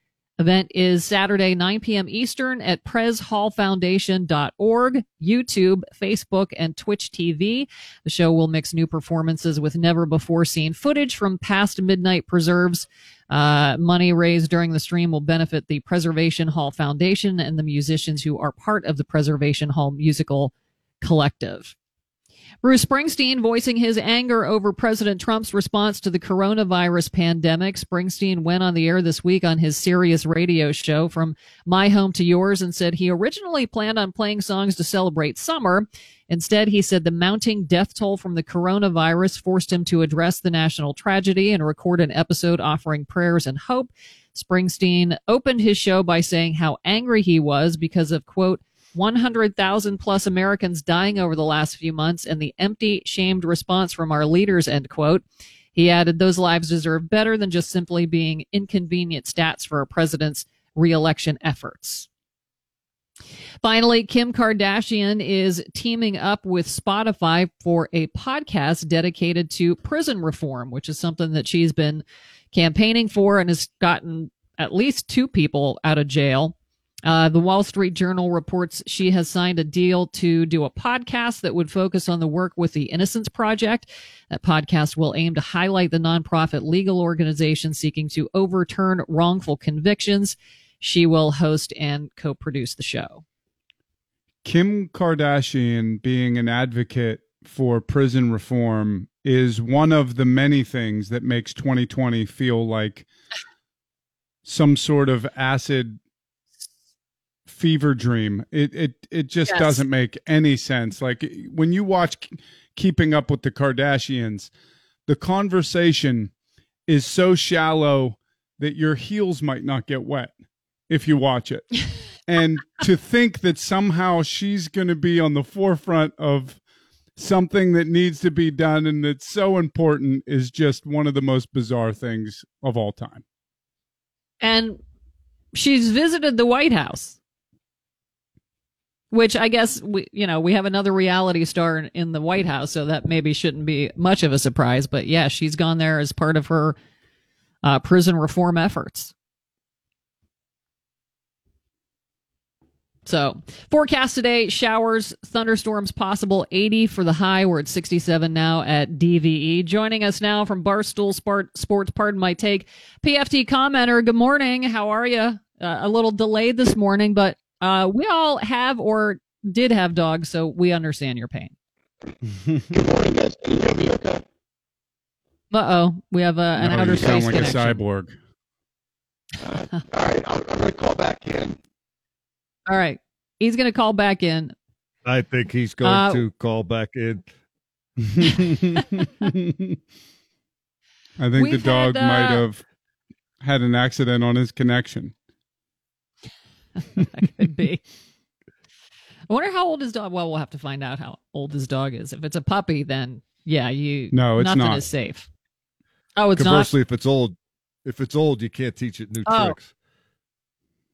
event is Saturday, 9 p.m. Eastern at prezhallfoundation.org, YouTube, Facebook, and Twitch TV. The show will mix new performances with never before seen footage from past Midnight Preserves. Uh, money raised during the stream will benefit the Preservation Hall Foundation and the musicians who are part of the Preservation Hall Musical Collective. Bruce Springsteen voicing his anger over President Trump's response to the coronavirus pandemic. Springsteen went on the air this week on his Sirius radio show from My Home to Yours and said he originally planned on playing songs to celebrate summer. Instead, he said the mounting death toll from the coronavirus forced him to address the national tragedy and record an episode offering prayers and hope. Springsteen opened his show by saying how angry he was because of, quote, 100,000 plus Americans dying over the last few months and the empty, shamed response from our leaders, end quote. He added, those lives deserve better than just simply being inconvenient stats for a president's reelection efforts. Finally, Kim Kardashian is teaming up with Spotify for a podcast dedicated to prison reform, which is something that she's been campaigning for and has gotten at least two people out of jail. Uh, the Wall Street Journal reports she has signed a deal to do a podcast that would focus on the work with the Innocence Project. That podcast will aim to highlight the nonprofit legal organization seeking to overturn wrongful convictions. She will host and co produce the show. Kim Kardashian being an advocate for prison reform is one of the many things that makes 2020 feel like some sort of acid fever dream. It it it just yes. doesn't make any sense. Like when you watch Keeping Up with the Kardashians, the conversation is so shallow that your heels might not get wet if you watch it. [laughs] and to think that somehow she's going to be on the forefront of something that needs to be done and that's so important is just one of the most bizarre things of all time. And she's visited the White House which I guess we, you know, we have another reality star in, the White House, so that maybe shouldn't be much of a surprise. But yeah, she's gone there as part of her uh, prison reform efforts. So, forecast today showers, thunderstorms possible, 80 for the high. We're at 67 now at DVE. Joining us now from Barstool Sports, pardon my take, PFT commenter. Good morning. How are you? Uh, a little delayed this morning, but uh, we all have or did have dogs, so we understand your pain. Good morning, guys. Can you hear me okay? Uh oh, we have a, an no, outer you space sound like connection. a cyborg. Uh, all right, I'm, I'm going to call back in. All right, he's going to call back in. I think he's going uh, to call back in. [laughs] I think the dog had, uh, might have had an accident on his connection. [laughs] that could be. I wonder how old his dog. Well, we'll have to find out how old his dog is. If it's a puppy, then yeah, you no, it's nothing not. is safe. Oh, it's Conversely, not. if it's old, if it's old, you can't teach it new oh. tricks.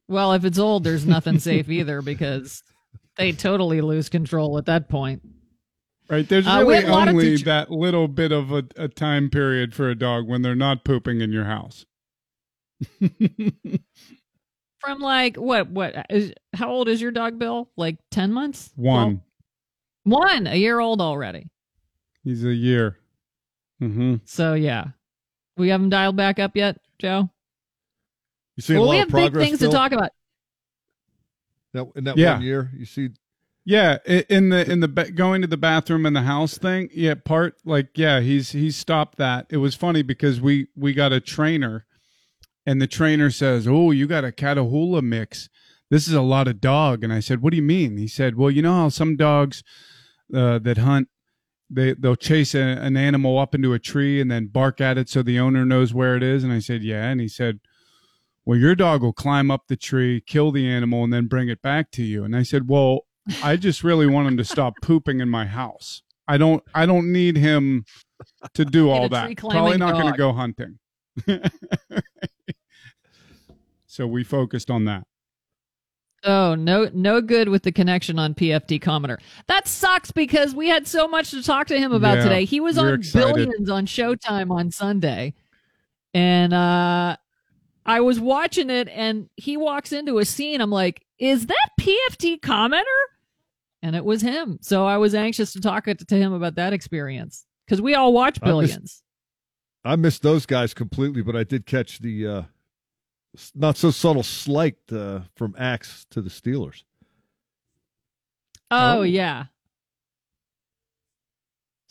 Well, if it's old, there's nothing [laughs] safe either because they totally lose control at that point. Right. There's uh, really only that little bit of a, a time period for a dog when they're not pooping in your house. [laughs] From like what? What is? How old is your dog, Bill? Like ten months? One. Well, one, a year old already. He's a year. Mm-hmm. So yeah, we haven't dialed back up yet, Joe. You see well, a lot we have of progress, big things Bill? to talk about. That, in that Yeah. one year, you see. Yeah, in the in the ba- going to the bathroom in the house thing. Yeah, part like yeah, he's he's stopped that. It was funny because we we got a trainer, and the trainer says, "Oh, you got a Catahoula mix. This is a lot of dog." And I said, "What do you mean?" He said, "Well, you know how some dogs uh, that hunt." They they'll chase a, an animal up into a tree and then bark at it so the owner knows where it is. And I said, yeah. And he said, well, your dog will climb up the tree, kill the animal, and then bring it back to you. And I said, well, I just really want him to stop [laughs] pooping in my house. I don't I don't need him to do all that. Probably not going to go hunting. [laughs] so we focused on that. Oh, no no good with the connection on PFT commenter. That sucks because we had so much to talk to him about Yeah, today. He was on excited. Billions on Showtime on Sunday. And uh I was watching it and he walks into a scene. I'm like, "Is that PFT commenter?" And it was him. So I was anxious to talk to him about that experience cuz we all watch I missed- Billions. I missed those guys completely, but I did catch the uh, s- not so subtle slight uh, from Axe to the Steelers. Oh, Oh. yeah.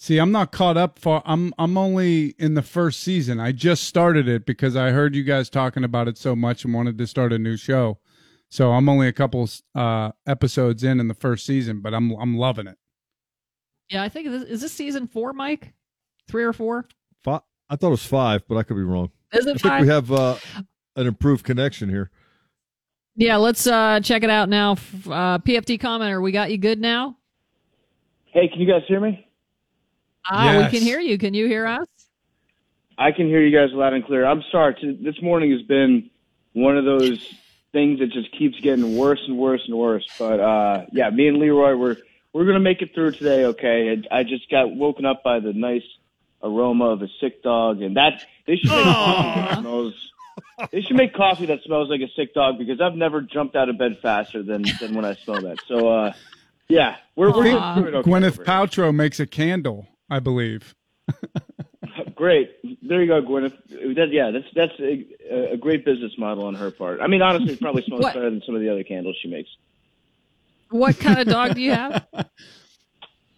See, I'm not caught up for I'm I'm only in the first season. I just started it because I heard you guys talking about it so much and wanted to start a new show. So I'm only a couple uh episodes in in the first season, but I'm I'm loving it. Yeah, I think this, is this season 4, Mike? 3 or 4? Five, I thought it was five, but I could be wrong. Is it I think five? we have uh, an improved connection here. Yeah, let's uh check it out now. Uh, PFT commenter, we got you good now? Hey, can you guys hear me? Ah, Yes. we can hear you. Can you hear us? I can hear you guys loud and clear. I'm sorry. t- This morning has been one of those things that just keeps getting worse and worse and worse. But uh, yeah, me and Leroy, we're we're gonna make it through today. Okay. I, I just got woken up by the nice aroma of a sick dog, and that they should make a puppy that smells they should make coffee that smells like a sick dog because I've never jumped out of bed faster than than when I smell that. So, uh, yeah, we're we're Gwyneth, doing okay Gwyneth Paltrow makes a candle, I believe. [laughs] Great, there you go, Gwyneth. That, yeah, that's that's a, a great business model on her part. I mean, honestly, it probably smells What? better than some of the other candles she makes. What kind of dog do you have? [laughs]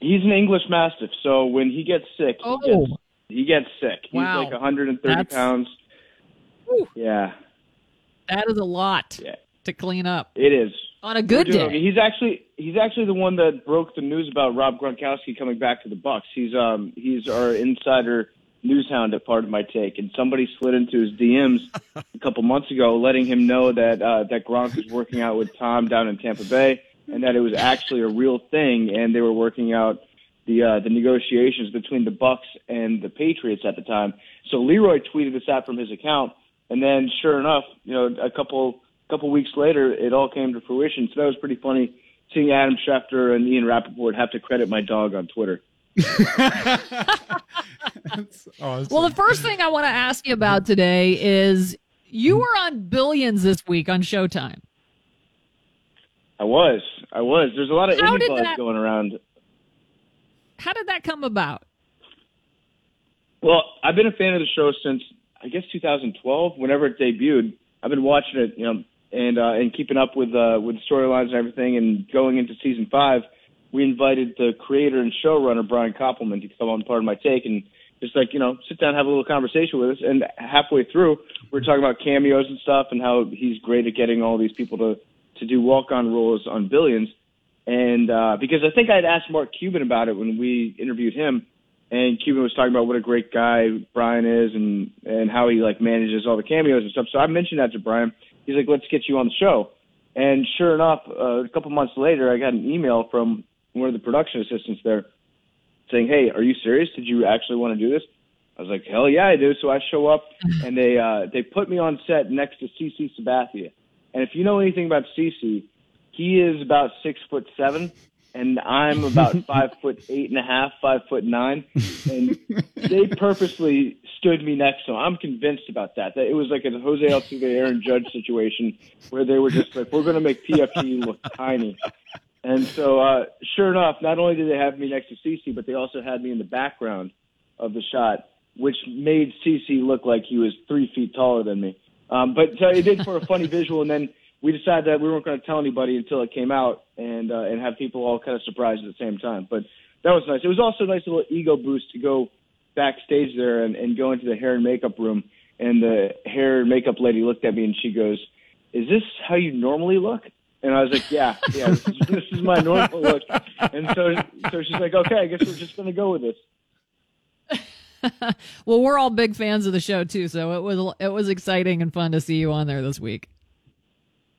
He's an English Mastiff, so when he gets sick, he Oh. gets, he gets sick. He's like 130 That's- pounds. Yeah, That is a lot Yeah. to clean up it is. on a good day. okay. He's actually he's actually the one that broke the news about Rob Gronkowski coming back to the Bucs. He's um he's our insider news hound at Pardon My Take, and somebody slid into his DMs [laughs] a couple months ago, letting him know that uh, that Gronk was working out with Tom down in Tampa Bay, and that it was actually a real thing, and they were working out the uh, the negotiations between the Bucs and the Patriots at the time. So Leroy tweeted this out from his account, and then sure enough, you know, a couple couple weeks later, it all came to fruition. So that was pretty funny seeing Adam Schefter and Ian Rapoport have to credit my dog on Twitter. [laughs] Well, the first thing I want to ask you about today is you were on Billions this week on Showtime. I was, I was. There's a lot of How indie buzz that- going around. How did that come about? Well, I've been a fan of the show since I guess 2012. Whenever it debuted, I've been watching it, you know, and uh, and keeping up with uh, with storylines and everything. And going into season five, we invited the creator and showrunner Brian Koppelman to come on Pardon My Take and just like you know sit down have a little conversation with us. And halfway through, we are talking about cameos and stuff and how he's great at getting all these people to to do walk on roles on Billions. And uh, because I think I'd asked Mark Cuban about it when we interviewed him, and Cuban was talking about what a great guy Brian is and and how he like manages all the cameos and stuff. So I mentioned that to Brian. He's like, "Let's get you on the show." And sure enough, uh, a couple months later, I got an email from one of the production assistants there saying, "Hey, are you serious? Did you actually want to do this?" I was like, "Hell yeah, I do." So I show up, [laughs] and they uh, they put me on set next to CC Sabathia. And if you know anything about CC, he is about six foot seven, and I'm about [laughs] five foot eight and a half, five foot nine, and they purposely stood me next to him. I'm convinced about that. That it was like a Jose Altuve, Aaron Judge situation where they were just like, "We're going to make PFT look tiny." And so, uh, sure enough, not only did they have me next to CC, but they also had me in the background of the shot, which made CC look like he was three feet taller than me. Um, but so it did for a funny visual, and then we decided that we weren't going to tell anybody until it came out, and uh, and have people all kind of surprised at the same time. But that was nice. It was also a nice little ego boost to go backstage there and, and go into the hair and makeup room, and the hair and makeup lady looked at me and she goes, "Is this how you normally look?" And I was like, "Yeah, yeah, this is, this is my normal look." And so so she's like, "Okay, I guess we're just going to go with this." [laughs] Well, we're all big fans of the show too, so it was it was exciting and fun to see you on there this week.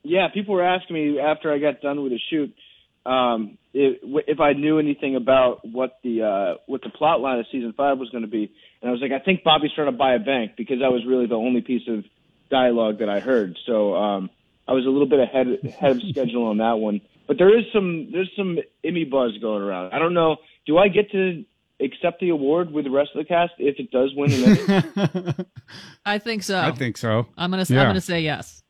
Yeah, people were asking me after I got done with the shoot um, if, if I knew anything about what the uh, what the plot line of season five was going to be, and I was like, I think Bobby's trying to buy a bank because that was really the only piece of dialogue that I heard. So um, I was a little bit ahead ahead of [laughs] schedule on that one. But there is some there's some Emmy buzz going around. I don't know. Do I get to accept the award with the rest of the cast if it does win an Emmy? [laughs] I think so. I think so. I'm gonna Yeah. I'm gonna say yes.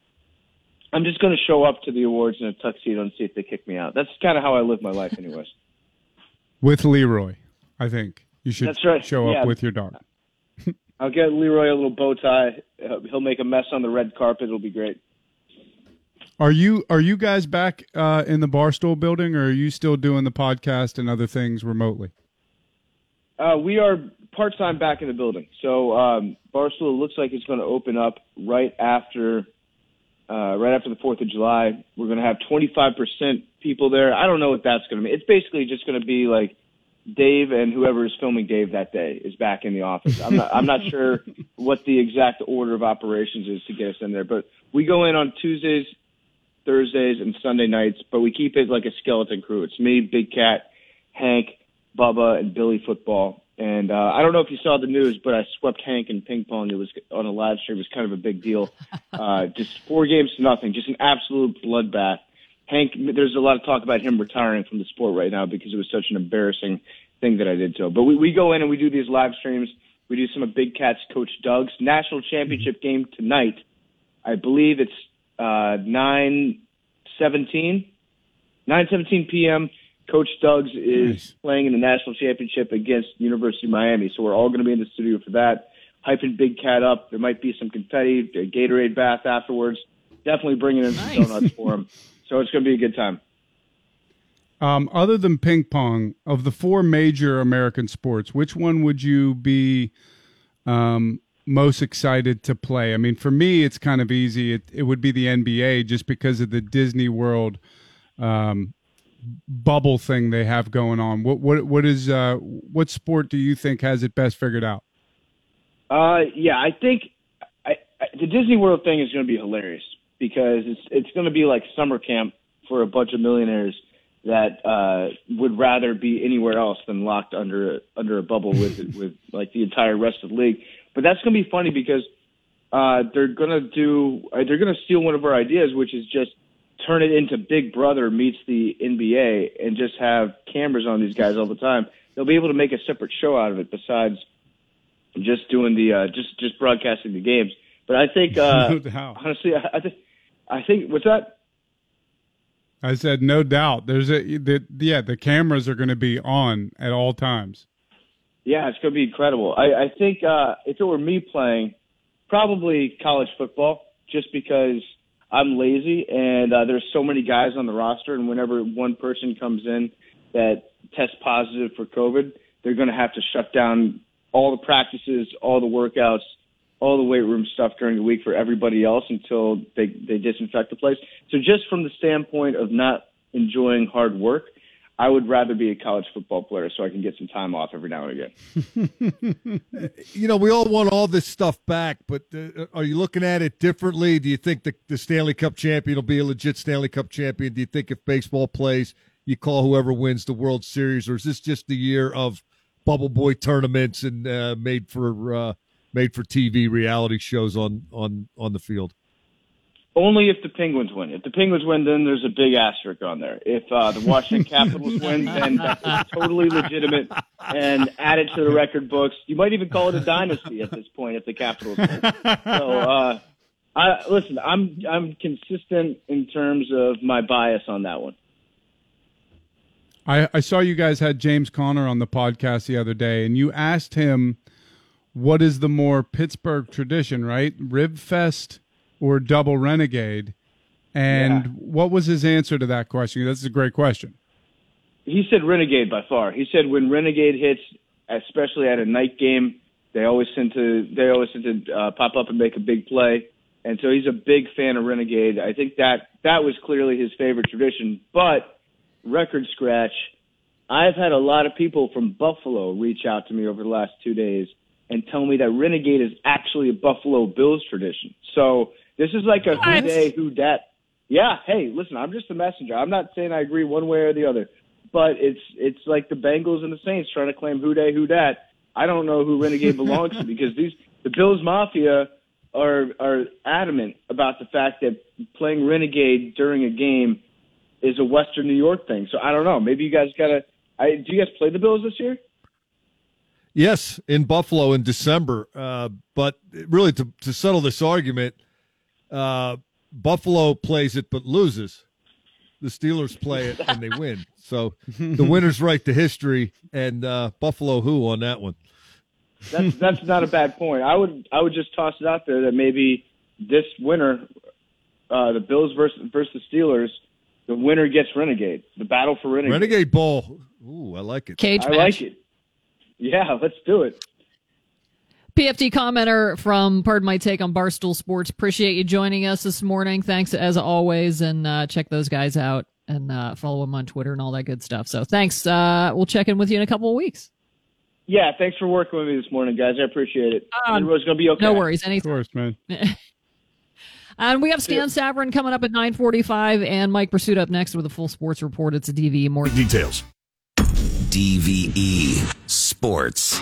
I'm just going to show up to the awards in a tuxedo and see if they kick me out. That's kind of how I live my life, anyways. [laughs] With Leroy, I think you should That's right. show Yeah. up with your dog. [laughs] I'll get Leroy a little bow tie. He'll make a mess on the red carpet. It'll be great. Are you are you guys back uh, in the Barstool building, or are you still doing the podcast and other things remotely? Uh, we are part time back in the building. So um, Barstool looks like it's going to open up right after uh, right after the Fourth of July. We're going to have 25% people there. I don't know what that's going to mean. It's basically just going to be like Dave and whoever is filming Dave that day is back in the office. I'm not, I'm not [laughs] sure what the exact order of operations is to get us in there, but we go in on Tuesdays, Thursdays, and Sunday nights, but we keep it like a skeleton crew. It's me, Big Cat, Hank, Bubba, and Billy Football. And uh, I don't know if you saw the news, but I swept Hank in ping pong. It was on a live stream. It was kind of a big deal. [laughs] Uh, just four games to nothing. Just an absolute bloodbath. Hank, there's a lot of talk about him retiring from the sport right now because it was such an embarrassing thing that I did to him. But we, we go in and we do these live streams. We do some of Big Cat's Coach Doug's national championship game tonight I believe it's uh, 9 17. 9:17 p.m. Coach Doug's is nice. playing in the national championship against University of Miami, so we're all going to be in the studio for that, hyping Big Cat up. There might be some confetti, a Gatorade bath afterwards. Definitely bringing in nice. some donuts for him. [laughs] So it's going to be a good time. Um, other than ping pong, of the four major American sports, which one would you be um, most excited to play? I mean, for me, it's kind of easy. It, it would be the NBA just because of the Disney World um, bubble thing they have going on. What what what is uh, what sport do you think has it best figured out? Uh, yeah, I think I, I, the Disney World thing is going to be hilarious because it's it's going to be like summer camp for a bunch of millionaires that uh, would rather be anywhere else than locked under a, under a bubble with [laughs] with like the entire rest of the league. But that's going to be funny because uh, they're going to do uh, they're going to steal one of our ideas, which is just turn it into Big Brother meets the NBA and just have cameras on these guys all the time. They'll be able to make a separate show out of it besides just doing the uh, just just broadcasting the games. But I think [laughs] uh, no honestly, I, I think I think what's that? I said no doubt. There's a the, yeah the cameras are going to be on at all times. Yeah, it's going to be incredible. I, I think uh, if it were me playing, probably college football, just because I'm lazy and uh, there's so many guys on the roster, and whenever one person comes in that tests positive for COVID, they're going to have to shut down all the practices, all the workouts, all the weight room stuff during the week for everybody else until they they disinfect the place. So just from the standpoint of not enjoying hard work, I would rather be a college football player so I can get some time off every now and again. [laughs] you know, we all want all this stuff back, but uh, are you looking at it differently? Do you think the, the Stanley Cup champion will be a legit Stanley Cup champion? Do you think if baseball plays, you call whoever wins the World Series, or is this just the year of bubble boy tournaments and uh, made for uh, made for TV reality shows on on on the field? Only if the Penguins win. If the Penguins win, then there's a big asterisk on there. If uh, the Washington Capitals [laughs] win, then that's totally legitimate and add it to the record books. You might even call it a dynasty at this point if the Capitals win. So, uh, I, listen, I'm I'm consistent in terms of my bias on that one. I, I saw you guys had James Conner on the podcast the other day, and you asked him what is the more Pittsburgh tradition, right? Rib Fest or Double Renegade? And yeah. what was his answer to that question? That's a great question. He said Renegade by far. He said when Renegade hits, especially at a night game, they always tend to they always tend to uh, pop up and make a big play. And so he's a big fan of Renegade. I think that that was clearly his favorite tradition. But record scratch, I've had a lot of people from Buffalo reach out to me over the last two days and tell me that Renegade is actually a Buffalo Bills tradition. So this is like a who day, who dat. Yeah, hey, listen, I'm just a messenger. I'm not saying I agree one way or the other, but it's it's like the Bengals and the Saints trying to claim who day, who dat. I don't know who Renegade belongs to [laughs] because these the Bills Mafia are are adamant about the fact that playing Renegade during a game is a Western New York thing. So I don't know. Maybe you guys gotta. I, do you guys play the Bills this year? Yes, in Buffalo in December. Uh, but really, to to settle this argument, uh, Buffalo plays it but loses. The Steelers play it and they [laughs] win. So the winner's right to history, and uh, Buffalo who on that one. That's that's not a bad point. I would I would just toss it out there that maybe this winter, uh, the Bills versus versus the Steelers, the winner gets Renegade. The battle for Renegade. Renegade Bowl. Ooh, I like it. Cage I match. like it. Yeah, let's do it. PFT commenter from Pardon My Take on Barstool Sports. Appreciate you joining us this morning. Thanks as always, and uh, check those guys out and uh, follow them on Twitter and all that good stuff. So thanks. Uh, we'll check in with you in a couple of weeks. Yeah, thanks for working with me this morning, guys. I appreciate it. Um, Everyone's going to be okay. No worries. Any of course, man. [laughs] and we have Stan Savran coming up at 945 and Mike Prisuta up next with a full sports report. It's a DVE. More details. DVE Sports.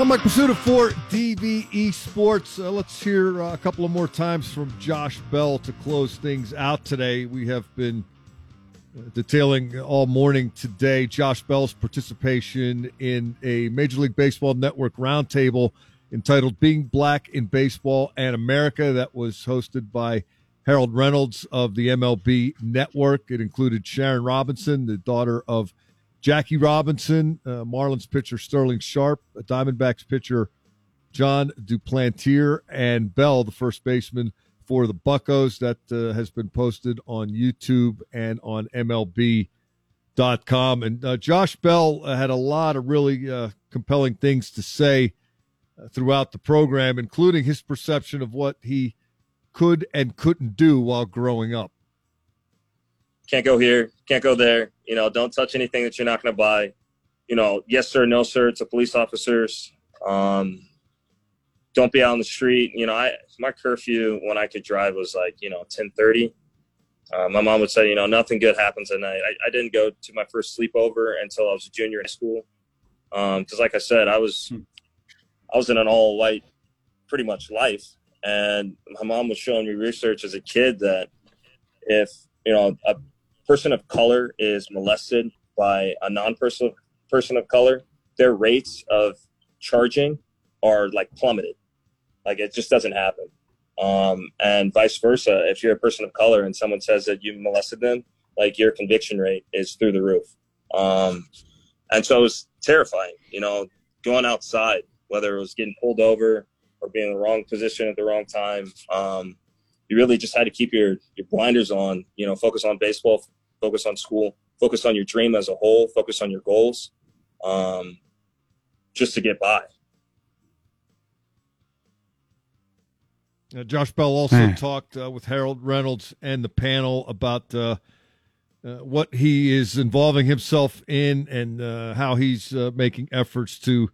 I'm Mike of for DVE Sports. Uh, let's hear uh, a couple of more times from Josh Bell to close things out today. We have been uh, detailing all morning today Josh Bell's participation in a Major League Baseball Network roundtable entitled Being Black in Baseball and America. That was hosted by Harold Reynolds of the MLB Network. It included Sharon Robinson, the daughter of Jackie Robinson, uh, Marlins pitcher Sterling Sharp, Diamondbacks pitcher Jon Duplantier, and Bell, the first baseman for the Buckos. That uh, has been posted on YouTube and on MLB.com. And uh, Josh Bell had a lot of really uh, compelling things to say uh, throughout the program, including his perception of what he could and couldn't do while growing up. Can't go here, can't go there. You know, don't touch anything that you're not going to buy. You know, yes sir, no sir to police officers. Um, don't be out on the street. You know, I my curfew when I could drive was like you know ten thirty. Uh, my mom would say, you know, nothing good happens at night. I, I, didn't go to my first sleepover until I was a junior in high school. Because, um, like I said, I was hmm. I was in an all white, pretty much life, and my mom was showing me research as a kid that if you know a person of color is molested by a non-person person of color, their rates of charging are like plummeted. Like it just doesn't happen. Um, and vice versa. If you're a person of color and someone says that you molested them, like your conviction rate is through the roof. Um, and so it was terrifying, you know, going outside, whether it was getting pulled over or being in the wrong position at the wrong time. Um, you really just had to keep your, your blinders on, you know, focus on baseball, focus on school, focus on your dream as a whole, focus on your goals, um, just to get by. Uh, Josh Bell also talked uh, with Harold Reynolds and the panel about uh, uh what he is involving himself in and uh, how he's uh, making efforts to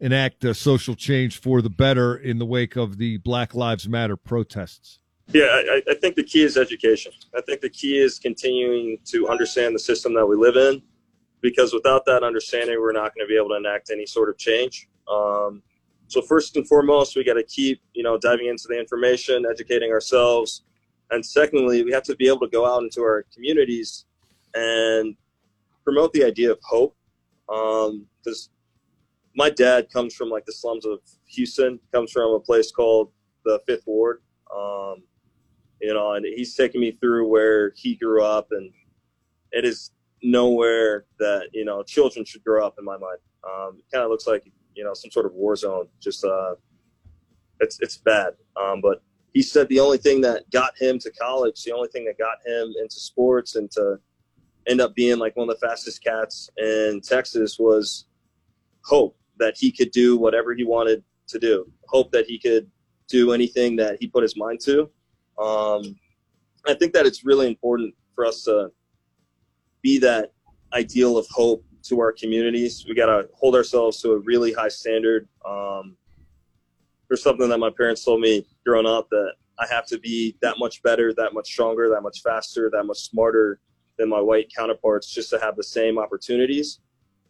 enact social change for the better in the wake of the Black Lives Matter protests. Yeah, I, I think the key is education. I think the key is continuing to understand the system that we live in, because without that understanding, we're not going to be able to enact any sort of change. Um, so first and foremost, we got to keep, you know, diving into the information, educating ourselves. And secondly, we have to be able to go out into our communities and promote the idea of hope. Because um, my dad comes from like the slums of Houston, comes from a place called the Fifth Ward. Um, you know, and he's taking me through where he grew up, and it is nowhere that you know children should grow up in my mind. Um, it kind of looks like you know some sort of war zone. Just uh, it's it's bad. Um, but he said the only thing that got him to college, the only thing that got him into sports and to end up being like one of the fastest cats in Texas was hope that he could do whatever he wanted to do. Hope that he could do anything that he put his mind to. Um, I think that it's really important for us to be that ideal of hope to our communities. We got to hold ourselves to a really high standard. Um, there's something that my parents told me growing up that I have to be that much better, that much stronger, that much faster, that much smarter than my white counterparts just to have the same opportunities.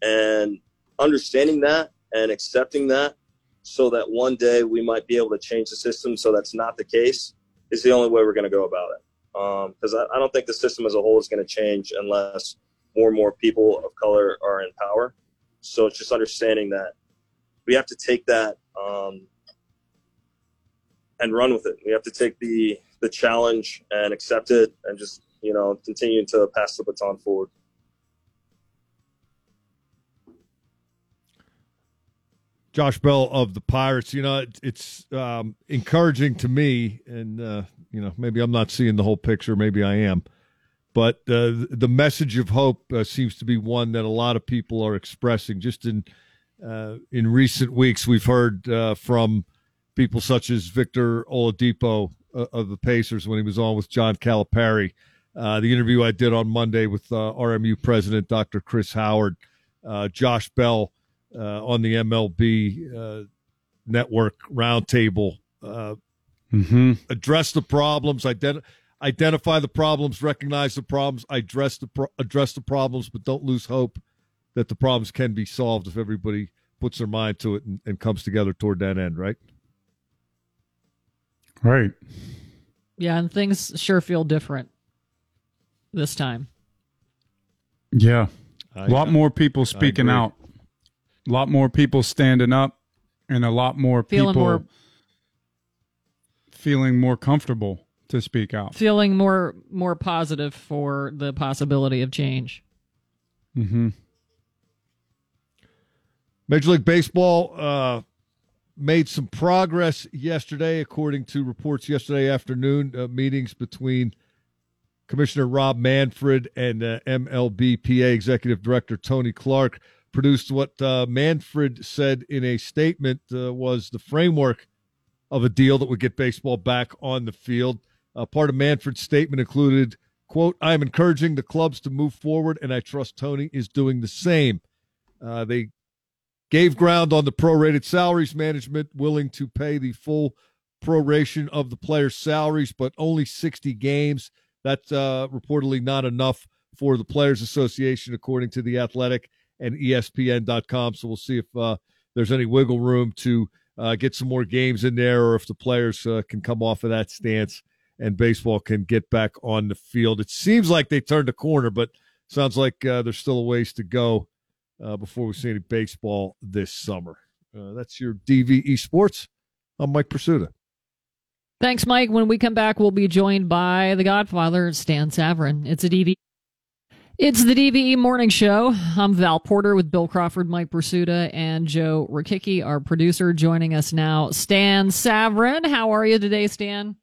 And understanding that and accepting that so that one day we might be able to change the system so that's not the case is the only way we're going to go about it. Because um, I, I don't think the system as a whole is going to change unless more and more people of color are in power. So it's just understanding that we have to take that um, and run with it. We have to take the the challenge and accept it, and just you know continue to pass the baton forward. Josh Bell of the Pirates. You know, it, it's um, encouraging to me, and uh, you know, maybe I'm not seeing the whole picture. Maybe I am. But uh, the message of hope uh, seems to be one that a lot of people are expressing. Just in uh, in recent weeks, we've heard uh, from people such as Victor Oladipo uh, of the Pacers when he was on with John Calipari. The interview I did on Monday with RMU president Dr. Chris Howard, Josh Bell Uh, on the MLB uh, network roundtable. Uh, mm-hmm. address the problems, identify identify the problems, recognize the problems, address the pro- address the problems, but don't lose hope that the problems can be solved if everybody puts their mind to it and, and comes together toward that end. Right. Right. Yeah, and things sure feel different this time. Yeah. A lot more people speaking out. A lot more people standing up and a lot more feeling people more, feeling more comfortable to speak out, feeling more more positive for the possibility of change. Mm-hmm. Major League Baseball uh, made some progress yesterday, according to reports yesterday afternoon. Uh, meetings between Commissioner Rob Manfred and uh, MLBPA Executive Director Tony Clark produced what uh, Manfred said in a statement uh, was the framework of a deal that would get baseball back on the field. Uh, part of Manfred's statement included, quote, I am encouraging the clubs to move forward, and I trust Tony is doing the same. Uh, they gave ground on the prorated salaries management, willing to pay the full proration of the players' salaries, but only 60 games. That's uh, reportedly not enough for the Players Association, according to The Athletic and ESPN.com. So we'll see if uh, there's any wiggle room to uh, get some more games in there or if the players uh, can come off of that stance and baseball can get back on the field. It seems like they turned a corner, but sounds like uh, there's still a ways to go uh, before we see any baseball this summer. Uh, that's your DVE Sports. I'm Mike Prisuta. Thanks, Mike. When we come back, we'll be joined by the Godfather, Stan Savran. It's a DVE. It's the DVE Morning Show. I'm Val Porter with Bill Crawford, Mike Prisuta, and Joe Rakicki, our producer, joining us now. Stan Savran, how are you today, Stan?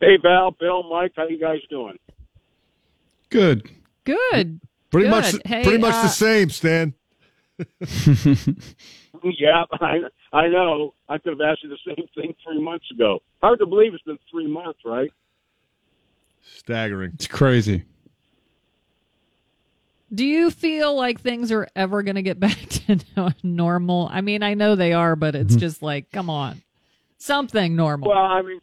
Hey, Val, Bill, Mike, how you guys doing? Good. Good. Pretty Good. much, Hey, pretty much uh, the same, Stan. [laughs] yeah, I, I know. I could have asked you the same thing three months ago. Hard to believe it's been three months, right? Staggering. It's crazy. Do you feel like things are ever going to get [laughs] back to normal? I mean, I know they are, but it's Mm-hmm. just like, come on, something normal. Well, I mean,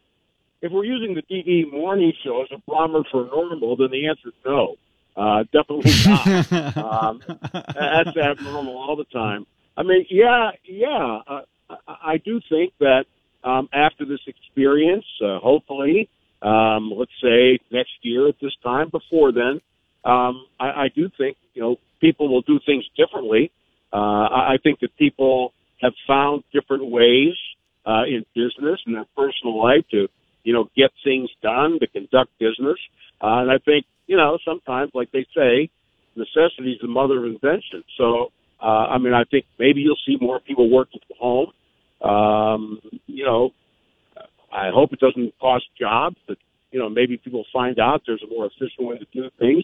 if we're using the TV morning show as a barometer for normal, then the answer is no. Uh, definitely not. [laughs] um, that's abnormal all the time. I mean, yeah, yeah. Uh, I, I do think that um, after this experience, uh, hopefully, um, let's say next year at this time, before then, um, I, I do think you know people will do things differently. Uh, I, I think that people have found different ways uh, in business and their personal life to you know get things done to conduct business, uh, and I think you know sometimes, like they say, necessity is the mother of invention. So uh, I mean, I think maybe you'll see more people working from home. Um, you know, I hope it doesn't cost jobs, but you know, maybe people find out there's a more efficient way to do things.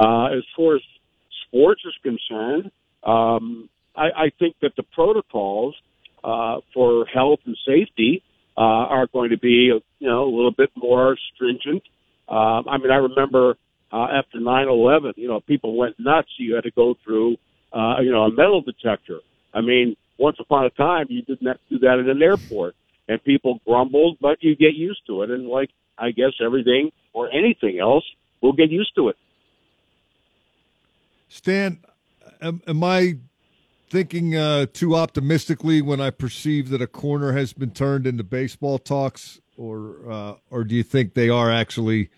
Uh, as far as sports is concerned, um, I, I think that the protocols uh, for health and safety uh, are going to be, you know, a little bit more stringent. Um, I mean, I remember uh, after 9/11, you know, people went nuts. You had to go through, uh, you know, a metal detector. I mean, once upon a time, you didn't have to do that at an airport, and people grumbled, but you get used to it. And like I guess everything or anything else, we'll get used to it. Stan, am, am I thinking uh, too optimistically when I perceive that a corner has been turned into baseball talks, or uh, or do you think they are actually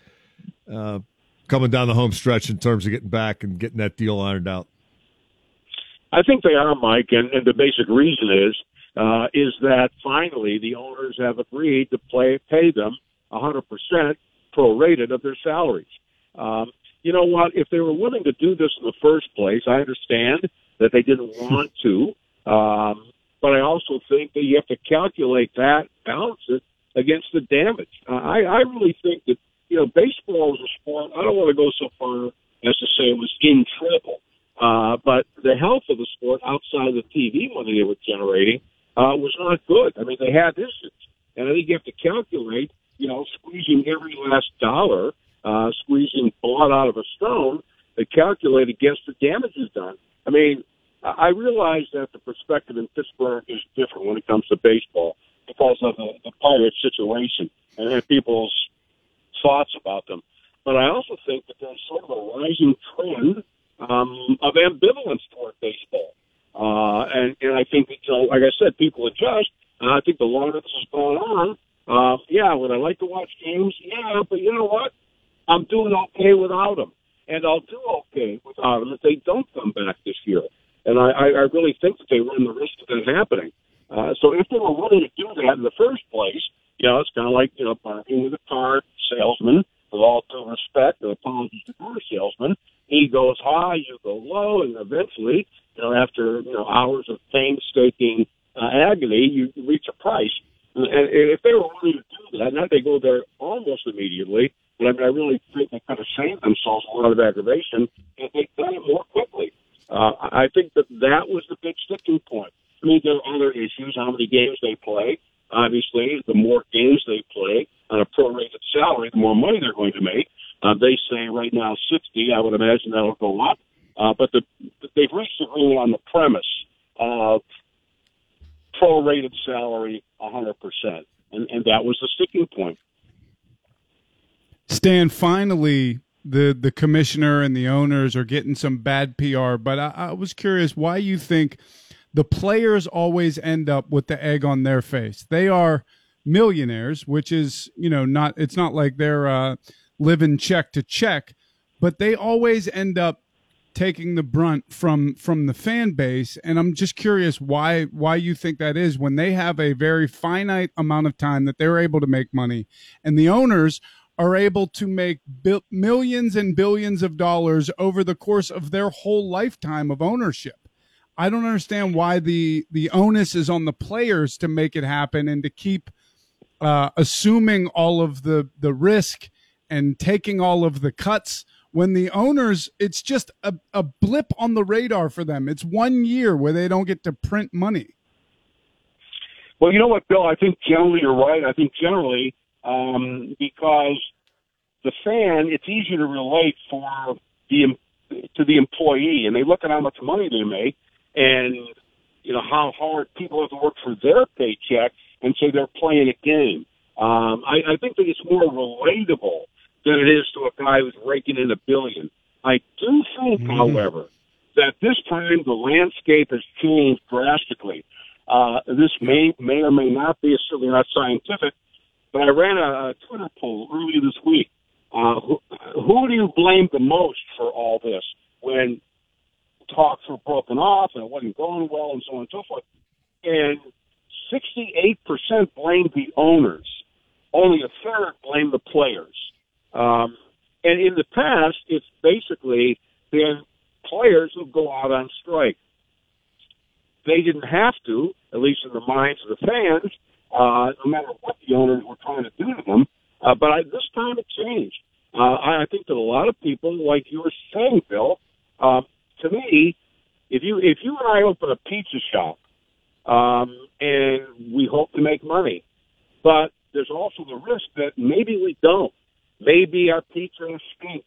uh, coming down the home stretch in terms of getting back and getting that deal ironed out? I think they are, Mike, and, and the basic reason is uh, is that finally the owners have agreed to play pay them 100% prorated of their salaries. Um, you know what? If they were willing to do this in the first place, I understand that they didn't [laughs] want to. Um, but I also think that you have to calculate that, balance it against the damage. Uh, I, I really think that, you know, baseball is a sport. I don't want to go so far as to say it was in trouble. Uh, but the health of the sport outside of the TV money they were generating uh, was not good. I mean, they had issues. And I think you have to calculate, you know, squeezing every last dollar, uh, squeezing blood out of a stone to calculate against the damages done. I mean, I realize that the perspective in Pittsburgh is different when it comes to baseball because of the, the Pirates situation and people's thoughts about them. But I also think that there's sort of a rising trend um, of ambivalence toward baseball. Uh, and, and I think, you know, like I said, people adjust. And I think the longer this is going on, uh, yeah, would I like to watch games? Yeah, but you know what? I'm doing okay without them. And I'll do okay without them if they don't come back this year. And I, I, really think that they run the risk of that happening. Uh, so if they were willing to do that in the first place, you know, it's kind of like you know bargaining with a car salesman. With all due respect, and apologies to car salesman, he goes high, you go low, and eventually, you know, after you know hours of painstaking uh, agony, you reach a price. And if they were willing to do that, not they go there almost immediately, I mean, I really think they could have saved themselves a lot of aggravation if they done it more quickly. Uh, I think that that was the big sticking point. I mean, there are other issues, how many games they play. Obviously, the more games they play on a prorated salary, the more money they're going to make. Uh, they say right now 60. I would imagine that'll go up. Uh, but the, they've reached agreement on the premise of prorated salary 100%. And, and that was the sticking point. Stan, finally, the the commissioner and the owners are getting some bad PR. But I, I, was curious why you think the players always end up with the egg on their face. They are millionaires, which is you know not it's not like they're uh, living check to check, but they always end up taking the brunt from from the fan base and i'm just curious why why you think that is when they have a very finite amount of time that they're able to make money and the owners are able to make bi- millions and billions of dollars over the course of their whole lifetime of ownership. I don't understand why the the onus is on the players to make it happen and to keep uh, assuming all of the the risk and taking all of the cuts when the owners it's just a, a blip on the radar for them. It's one year where they don't get to print money. Well you know what bill? I think generally you're right. I think generally um, because the fan, it's easy to relate for the to the employee, and they look at how much money they make, and you know how hard people have to work for their paycheck, and say they're playing a game. Um, I, I think that it's more relatable than it is to a guy who's raking in a billion. I do think, mm-hmm. however, that this time the landscape has changed drastically. Uh, this may may or may not be, it's certainly not scientific, but I ran a, a Twitter poll earlier this week. Uh, who, who do you blame the most for all this when talks were broken off and it wasn't going well and so on and so forth? And 68% blamed the owners. Only a third blamed the players. Um, and in the past, it's basically been players who go out on strike. They didn't have to, at least in the minds of the fans, uh, no matter what the owners were trying to do to them. Uh, but I, this time it changed. Uh, I, I think that a lot of people, like you were saying, Bill, uh, to me, if you if you and I open a pizza shop, um, and we hope to make money, but there's also the risk that maybe we don't. Maybe our pizza stinks.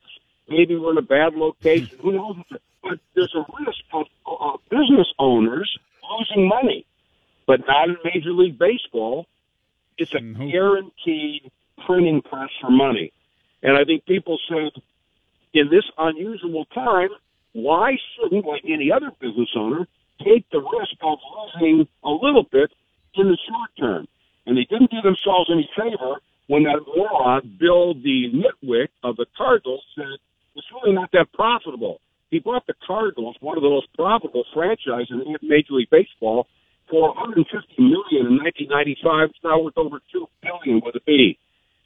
Maybe we're in a bad location. [laughs] Who knows? But there's a risk of uh, business owners losing money but not in Major League Baseball. It's a mm-hmm. guaranteed printing press for money. And I think people said, in this unusual time, why shouldn't, like any other business owner, take the risk of losing a little bit in the short term? And they didn't do themselves any favor when that moron, Bill the nitwick of the Cardinals, said it's really not that profitable. He bought the Cardinals, one of the most profitable franchises in Major League Baseball, for 150 million in 1995. It's now worth over two billion with a B.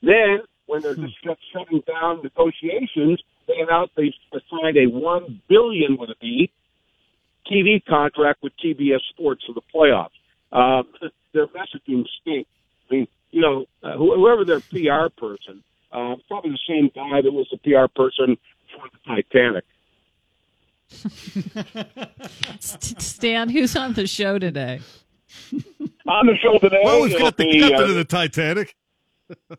Then, when they're just shutting down negotiations, they announced they signed a one billion with a B TV contract with TBS Sports for the playoffs. Um, [laughs] their messaging stinks. I mean, you know, uh, whoever their PR person, uh, probably the same guy that was the PR person for the Titanic. Stan, who's on the show today? on the show today. Well, we've got the be, captain uh, of the Titanic.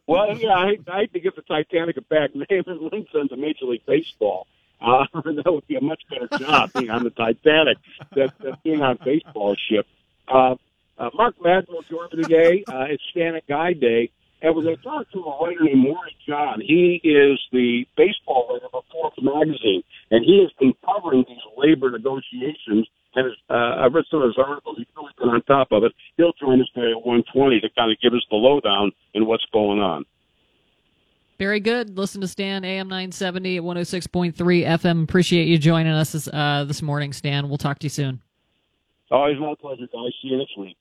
well, yeah, I, I hate to give the Titanic a bad name and link them to Major League Baseball. Uh, [laughs] that would be a much better job being on the Titanic than, than being on a baseball ship. Uh, uh, Mark Madden will join me today. Uh, it's Stanek Guide Day. And we're going to talk to a writer named Maury John. He is the baseball writer for Forbes magazine, and he has been covering these labor negotiations. And uh, I've read some of his articles. He's really been on top of it. He'll join us today at 120 to kind of give us the lowdown in what's going on. Very good. Listen to Stan AM 970 at 106.3 FM. Appreciate you joining us this, uh, this morning, Stan. We'll talk to you soon. Always my pleasure, guys. See you next week.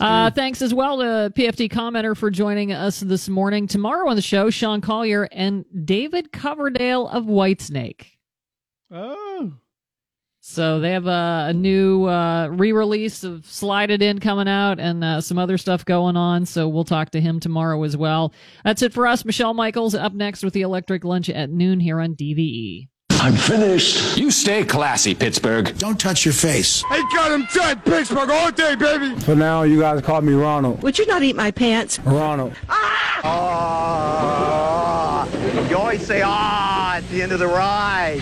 Uh, thanks as well to PFT commenter for joining us this morning. Tomorrow on the show, Sean Collier and David Coverdale of Whitesnake. Oh. So they have a, a new uh, re-release of Slide It In coming out and uh, some other stuff going on. So we'll talk to him tomorrow as well. That's it for us. Michelle Michaels up next with the Electric Lunch at noon here on DVE. I'm finished. You stay classy, Pittsburgh. Don't touch your face. I got him tight, Pittsburgh all day, baby. For now, you guys call me Ronald. Would you not eat my pants? Ronald. Ah! Oh, you always say ah at the end of the ride.